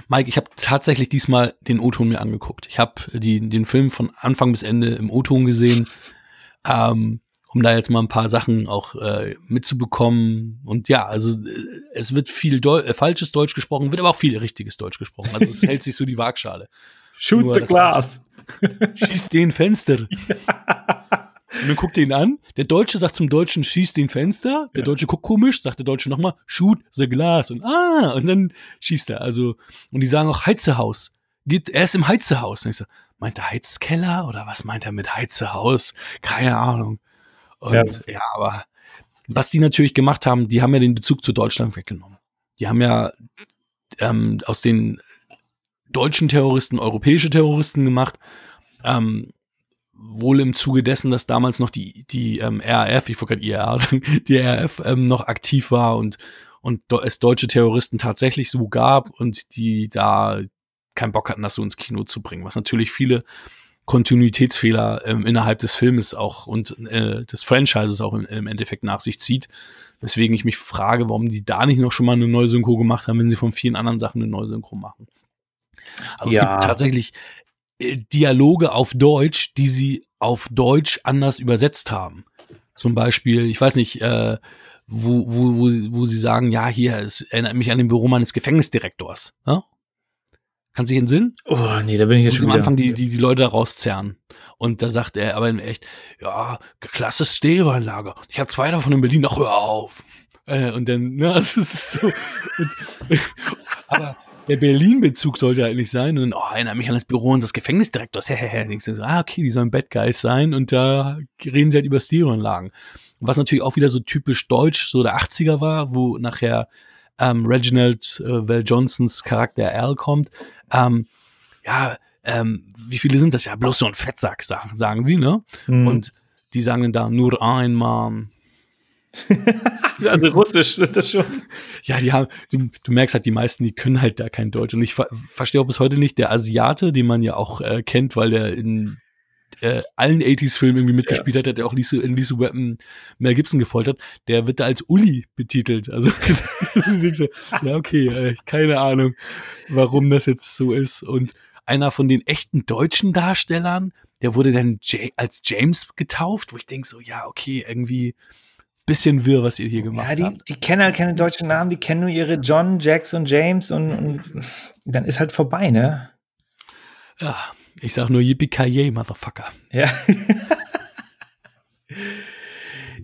Mike, ich habe tatsächlich diesmal den O-Ton mir angeguckt. Ich habe den Film von Anfang bis Ende im O-Ton gesehen, [laughs] ähm, um da jetzt mal ein paar Sachen auch äh, mitzubekommen. Und ja, also äh, es wird viel Deu äh, falsches Deutsch gesprochen, wird aber auch viel richtiges Deutsch gesprochen. Also es hält sich so die Waagschale. Shoot Nur the glass. Schieß den Fenster. Ja. [laughs] [laughs] Und dann guckt er ihn an. Der Deutsche sagt zum Deutschen, schießt den Fenster. Der ja. Deutsche guckt komisch, sagt der Deutsche nochmal, shoot the glass. Und ah, und dann schießt er. Also, und die sagen auch Heizehaus. Geht, er ist im Heizehaus. Und ich so, meint er Heizkeller oder was meint er mit Heizehaus? Keine Ahnung. Und ja. ja, aber was die natürlich gemacht haben, die haben ja den Bezug zu Deutschland weggenommen. Die haben ja ähm, aus den deutschen Terroristen europäische Terroristen gemacht. Ähm, wohl im Zuge dessen, dass damals noch die, die ähm, RAF, ich wollte gerade IRA sagen, [laughs] die RAF ähm, noch aktiv war und, und es deutsche Terroristen tatsächlich so gab und die da keinen Bock hatten, das so ins Kino zu bringen, was natürlich viele Kontinuitätsfehler ähm, innerhalb des Filmes auch und äh, des Franchises auch im, im, Endeffekt nach sich zieht. Weswegen ich mich frage, warum die da nicht noch schon mal eine neue Synchro gemacht haben, wenn sie von vielen anderen Sachen eine neue Synchro machen. Also ja. es gibt tatsächlich Dialoge auf Deutsch, die sie auf Deutsch anders übersetzt haben. Zum Beispiel, ich weiß nicht, äh, wo, wo, wo, wo sie sagen, ja, hier, es erinnert mich an den Büro meines Gefängnisdirektors. Ne? Kannst du dich entsinnen? Oh, nee, da bin ich jetzt schon am Anfang die, die, die Leute rauszerren. Und da sagt er aber in echt, ja, klasse Stereoanlage. Ich habe zwei davon in Berlin, ach, hör auf. Äh, und dann, ne, [laughs] also es ist so. Und, [laughs] aber der Berlin-Bezug sollte eigentlich sein. Und oh, erinnere mich an das Büro unseres Gefängnisdirektors. [laughs] Denkst du ah, okay, die sollen Bad Guys sein. Und da reden sie halt über Stereoanlagen. Was natürlich auch wieder so typisch deutsch, so der 80er war, wo nachher ähm, Reginald äh, Val Johnsons Charakter Al kommt. Ähm, ja, ähm, wie viele sind das? Ja, bloß so ein Fettsack, sagen, sagen sie, ne? Mhm. Und die sagen dann da nur einmal [laughs] also Russisch sind das schon. Ja, die haben, du, du, merkst halt, die meisten, die können halt da kein Deutsch. Und ich ver verstehe auch bis heute nicht, der Asiate, den man ja auch äh, kennt, weil der in äh, allen 80s-Filmen irgendwie mitgespielt ja. hat, der auch Lisa, in Lisa Weapon Mel Gibson gefoltert, der wird da als Uli betitelt. Also [laughs] so, ja, okay, äh, keine Ahnung, warum das jetzt so ist. Und einer von den echten deutschen Darstellern, der wurde dann J als James getauft, wo ich denke so, ja, okay, irgendwie bisschen wirr, was ihr hier gemacht ja, die, habt. Die kennen halt keine deutschen Namen, die kennen nur ihre John, Jacks und James und, und dann ist halt vorbei, ne? Ja, ich sag nur Yippie Motherfucker. Ja. [laughs]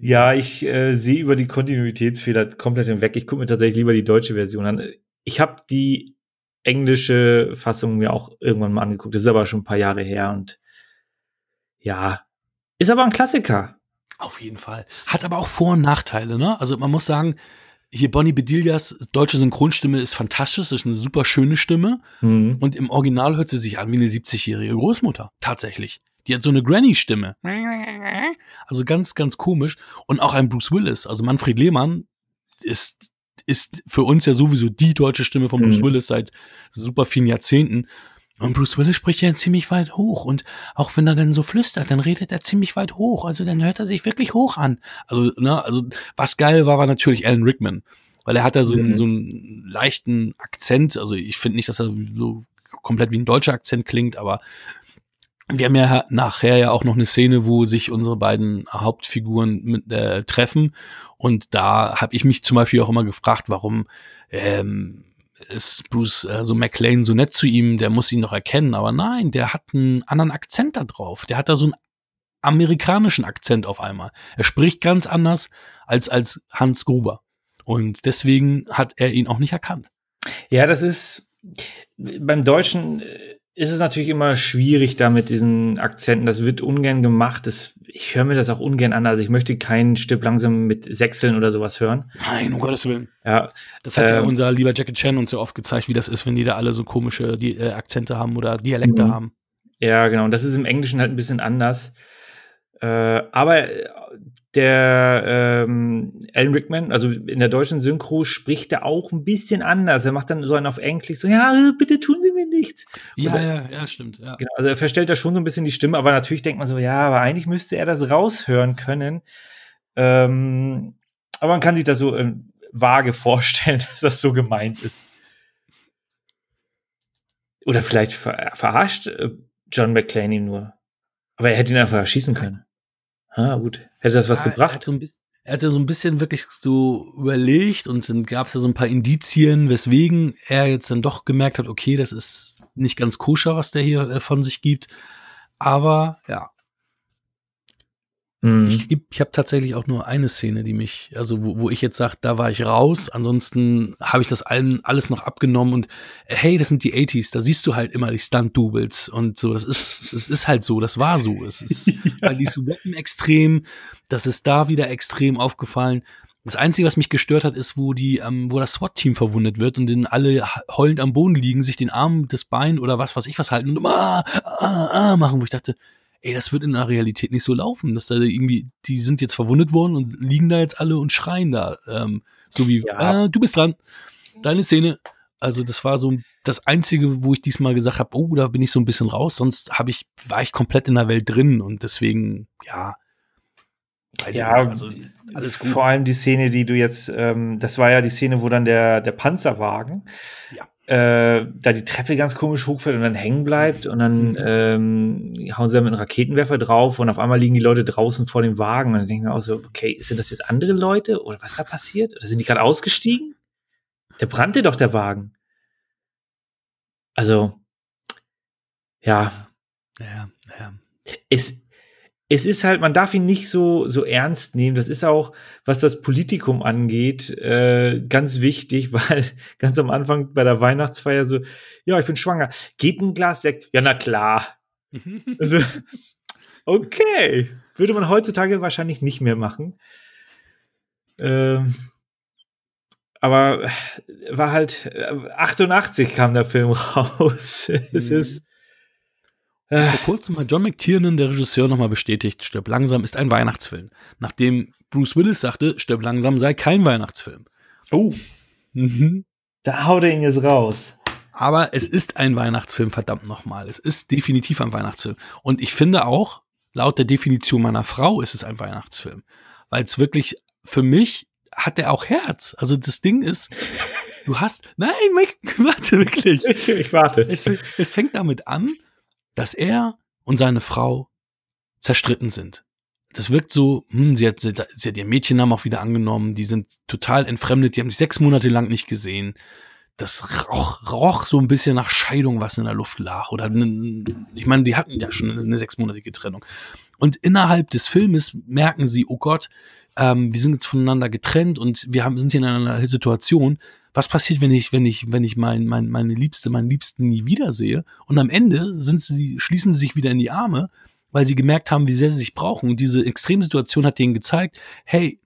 ja, ich äh, sehe über die Kontinuitätsfehler komplett hinweg. Ich gucke mir tatsächlich lieber die deutsche Version an. Ich habe die englische Fassung mir auch irgendwann mal angeguckt. Das ist aber schon ein paar Jahre her und ja, ist aber ein Klassiker. Auf jeden Fall. Hat aber auch Vor- und Nachteile, ne? Also man muss sagen, hier Bonnie Bedillas deutsche Synchronstimme ist fantastisch, ist eine super schöne Stimme. Mhm. Und im Original hört sie sich an wie eine 70-jährige Großmutter. Tatsächlich. Die hat so eine Granny-Stimme. Also ganz, ganz komisch. Und auch ein Bruce Willis, also Manfred Lehmann, ist, ist für uns ja sowieso die deutsche Stimme von Bruce mhm. Willis seit super vielen Jahrzehnten. Und Bruce Willis spricht ja ziemlich weit hoch. Und auch wenn er dann so flüstert, dann redet er ziemlich weit hoch. Also dann hört er sich wirklich hoch an. Also, ne, also was geil war, war natürlich Alan Rickman. Weil er hat da so, mhm. einen, so einen leichten Akzent. Also ich finde nicht, dass er so komplett wie ein deutscher Akzent klingt, aber wir haben ja nachher ja auch noch eine Szene, wo sich unsere beiden Hauptfiguren mit, äh, treffen. Und da habe ich mich zum Beispiel auch immer gefragt, warum ähm, ist Bruce äh, so McLean so nett zu ihm, der muss ihn doch erkennen. Aber nein, der hat einen anderen Akzent da drauf. Der hat da so einen amerikanischen Akzent auf einmal. Er spricht ganz anders als als Hans Gruber. Und deswegen hat er ihn auch nicht erkannt. Ja, das ist beim Deutschen äh, ist es natürlich immer schwierig da mit diesen Akzenten. Das wird ungern gemacht. Das, ich höre mir das auch ungern an. Also ich möchte keinen Stück langsam mit Sechseln oder sowas hören. Nein, um Gottes Willen. Ja. Das hat ähm, ja unser lieber Jackie Chan uns ja oft gezeigt, wie das ist, wenn die da alle so komische die, äh, Akzente haben oder Dialekte mhm. haben. Ja, genau. Und das ist im Englischen halt ein bisschen anders. Äh, aber der ähm, Alan Rickman, also in der deutschen Synchro, spricht er auch ein bisschen anders. Er macht dann so einen auf ängstlich, so, ja, bitte tun Sie mir nichts. Ja, Oder, ja, ja, stimmt. Ja. Genau, also er verstellt da schon so ein bisschen die Stimme, aber natürlich denkt man so, ja, aber eigentlich müsste er das raushören können. Ähm, aber man kann sich das so ähm, vage vorstellen, [laughs] dass das so gemeint ist. Oder vielleicht ver verarscht äh, John McClane ihn nur. Aber er hätte ihn einfach erschießen können. Ah, gut. Hätte das was ja, gebracht? Er hat, so ein bisschen, er hat ja so ein bisschen wirklich so überlegt und dann gab es ja so ein paar Indizien, weswegen er jetzt dann doch gemerkt hat, okay, das ist nicht ganz koscher, was der hier äh, von sich gibt. Aber ja, Mhm. Ich, ich habe tatsächlich auch nur eine Szene, die mich, also wo, wo ich jetzt sage, da war ich raus. Ansonsten habe ich das allen alles noch abgenommen und hey, das sind die 80s, da siehst du halt immer die Stunt-Doubles und so. Das ist, es ist halt so, das war so. Es ist [laughs] ja. bei diesen Wetten extrem, das ist da wieder extrem aufgefallen. Das Einzige, was mich gestört hat, ist, wo die, ähm, wo das SWAT-Team verwundet wird und dann alle heulend am Boden liegen, sich den Arm, das Bein oder was, was ich was halten und ah, ah, ah machen, wo ich dachte, ey, das wird in der Realität nicht so laufen, dass da irgendwie, die sind jetzt verwundet worden und liegen da jetzt alle und schreien da. Ähm, so wie, ja. äh, du bist dran, deine Szene. Also das war so das Einzige, wo ich diesmal gesagt habe, oh, da bin ich so ein bisschen raus, sonst habe ich, war ich komplett in der Welt drin und deswegen, ja, ja, also, alles gut. vor allem die Szene, die du jetzt, ähm, das war ja die Szene, wo dann der, der Panzerwagen ja äh, da die Treppe ganz komisch hochfährt und dann hängen bleibt und dann mhm. ähm, hauen sie da mit einem Raketenwerfer drauf und auf einmal liegen die Leute draußen vor dem Wagen und dann denken wir auch so, okay, sind das jetzt andere Leute oder was da passiert? Oder sind die gerade ausgestiegen? Der brannte doch der Wagen. Also, ja. Ja, ja. Es, es ist halt, man darf ihn nicht so, so ernst nehmen. Das ist auch, was das Politikum angeht, äh, ganz wichtig, [laughs] weil ganz am Anfang bei der Weihnachtsfeier so, ja, ich bin schwanger. Geht ein Glas Sekt? Ja, na klar. [laughs] also, okay. Würde man heutzutage wahrscheinlich nicht mehr machen. Ähm, aber war halt, 88 kam der Film [laughs] raus. es mhm. ist, äh. Vor kurzem hat John McTiernan, der Regisseur, nochmal bestätigt, Stirb langsam ist ein Weihnachtsfilm. Nachdem Bruce Willis sagte, Stirb langsam sei kein Weihnachtsfilm. Oh. Mhm. Da haut er ihn jetzt raus. Aber es ist ein Weihnachtsfilm, verdammt nochmal. Es ist definitiv ein Weihnachtsfilm. Und ich finde auch, laut der Definition meiner Frau ist es ein Weihnachtsfilm. Weil es wirklich, für mich hat der auch Herz. Also das Ding ist, du hast, nein, [laughs] warte, wirklich. Ich, ich warte. Es, es fängt damit an, dass er und seine Frau zerstritten sind. Das wirkt so, hm, sie hat, sie, sie hat ihr Mädchennamen auch wieder angenommen, die sind total entfremdet, die haben sich sechs Monate lang nicht gesehen. Das roch, roch so ein bisschen nach Scheidung, was in der Luft lag. Oder ich meine, die hatten ja schon eine sechsmonatige Trennung. Und innerhalb des Filmes merken sie, oh Gott, ähm, wir sind jetzt voneinander getrennt und wir haben, sind hier in einer Situation. Was passiert, wenn ich, wenn ich, wenn ich mein, mein, meine Liebste, meinen Liebsten nie wiedersehe? Und am Ende sind sie, schließen sie sich wieder in die Arme, weil sie gemerkt haben, wie sehr sie sich brauchen. Und diese Extremsituation hat denen gezeigt, hey,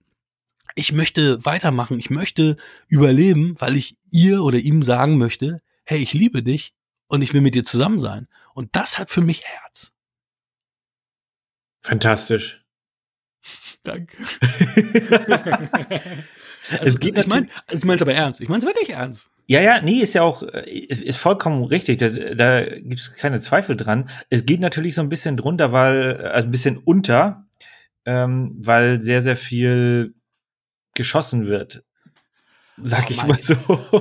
ich möchte weitermachen, ich möchte überleben, weil ich ihr oder ihm sagen möchte, hey, ich liebe dich und ich will mit dir zusammen sein. Und das hat für mich Herz. Fantastisch. Danke. [laughs] also, es geht ich meine, ich meine es aber ernst. Ich meine es wirklich ernst. Ja, ja, nee, ist ja auch, ist, ist vollkommen richtig. Da, da gibt es keine Zweifel dran. Es geht natürlich so ein bisschen drunter, weil, also ein bisschen unter, ähm, weil sehr, sehr viel geschossen wird. Sag oh, ich mal so.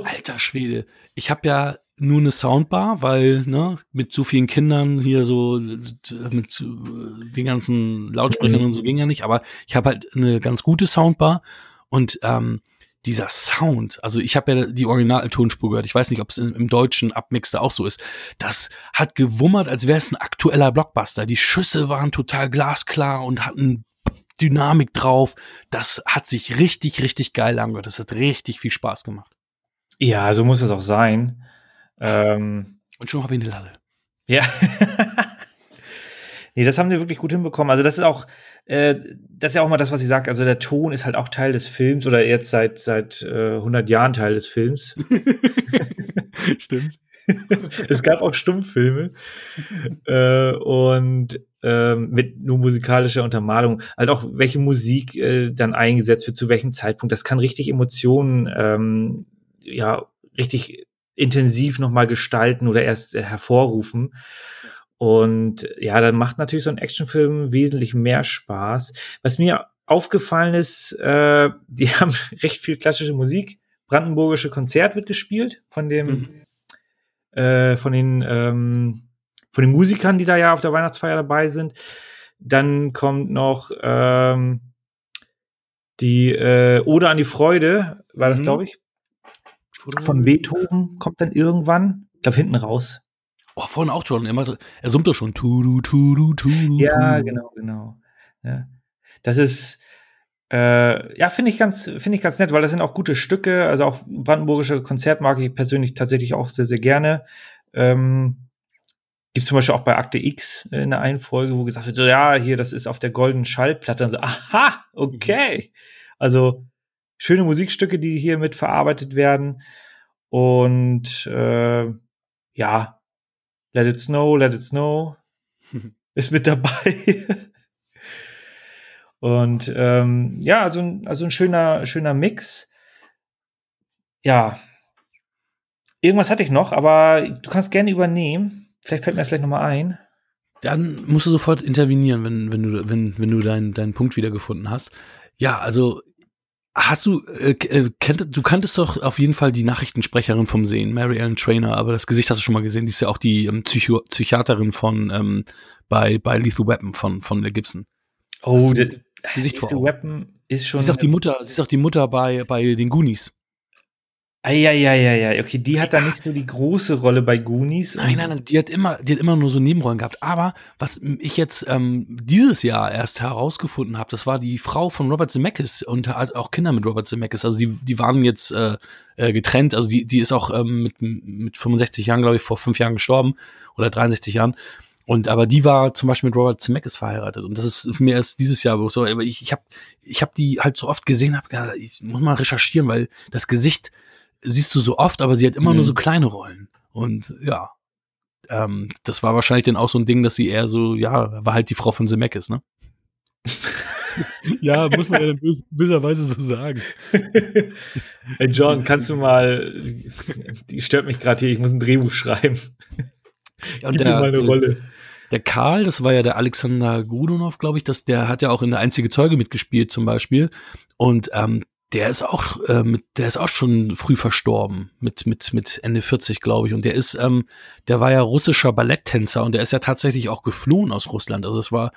Alter Schwede. Ich habe ja nur eine Soundbar, weil ne, mit so vielen Kindern hier so mit den ganzen Lautsprechern mhm. und so ging ja nicht, aber ich habe halt eine ganz gute Soundbar und ähm, dieser Sound, also ich habe ja die Original-Tonspur gehört, ich weiß nicht, ob es im deutschen Abmix da auch so ist, das hat gewummert, als wäre es ein aktueller Blockbuster. Die Schüsse waren total glasklar und hatten Dynamik drauf. Das hat sich richtig, richtig geil angehört. Das hat richtig viel Spaß gemacht. Ja, so muss es auch sein. Ähm, und schon habe ich eine Lalle. Ja. [laughs] nee, das haben wir wirklich gut hinbekommen. Also, das ist auch, äh, das ist ja auch mal das, was ich sage. Also, der Ton ist halt auch Teil des Films oder jetzt seit, seit äh, 100 Jahren Teil des Films. [laughs] Stimmt. [laughs] es gab auch Stummfilme äh, und ähm, mit nur musikalischer Untermalung, halt auch welche Musik äh, dann eingesetzt wird, zu welchem Zeitpunkt. Das kann richtig Emotionen ähm, ja richtig intensiv nochmal gestalten oder erst hervorrufen. Und ja, dann macht natürlich so ein Actionfilm wesentlich mehr Spaß. Was mir aufgefallen ist, äh, die [laughs] haben recht viel klassische Musik. Brandenburgische Konzert wird gespielt von dem, mhm. äh, von den, ähm, von den Musikern, die da ja auf der Weihnachtsfeier dabei sind. Dann kommt noch ähm, die äh, Ode an die Freude, war das, mhm. glaube ich, von Beethoven kommt dann irgendwann, ich glaube hinten raus. Oh, vorhin auch schon. Er, er summt doch schon. Tu, tu, tu, tu, ja, genau, genau. Ja. Das ist, äh, ja, finde ich ganz, finde ich ganz nett, weil das sind auch gute Stücke. Also auch brandenburgische Konzert mag ich persönlich tatsächlich auch sehr, sehr gerne. Ähm, Gibt zum Beispiel auch bei Akte X in einer einen Folge, wo gesagt wird, so, ja, hier, das ist auf der goldenen Schallplatte. Und so, aha, okay. Also schöne Musikstücke, die hier mit verarbeitet werden. Und äh, ja, Let It Snow, Let It Snow [laughs] ist mit dabei. Und ähm, ja, also, also ein schöner, schöner Mix. Ja. Irgendwas hatte ich noch, aber du kannst gerne übernehmen. Vielleicht fällt mir das gleich nochmal ein. Dann musst du sofort intervenieren, wenn, wenn du, wenn, wenn du deinen, deinen Punkt wiedergefunden hast. Ja, also Hast du, äh, äh, kennt, du kanntest doch auf jeden Fall die Nachrichtensprecherin vom Sehen, Mary Ellen Trainer, aber das Gesicht hast du schon mal gesehen, die ist ja auch die ähm, Psycho Psychiaterin von ähm, bei, bei Lethal Weapon von, von Mel Gibson. Oh, das Gesicht vor Weapon ist schon. Sie ist auch die Mutter, sie ist auch die Mutter bei, bei den Goonies. Eieieiei, okay, die hat da nicht so die große Rolle bei Goonies. Nein, nein, nein, die hat immer, die hat immer nur so Nebenrollen gehabt. Aber was ich jetzt ähm, dieses Jahr erst herausgefunden habe, das war die Frau von Robert Zemeckis und hat auch Kinder mit Robert Zemeckis. Also die, die waren jetzt äh, äh, getrennt. Also die, die ist auch ähm, mit, mit 65 Jahren, glaube ich, vor fünf Jahren gestorben oder 63 Jahren. Und aber die war zum Beispiel mit Robert Zemeckis verheiratet. Und das ist mir erst dieses Jahr so. Aber ich, ich habe ich hab die halt so oft gesehen, habe gedacht, ich muss mal recherchieren, weil das Gesicht siehst du so oft, aber sie hat immer mhm. nur so kleine Rollen. Und ja, ähm, das war wahrscheinlich dann auch so ein Ding, dass sie eher so, ja, war halt die Frau von Zemeckis, ne? ja, muss man ja dann bös böserweise so sagen. Hey John, kannst du mal, die stört mich gerade hier, ich muss ein Drehbuch schreiben. Ja, und Gib der, mir mal eine Rolle. Der Karl, das war ja der Alexander Grudonov, glaube ich, das, der hat ja auch in der einzige Zeuge mitgespielt zum Beispiel. Und ähm, der ist auch, äh, mit, der ist auch schon früh verstorben, mit, mit, mit Ende 40, glaube ich. Und der ist, ähm, der war ja russischer Balletttänzer und der ist ja tatsächlich auch geflohen aus Russland. Also es war,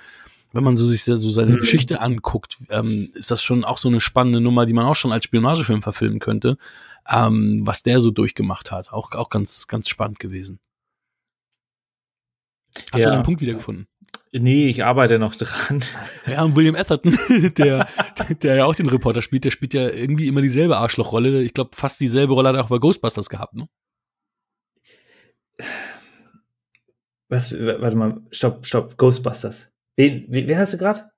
wenn man so sich so seine mhm. Geschichte anguckt, ähm, ist das schon auch so eine spannende Nummer, die man auch schon als Spionagefilm verfilmen könnte, ähm, was der so durchgemacht hat. Auch, auch ganz, ganz spannend gewesen. Hast ja. du den Punkt wiedergefunden? Nee, ich arbeite noch dran. Ja, und William Atherton, [laughs] der, der ja auch den Reporter spielt, der spielt ja irgendwie immer dieselbe Arschlochrolle. Ich glaube, fast dieselbe Rolle hat er auch bei Ghostbusters gehabt, ne? Was, warte mal, stopp, stopp, Ghostbusters. Wen, wen hast du gerade?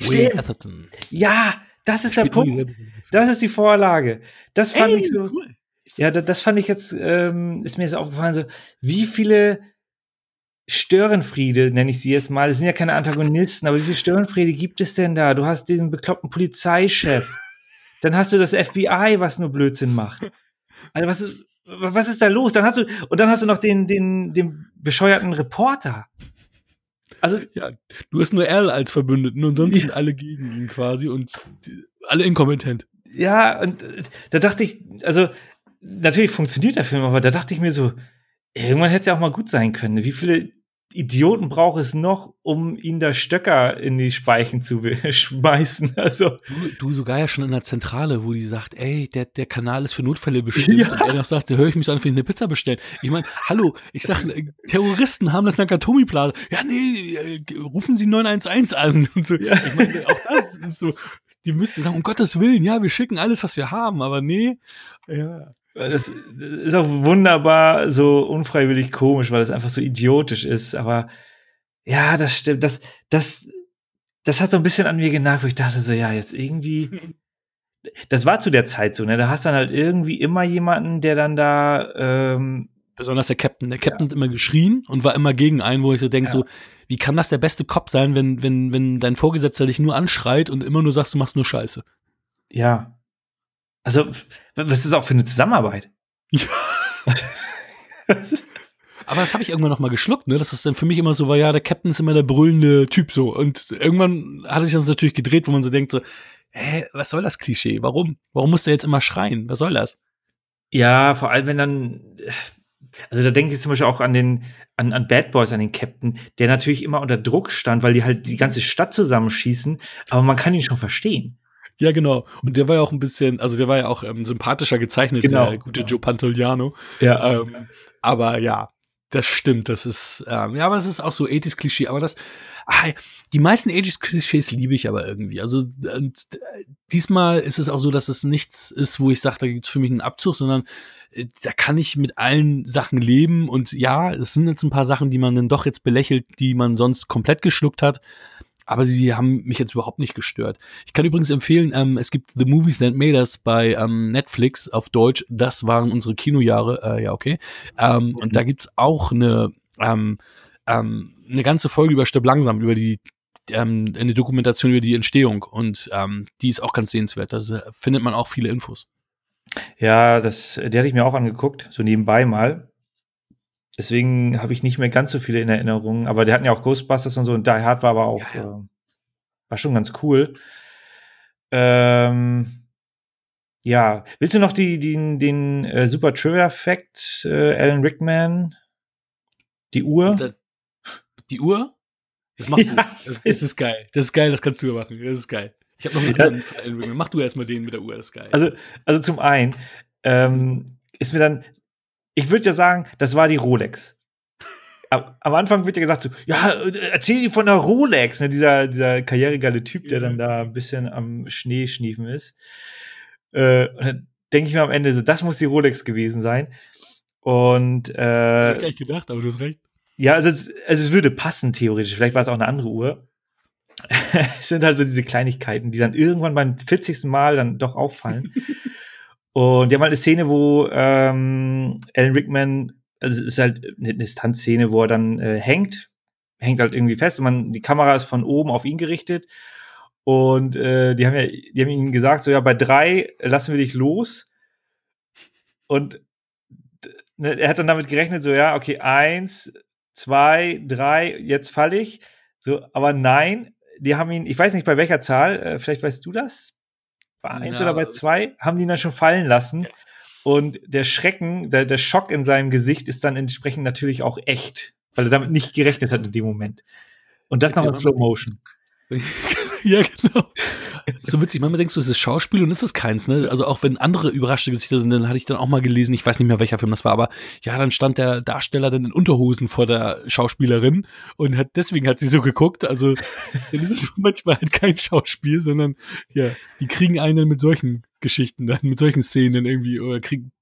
William Atherton. Ja, das ist der Punkt. Das ist die Vorlage. Das fand Ey, ich so. Cool. Ja, das, fand ich jetzt, ähm, ist mir jetzt aufgefallen, so, wie viele Störenfriede, nenne ich sie jetzt mal. Das sind ja keine Antagonisten, aber wie viele Störenfriede gibt es denn da? Du hast diesen bekloppten Polizeichef. [laughs] Dann hast du das FBI, was nur Blödsinn macht. Also was ist, was ist da los? Dann hast du, und dann hast du noch den, den, den bescheuerten Reporter. Also, ja, du hast nur Al als Verbündeten und sonst ja. sind alle gegen ihn quasi und alle inkompetent. Ja, und da dachte ich, also, natürlich funktioniert der Film, aber da dachte ich mir so, irgendwann hätte es ja auch mal gut sein können. Wie viele Idioten braucht es noch, um ihn da Stöcker in die Speichen zu [laughs] schmeißen. Also du, du, sogar ja schon in der Zentrale, wo die sagt, ey, der, der Kanal ist für Notfälle bestimmt. Ja. Und er noch sagt, da höre ich mich an, wenn ich eine Pizza bestellen. Ich meine, hallo, ich sage, äh, Terroristen haben das Nakatomi-Plaza. Ja, nee, äh, rufen Sie 911 an. [laughs] Und so. Ja. Ich meine, auch das ist so, die müssten sagen, um Gottes Willen, ja, wir schicken alles, was wir haben, aber nee. Ja. Das ist auch wunderbar so unfreiwillig komisch, weil es einfach so idiotisch ist. Aber ja, das stimmt. Das, das, das hat so ein bisschen an mir genagt, wo ich dachte so, ja, jetzt irgendwie. [laughs] Das war zu der Zeit so, ne? Da hast dann halt irgendwie immer jemanden, der dann da. Ähm, Besonders der Captain. Der Captain ja. hat immer geschrien und war immer gegen einen, wo ich so denke, ja. so, wie kann das der beste Cop sein, wenn, wenn, wenn dein Vorgesetzter dich nur anschreit und immer nur sagst, du machst nur Scheiße? Ja, also, was ist das auch für eine Zusammenarbeit? [laughs] Aber das habe ich irgendwann noch mal geschluckt, ne? Das ist dann für mich immer so war, ja, der Captain ist immer der brüllende Typ so. Und irgendwann hatte ich das natürlich gedreht, wo man so denkt so, hä, was soll das Klischee? Warum? Warum muss der jetzt immer schreien? Was soll das? Ja, vor allem wenn dann, also da denke ich zum Beispiel auch an den, an, an Bad Boys, an den Captain, der natürlich immer unter Druck stand, weil die halt die ganze Stadt zusammenschießen, aber man kann ihn schon verstehen. Ja, genau. Und der war ja auch ein bisschen, also der war ja auch ähm, sympathischer gezeichnet, genau. der gute Joe Pantoliano. Ja. Ähm, aber ja, das stimmt. Das ist, ähm, ja, aber das ist auch so 80s-Klischee. Aber das, ah, die meisten 80s-Klischees liebe ich aber irgendwie. Also und, äh, diesmal ist es auch so, dass es nichts ist, wo ich sage, da gibt es für mich einen Abzug, sondern äh, da kann ich mit allen Sachen leben. Und ja, es sind jetzt ein paar Sachen, die man dann doch jetzt belächelt, die man sonst komplett geschluckt hat aber sie haben mich jetzt überhaupt nicht gestört. Ich kann übrigens empfehlen, ähm, es gibt The Movies That Made Us bei ähm, Netflix auf Deutsch. Das waren unsere Kinojahre, äh, ja okay. Ähm, mhm. Und da gibt's auch eine ähm, ähm, eine ganze Folge über Stirb langsam, über die ähm, eine Dokumentation über die Entstehung und ähm, die ist auch ganz sehenswert. Da findet man auch viele Infos. Ja, das, die hatte ich mir auch angeguckt, so nebenbei mal. Deswegen habe ich nicht mehr ganz so viele in Erinnerung. Aber der hatten ja auch Ghostbusters und so und Die Hard war aber auch, ja, ja. Äh, war schon ganz cool. Ähm, ja, willst du noch die, die, den äh, Super Trivia Fact, äh, Alan Rickman? Die Uhr? Die Uhr? Das machst [laughs] ja. du. Das ist geil. Das ist geil, das kannst du machen. Das ist geil. Ich habe noch einen anderen ja. Alan Rickman. Mach du erstmal den mit der Uhr, das ist geil. Also, also zum einen ähm, ist mir dann, ich würde ja sagen, das war die Rolex. Am, am Anfang wird ja gesagt so, ja, äh, erzähl die von der Rolex, ne, dieser, dieser karrieregeile Typ, der dann da ein bisschen am Schnee schniefen ist. Äh, und dann denke ich mir am Ende so, das muss die Rolex gewesen sein. Und äh, ich gar nicht gedacht, aber du hast recht. Ja, also es, also es würde passen theoretisch. Vielleicht war es auch eine andere Uhr. [laughs] es sind halt so diese Kleinigkeiten, die dann irgendwann beim 40. Mal dann doch auffallen. [laughs] Und die haben halt eine Szene, wo ähm, Alan Rickman, also es ist halt eine Stunt-Szene, wo er dann äh, hängt, hängt halt irgendwie fest und man, die Kamera ist von oben auf ihn gerichtet Und äh, die haben ja, die haben ihnen gesagt, so ja, bei drei lassen wir dich los. Und ne, er hat dann damit gerechnet, so ja, okay, eins, zwei, drei, jetzt falle ich. So, aber nein, die haben ihn, ich weiß nicht bei welcher Zahl, äh, vielleicht weißt du das, bei eins Ja. oder bei zwei, haben die ihn dann schon fallen lassen. Und der Schrecken, der, der Schock in seinem Gesicht ist dann entsprechend natürlich auch echt, weil er damit nicht gerechnet hat in dem Moment. Und das noch in. Slow Motion. [laughs] ja, genau. So witzig, manchmal denkst du, es ist Schauspiel und es ist keins, ne? Also auch wenn andere überraschte Gesichter sind, dann hatte ich dann auch mal gelesen, ich weiß nicht mehr, welcher Film das war, aber ja, dann stand der Darsteller dann in Unterhosen vor der Schauspielerin und hat deswegen hat sie so geguckt. Also dann ist es [laughs] manchmal halt kein Schauspiel, sondern ja, die kriegen einen mit solchen Geschichten dann, mit solchen Szenen irgendwie oder kriegen.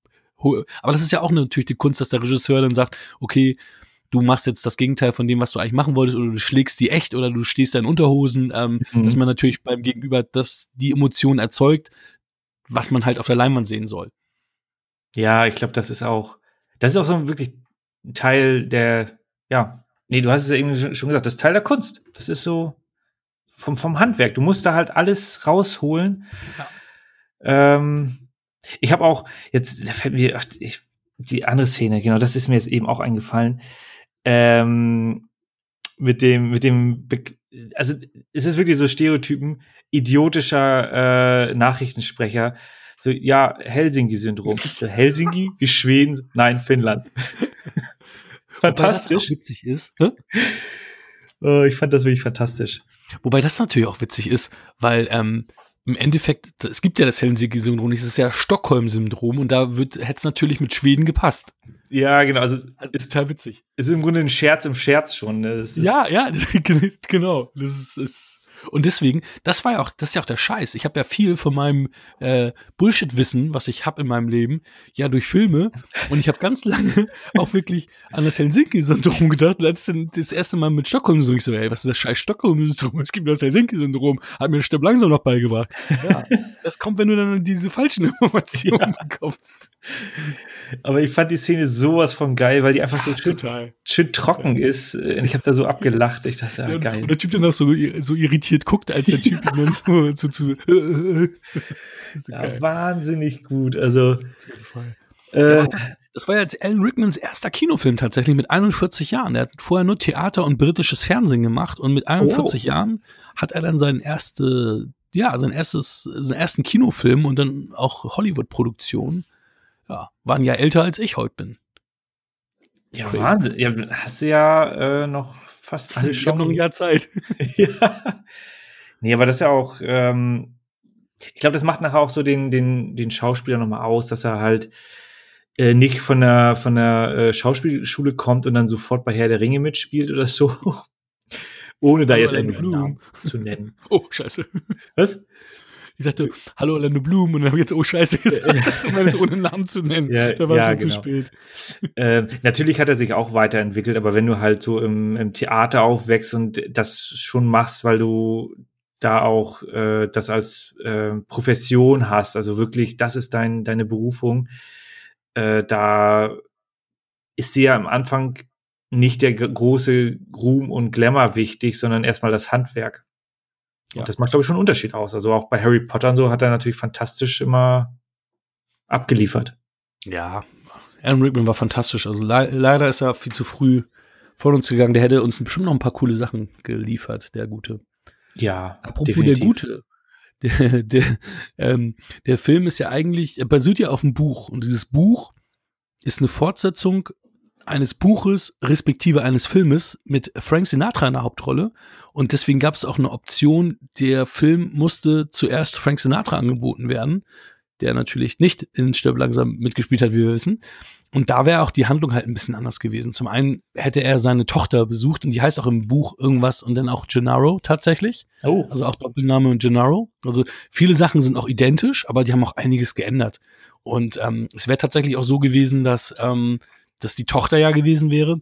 Aber das ist ja auch natürlich die Kunst, dass der Regisseur dann sagt, okay, du machst jetzt das Gegenteil von dem, was du eigentlich machen wolltest, oder du schlägst die echt oder du stehst da in Unterhosen, ähm, Mhm. dass man natürlich beim Gegenüber das, die Emotion erzeugt, was man halt auf der Leinwand sehen soll. Ja, ich glaube, das ist auch, das ist auch so wirklich ein Teil der, ja, nee, du hast es ja eben schon gesagt, das ist Teil der Kunst. Das ist so vom, vom Handwerk. Du musst da halt alles rausholen. Ähm, ich habe auch, jetzt da fällt mir ach, ich, die andere Szene, genau, das ist mir jetzt eben auch eingefallen. Ähm, mit dem, mit dem, Be also es ist wirklich so Stereotypen, idiotischer äh, Nachrichtensprecher. So, ja, Helsinki-Syndrom. [laughs] So, Helsinki wie Schweden, nein, Finnland. [laughs] Fantastisch. witzig ist. Oh, ich fand das wirklich fantastisch. Wobei das natürlich auch witzig ist, weil ähm, im Endeffekt, es gibt ja das Helsinki-Syndrom nicht, es ist ja Stockholm-Syndrom und da hätte es natürlich mit Schweden gepasst. Ja, genau. Also Also, ist total witzig. ist im Grunde ein Scherz im Scherz schon. Ne? Ja, ja, [laughs] genau. Das ist, ist und deswegen, das war ja auch, das ist ja auch der Scheiß. Ich habe ja viel von meinem äh, Bullshit-Wissen, was ich habe in meinem Leben, ja durch Filme. Und ich habe ganz [laughs] lange auch wirklich an das Helsinki-Syndrom gedacht. Und als dann das erste Mal mit Stockholm so, ich so, ey, was ist das scheiß Stockholm-Syndrom? Es gibt das Helsinki-Syndrom. Hat mir Stepp langsam noch beigebracht. Ja, das kommt, wenn du dann diese falschen Informationen bekommst. Aber ich fand die Szene sowas von geil, weil die einfach so schön, Total. schön trocken ist. Und Ich habe da so abgelacht. Ich dachte, ja, Ja, geil. Und der Typ dann auch so, so irritiert guckt, als der Typ [laughs] ihn dann so, so, so, [laughs] so Ja, wahnsinnig gut. Also, Auf jeden Fall. äh, Ja, das, das war jetzt Alan Rickmans erster Kinofilm tatsächlich mit 41 Jahren. Er hat vorher nur Theater und britisches Fernsehen gemacht und mit 41 Oh. Jahren hat er dann seinen erste, ja, sein erstes, seinen ersten Kinofilm und dann auch Hollywood-Produktion. Ja, waren ja älter als ich heute bin. ja, crazy. Wahnsinn. Ja, hast du ja äh, noch fast alle Ich habe noch ein. Jahr Zeit. [laughs] ja. Nee, aber das ist ja auch, ähm, ich glaube, das macht nachher auch so den, den, den Schauspieler nochmal aus, dass er halt äh, nicht von der, von der äh, Schauspielschule kommt und dann sofort bei Herr der Ringe mitspielt oder so. [laughs] Ohne da jetzt einen. Namen zu nennen. [laughs] Oh, scheiße. Was? Ich sagte, hallo Orlando Bloom und dann habe ich jetzt oh scheiße gesagt, das um es ohne Namen zu nennen. Ja, da war ja, schon zu genau. spät. Äh, natürlich hat er sich auch weiterentwickelt, aber wenn du halt so im, im Theater aufwächst und das schon machst, weil du da auch äh, das als äh, Profession hast, also wirklich, das ist dein, deine Berufung, äh, da ist dir ja am Anfang nicht der große Ruhm und Glamour wichtig, sondern erstmal das Handwerk. Ja. Und das macht, glaube ich, schon einen Unterschied aus. Also auch bei Harry Potter und so hat er natürlich fantastisch immer abgeliefert. Ja, Alan Rickman war fantastisch. Also le leider ist er viel zu früh von uns gegangen. Der hätte uns bestimmt noch ein paar coole Sachen geliefert, der Gute. Ja, Apropos definitiv. der Gute. Der, der, ähm, der Film ist ja eigentlich, er basiert ja auf einem Buch. Und dieses Buch ist eine Fortsetzung eines Buches, respektive eines Filmes mit Frank Sinatra in der Hauptrolle. Und deswegen gab es auch eine Option, der Film musste zuerst Frank Sinatra angeboten werden, der natürlich nicht in Stirb langsam mitgespielt hat, wie wir wissen. Und da wäre auch die Handlung halt ein bisschen anders gewesen. Zum einen hätte er seine Tochter besucht und die heißt auch im Buch irgendwas und dann auch Gennaro tatsächlich. Oh, Also auch Doppelname und Gennaro. Also viele Sachen sind auch identisch, aber die haben auch einiges geändert. Und ähm, es wäre tatsächlich auch so gewesen, dass, ähm, dass die Tochter ja gewesen wäre,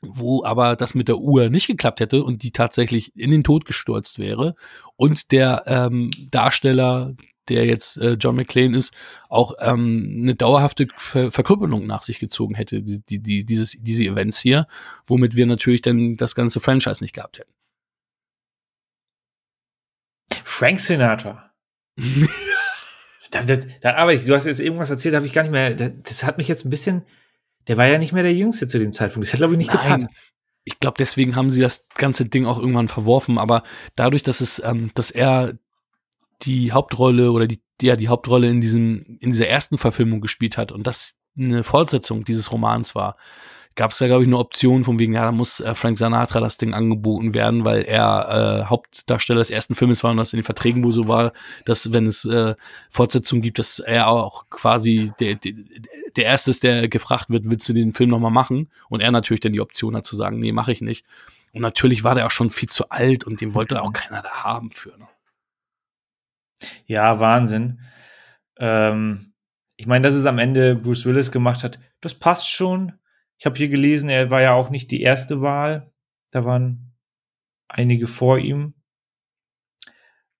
wo aber das mit der Uhr nicht geklappt hätte und die tatsächlich in den Tod gestürzt wäre. Und der ähm, Darsteller, der jetzt äh, John McClane ist, auch ähm, eine dauerhafte Ver Verkrüppelung nach sich gezogen hätte, die, die, die, dieses, diese Events hier, womit wir natürlich dann das ganze Franchise nicht gehabt hätten. Frank Sinatra. [laughs] da, da, da, aber ich, du hast jetzt irgendwas erzählt, habe ich gar nicht mehr. Das hat mich jetzt ein bisschen. Der war ja nicht mehr der Jüngste zu dem Zeitpunkt. Das hat, glaube ich, nicht Nein. gepasst. Ich glaube, deswegen haben sie das ganze Ding auch irgendwann verworfen. Aber dadurch, dass es, ähm, dass er die Hauptrolle oder die, ja, die Hauptrolle in diesem, in dieser ersten Verfilmung gespielt hat und das eine Fortsetzung dieses Romans war, gab es da, glaube ich, eine Option von wegen, ja, da muss äh, Frank Sinatra das Ding angeboten werden, weil er äh, Hauptdarsteller des ersten Filmes war und das in den Verträgen wohl so war, dass wenn es äh, Fortsetzungen gibt, dass er auch quasi der, der, der Erste ist, der gefragt wird, willst du den Film nochmal machen? Und er natürlich dann die Option hat zu sagen, nee, mache ich nicht. Und natürlich war der auch schon viel zu alt und den wollte auch keiner da haben für. Ne? Ja, Wahnsinn. Ähm, ich meine, dass es am Ende Bruce Willis gemacht hat, das passt schon. Ich habe hier gelesen, er war ja auch nicht die erste Wahl. Da waren einige vor ihm.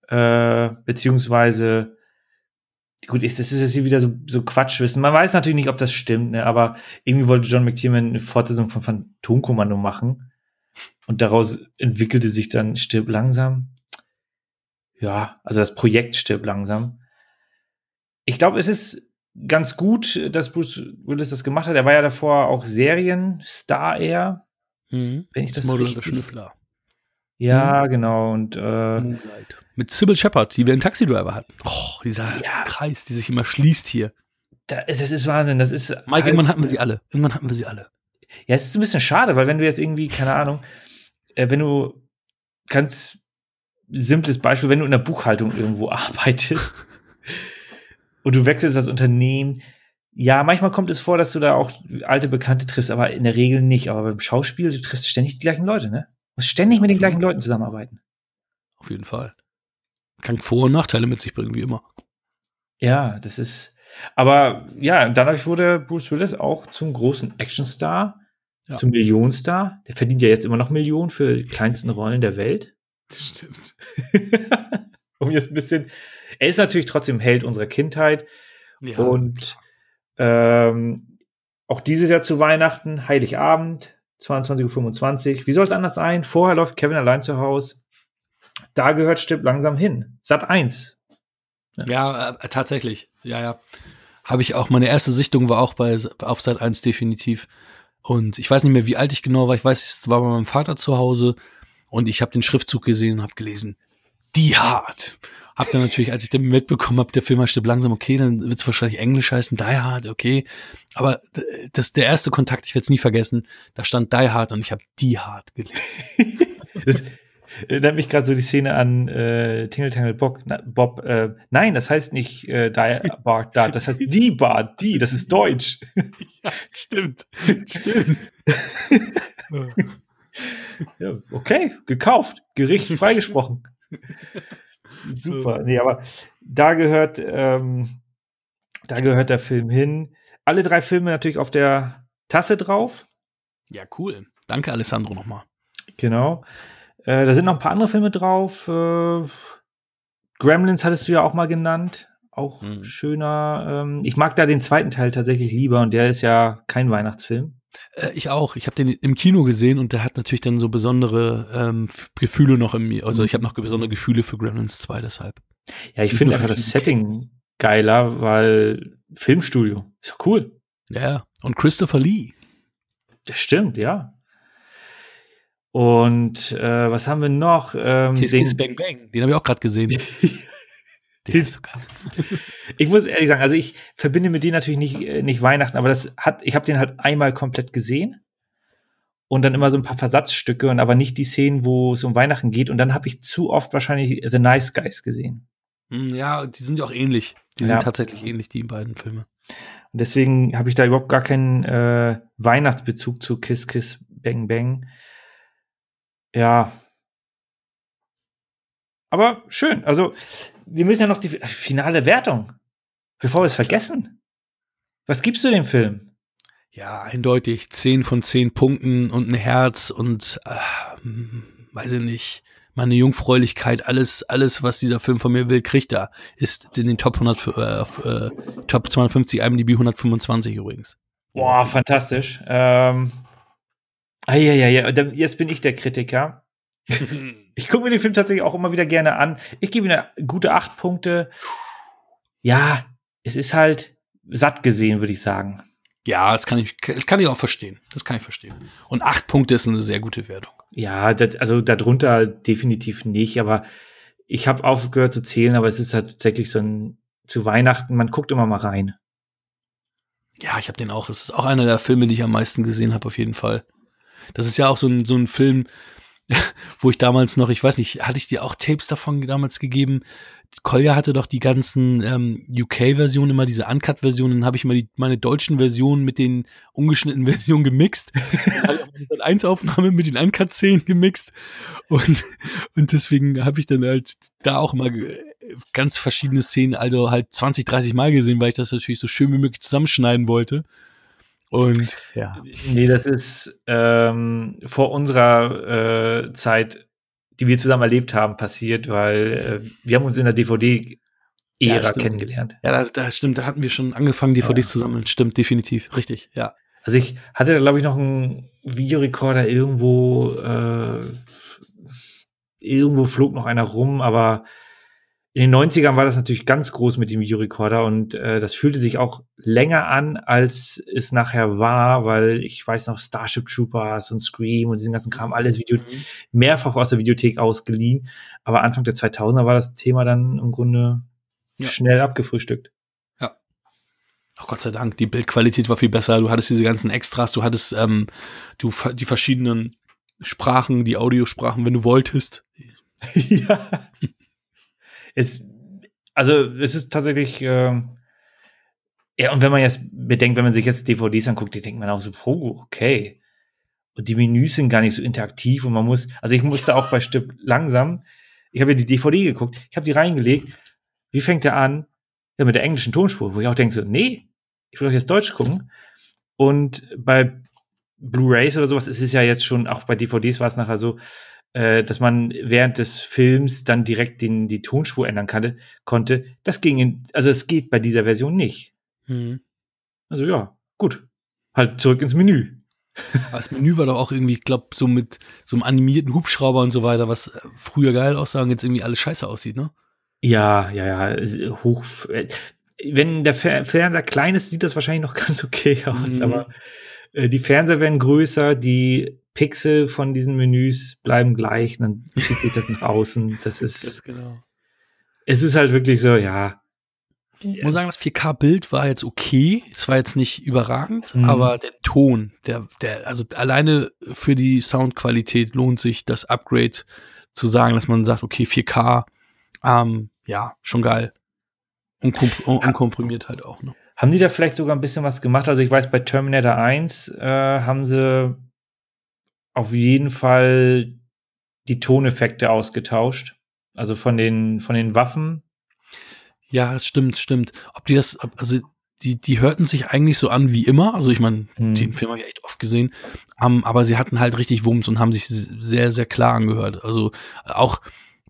Äh, beziehungsweise, gut, das ist jetzt hier wieder so, so Quatschwissen. Man weiß natürlich nicht, ob das stimmt, ne? aber irgendwie wollte John McTiernan eine Fortsetzung von Phantomkommando machen. Und daraus entwickelte sich dann Stirb langsam. Ja, also das Projekt stirbt langsam. Ich glaube, es ist ganz gut, dass Bruce Willis das gemacht hat. Er war ja davor auch Serienstar eher. Mhm. Wenn ich das, das Model richtig... Schnüffler. Ja, mhm. genau. Und äh, mit Sybil Shepard, die wir einen Taxidriver hatten. Oh, dieser ja. Kreis, die sich immer schließt hier. Da, das ist Wahnsinn. Das ist. Mike, halt, irgendwann hatten wir sie alle. Irgendwann hatten wir sie alle. Ja, es ist ein bisschen schade, weil wenn du jetzt irgendwie, keine Ahnung, äh, wenn du ganz simples Beispiel, wenn du in der Buchhaltung irgendwo [laughs] arbeitest und du wechselst das Unternehmen, ja, manchmal kommt es vor, dass du da auch alte Bekannte triffst, aber in der Regel nicht. Aber beim Schauspiel, du triffst ständig die gleichen Leute, ne? Du musst ständig mit den gleichen Leuten zusammenarbeiten. Auf jeden Fall. Kann Vor- und Nachteile mit sich bringen, wie immer. Ja, das ist. Aber ja, dadurch wurde Bruce Willis auch zum großen Actionstar, ja. zum Millionenstar. Der verdient ja jetzt immer noch Millionen für die kleinsten Rollen der Welt. Das stimmt. [laughs] um jetzt ein bisschen. Er ist natürlich trotzdem Held unserer Kindheit. Ja. Und ähm, auch dieses Jahr zu Weihnachten, Heiligabend, 22.25 Uhr. Wie soll es anders sein? Vorher läuft Kevin allein zu Hause. Da gehört Stipp langsam hin. Sat 1. Ja, ja äh, tatsächlich. Ja, ja. Habe ich auch. Meine erste Sichtung war auch bei auf Sat 1 definitiv. Und ich weiß nicht mehr, wie alt ich genau war. Ich weiß, es war bei meinem Vater zu Hause. Und ich habe den Schriftzug gesehen und habe gelesen, die Hard. Hab dann natürlich, als ich den mitbekommen habe, der Film stirbt langsam, okay, dann wird es wahrscheinlich Englisch heißen, Die Hard, okay. Aber das der erste Kontakt, ich werde es nie vergessen, da stand Die Hard und ich habe die Hard gelesen. [laughs] das erinnert mich gerade so die Szene an äh, Tingle Tangle Bob. Na, Bob äh, nein, das heißt nicht äh, Die Bart da, das heißt die Bart, die, das ist Deutsch. [laughs] ja, stimmt, stimmt. [laughs] ja, okay, gekauft, Gericht freigesprochen. Super. Nee, aber da gehört, ähm, da gehört der Film hin. Alle drei Filme natürlich auf der Tasse drauf. Ja, cool. Danke, Alessandro, nochmal. Genau. Äh, da sind noch ein paar andere Filme drauf. Äh, Gremlins hattest du ja auch mal genannt. Auch mhm. schöner. Ähm, ich mag da den zweiten Teil tatsächlich lieber und der ist ja kein Weihnachtsfilm. Äh, ich auch. Ich habe den im Kino gesehen und der hat natürlich dann so besondere ähm, Gefühle noch in mir. Also ich habe noch besondere Gefühle für Gremlins 2 deshalb. Ja, ich finde einfach das Setting Kids. geiler, weil Filmstudio ist doch cool. Ja, und Christopher Lee. Das stimmt, ja. Und äh, was haben wir noch? Ähm, Kiss, Kiss, Bang, Bang. Den habe ich auch gerade gesehen. [laughs] Der so ich muss ehrlich sagen, also ich verbinde mit denen natürlich nicht, äh, nicht Weihnachten, aber das hat, ich habe den halt einmal komplett gesehen und dann immer so ein paar Versatzstücke und aber nicht die Szenen, wo es um Weihnachten geht. Und dann habe ich zu oft wahrscheinlich The Nice Guys gesehen. Hm, ja, die sind ja auch ähnlich. Die ja. sind tatsächlich ähnlich, die beiden Filme. Und deswegen habe ich da überhaupt gar keinen äh, Weihnachtsbezug zu Kiss Kiss Bang Bang. Ja. Aber schön. Also wir müssen ja noch die finale Wertung, bevor wir es vergessen. Was gibst du dem Film? Ja, eindeutig 10 von 10 Punkten und ein Herz und äh, weiß ich nicht, meine Jungfräulichkeit, alles, alles, was dieser Film von mir will, kriegt er. Ist in den Top 100, äh, äh, Top 250 IMDb 125 übrigens. Boah, fantastisch. Ähm, ah, ja, ja, ja. Jetzt bin ich der Kritiker. [laughs] ich gucke mir den Film tatsächlich auch immer wieder gerne an. Ich gebe ihm eine gute acht Punkte. Ja, es ist halt satt gesehen, würde ich sagen. Ja, das kann ich, das kann ich auch verstehen. Das kann ich verstehen. Und acht Punkte ist eine sehr gute Wertung. Ja, das, also darunter definitiv nicht, aber ich habe aufgehört zu zählen, aber es ist halt tatsächlich so ein zu Weihnachten, man guckt immer mal rein. Ja, ich habe den auch. Es ist auch einer der Filme, die ich am meisten gesehen habe, auf jeden Fall. Das ist ja auch so ein, so ein Film, [laughs] wo ich damals noch, ich weiß nicht, hatte ich dir auch Tapes davon damals gegeben? Kolja hatte doch die ganzen ähm, UK-Versionen, immer diese Uncut-Versionen, habe ich immer die, meine deutschen Versionen mit den ungeschnittenen [laughs] Versionen gemixt. dann eins Aufnahme mit den Uncut-Szenen gemixt. Und, und deswegen habe ich dann halt da auch immer ganz verschiedene Szenen, also halt 20, 30 Mal gesehen, weil ich das natürlich so schön wie möglich zusammenschneiden wollte. Und ja. Nee, das ist ähm, vor unserer äh, Zeit, die wir zusammen erlebt haben, passiert, weil äh, wir haben uns in der DVD Ära ja, kennengelernt. Ja, das, das, stimmt. Da hatten wir schon angefangen, DVDs ja. zu sammeln. Stimmt, definitiv. Richtig, ja. Also ich hatte da, glaube ich, noch einen Videorekorder irgendwo. Äh, irgendwo flog noch einer rum, aber in den 90ern war das natürlich ganz groß mit dem Videorekorder und äh, das fühlte sich auch länger an, als es nachher war, weil ich weiß noch, Starship Troopers und Scream und diesen ganzen Kram, alles Video mhm. mehrfach aus der Videothek ausgeliehen. Aber Anfang der 2000er war das Thema dann im Grunde ja. schnell abgefrühstückt. Ja. Ach Gott sei Dank, die Bildqualität war viel besser. Du hattest diese ganzen Extras, du hattest ähm, du, die verschiedenen Sprachen, die Audiosprachen, wenn du wolltest. [laughs] ja es, also es ist tatsächlich, äh, ja, und wenn man jetzt bedenkt, wenn man sich jetzt DVDs anguckt, die denkt man auch so, oh, okay. Und die Menüs sind gar nicht so interaktiv und man muss, also ich musste auch bei Stück langsam, ich habe ja die DVD geguckt, ich habe die reingelegt, wie fängt der an? Ja, mit der englischen Tonspur, wo ich auch denke so, nee, ich will doch jetzt Deutsch gucken. Und bei Blu-rays oder sowas ist es ja jetzt schon, auch bei DVDs war es nachher so, dass man während des Films dann direkt den, die Tonspur ändern kann, konnte. Das ging in, also es geht bei dieser Version nicht. Mhm. Also ja, gut. Halt zurück ins Menü. Das Menü war doch auch irgendwie, ich glaube, so mit so einem animierten Hubschrauber und so weiter, was früher geil aussah und jetzt irgendwie alles scheiße aussieht, ne? Ja, ja, ja. Hoch. Äh, wenn der Fernseher klein ist, sieht das wahrscheinlich noch [laughs] ganz okay aus, mhm. aber äh, die Fernseher werden größer, die Pixel von diesen Menüs bleiben gleich, dann zieht sich das nach außen. [laughs] Das ist. Genau. Es ist halt wirklich so, ja. Ich muss sagen, das 4K-Bild war jetzt okay. Es war jetzt nicht überragend, mhm. aber der Ton, der, der, also alleine für die Soundqualität lohnt sich das Upgrade zu sagen, dass man sagt, okay, 4K, ähm, ja, schon geil. Unkom unkomprimiert halt auch, ne? Haben die da vielleicht sogar ein bisschen was gemacht? Also ich weiß, bei Terminator 1 äh, haben sie auf jeden Fall die Toneffekte ausgetauscht. Also von den, von den Waffen. Ja, es stimmt, stimmt. Ob die das, also die, die hörten sich eigentlich so an wie immer. Also ich meine, hm. den Film habe ich echt oft gesehen. Um, aber sie hatten halt richtig Wumms und haben sich sehr, sehr klar angehört. Also auch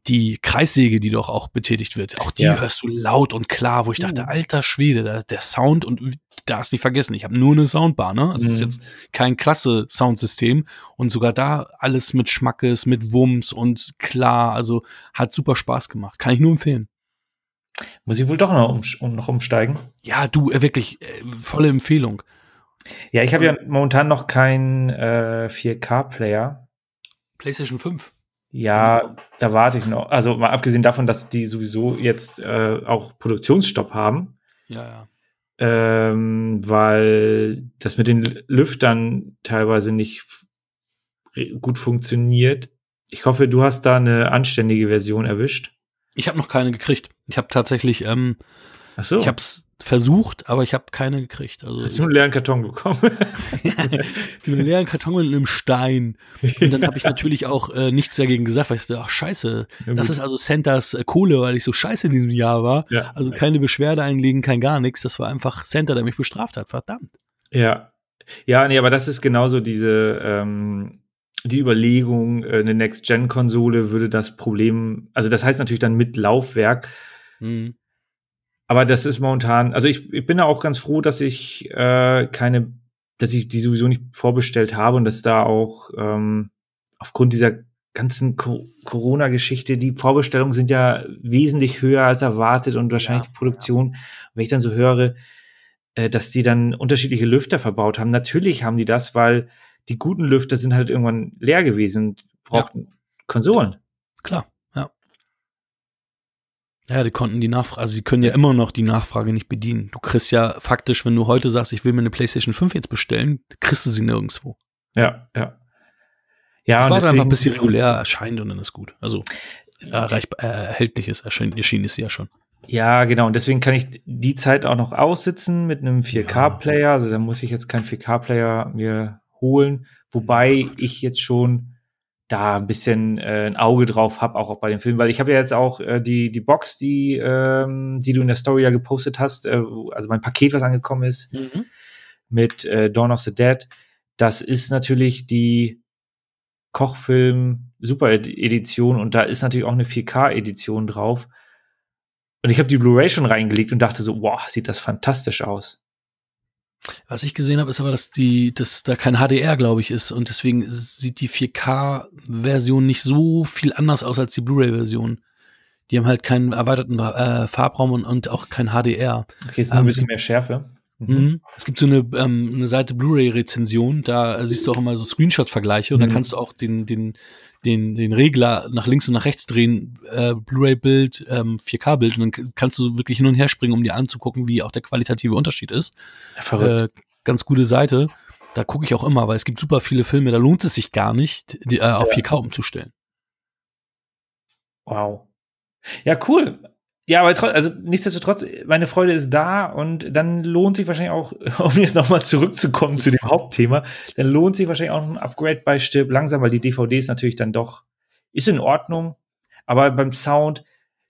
die Kreissäge, die doch auch betätigt wird, auch die ja. hörst du laut und klar, wo ich dachte, alter Schwede, der, der Sound und darfst nicht vergessen, ich habe nur eine Soundbar, ne? Also es ist mhm. jetzt kein klasse Soundsystem und sogar da alles mit Schmackes, mit Wumms und klar, also hat super Spaß gemacht, kann ich nur empfehlen. Muss ich wohl doch noch, um, noch umsteigen? Ja, du, äh, wirklich, äh, volle Empfehlung. Ja, ich habe ja momentan noch keinen äh, 4K-Player. PlayStation 5. Ja, da warte ich noch. Also mal abgesehen davon, dass die sowieso jetzt äh, auch Produktionsstopp haben. Ja, ja. Ähm, weil das mit den Lüftern teilweise nicht gut funktioniert. Ich hoffe, du hast da eine anständige Version erwischt. Ich habe noch keine gekriegt. Ich habe tatsächlich, ähm, Ach so. ich habe es versucht, aber ich habe keine gekriegt. Also Hast du einen leeren Karton bekommen? [laughs] einen leeren Karton mit einem Stein. Und dann habe ich [laughs] natürlich auch äh, nichts dagegen gesagt, weil ich dachte, ach scheiße, ja, das ist also Santas äh, Kohle, weil ich so scheiße in diesem Jahr war. Ja. Also keine Beschwerde einlegen, kein gar nichts. Das war einfach Santa, der mich bestraft hat, verdammt. Ja. Ja, nee, aber das ist genauso diese ähm, die Überlegung, äh, eine Next-Gen-Konsole würde das Problem, also das heißt natürlich dann mit Laufwerk, mhm aber das ist momentan, also ich, ich bin da auch ganz froh, dass ich äh, keine, dass ich die sowieso nicht vorbestellt habe und dass da auch ähm, aufgrund dieser ganzen Co Corona-Geschichte, die Vorbestellungen sind ja wesentlich höher als erwartet und wahrscheinlich Ja, Produktion. Wenn ich dann so höre, äh, dass die dann unterschiedliche Lüfter verbaut haben, natürlich haben die das, weil die guten Lüfter sind halt irgendwann leer gewesen und brauchten Konsolen. Klar, ja. Die konnten die Nachfrage, also die können ja immer noch die Nachfrage nicht bedienen. Du kriegst ja faktisch, wenn du heute sagst, ich will mir eine PlayStation 5 jetzt bestellen, kriegst du sie nirgendwo. Ja, ja. Ja, Ich warte einfach, bis sie regulär erscheint und dann ist gut. Also erreichbar, äh, erhältlich ist, erschien, erschienen ist sie ja schon. Ja, genau. Und deswegen kann ich die Zeit auch noch aussitzen mit einem 4K-Player. Also da muss ich jetzt keinen 4K-Player mir holen. Wobei ich jetzt schon da ein bisschen äh, ein Auge drauf habe, auch, auch bei dem Film. Weil ich habe ja jetzt auch äh, die, die Box, die, ähm, die du in der Story ja gepostet hast, äh, also mein Paket, was angekommen ist, mit äh, Dawn of the Dead. Das ist natürlich die Kochfilm Super Edition und da ist natürlich auch eine 4K Edition drauf. Und ich habe die Blu-ray schon reingelegt und dachte so, wow, sieht das fantastisch aus. Was ich gesehen habe, ist aber, dass die, dass da kein HDR, glaube ich, ist und deswegen sieht die 4K-Version nicht so viel anders aus als die Blu-ray-Version. Die haben halt keinen erweiterten äh, Farbraum und, und auch kein HDR. Okay, ist noch ein Ähm, bisschen mehr Schärfe. Mhm. Es gibt so eine, ähm, eine Seite Blu-ray-Rezension, da äh, siehst du auch immer so Screenshot-Vergleiche und dann Mhm. kannst du auch den, den, den, den Regler nach links und nach rechts drehen, äh, Blu-ray-Bild, ähm, 4K-Bild und dann kannst du wirklich hin und her springen, um dir anzugucken, wie auch der qualitative Unterschied ist. Verrückt. Äh, ganz gute Seite. Da gucke ich auch immer, weil es gibt super viele Filme, da lohnt es sich gar nicht, die, äh, auf Ja. 4K umzustellen. wow. Ja, cool. Ja, aber also nichtsdestotrotz, meine Freude ist da und dann lohnt sich wahrscheinlich auch, [laughs] um jetzt nochmal zurückzukommen zu dem Hauptthema, dann lohnt sich wahrscheinlich auch ein Upgrade bei Stirb langsam, weil die DVDs natürlich dann doch, ist in Ordnung, aber beim Sound,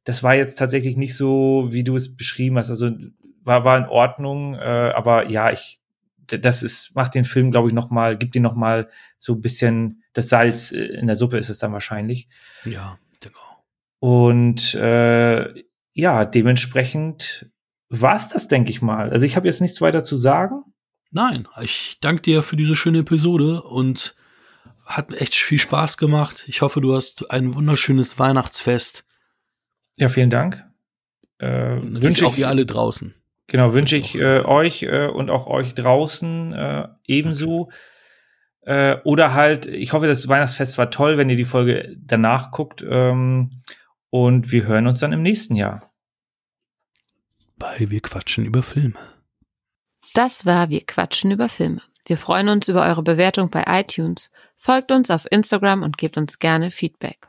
das war jetzt tatsächlich nicht so, wie du es beschrieben hast, also war, war in Ordnung, äh, aber ja, ich, das ist, macht den Film, glaube ich, noch mal, gibt ihm noch mal so ein bisschen das Salz äh, in der Suppe ist es dann wahrscheinlich. Ja, auch. Und äh, ja, dementsprechend war es das, denke ich mal. Also ich habe jetzt nichts weiter zu sagen. Nein, ich danke dir für diese schöne Episode und hat echt viel Spaß gemacht. Ich hoffe, du hast ein wunderschönes Weihnachtsfest. Ja, vielen Dank. Äh, wünsche auch ich, ihr alle draußen. genau, wünsche ich äh, euch äh, und auch euch draußen äh, ebenso. Äh, oder halt, ich hoffe, das Weihnachtsfest war toll, wenn ihr die Folge danach guckt. Ähm, und wir hören uns dann im nächsten Jahr. Bei Wir quatschen über Filme. Das war Wir quatschen über Filme. Wir freuen uns über eure Bewertung bei iTunes. Folgt uns auf Instagram und gebt uns gerne Feedback.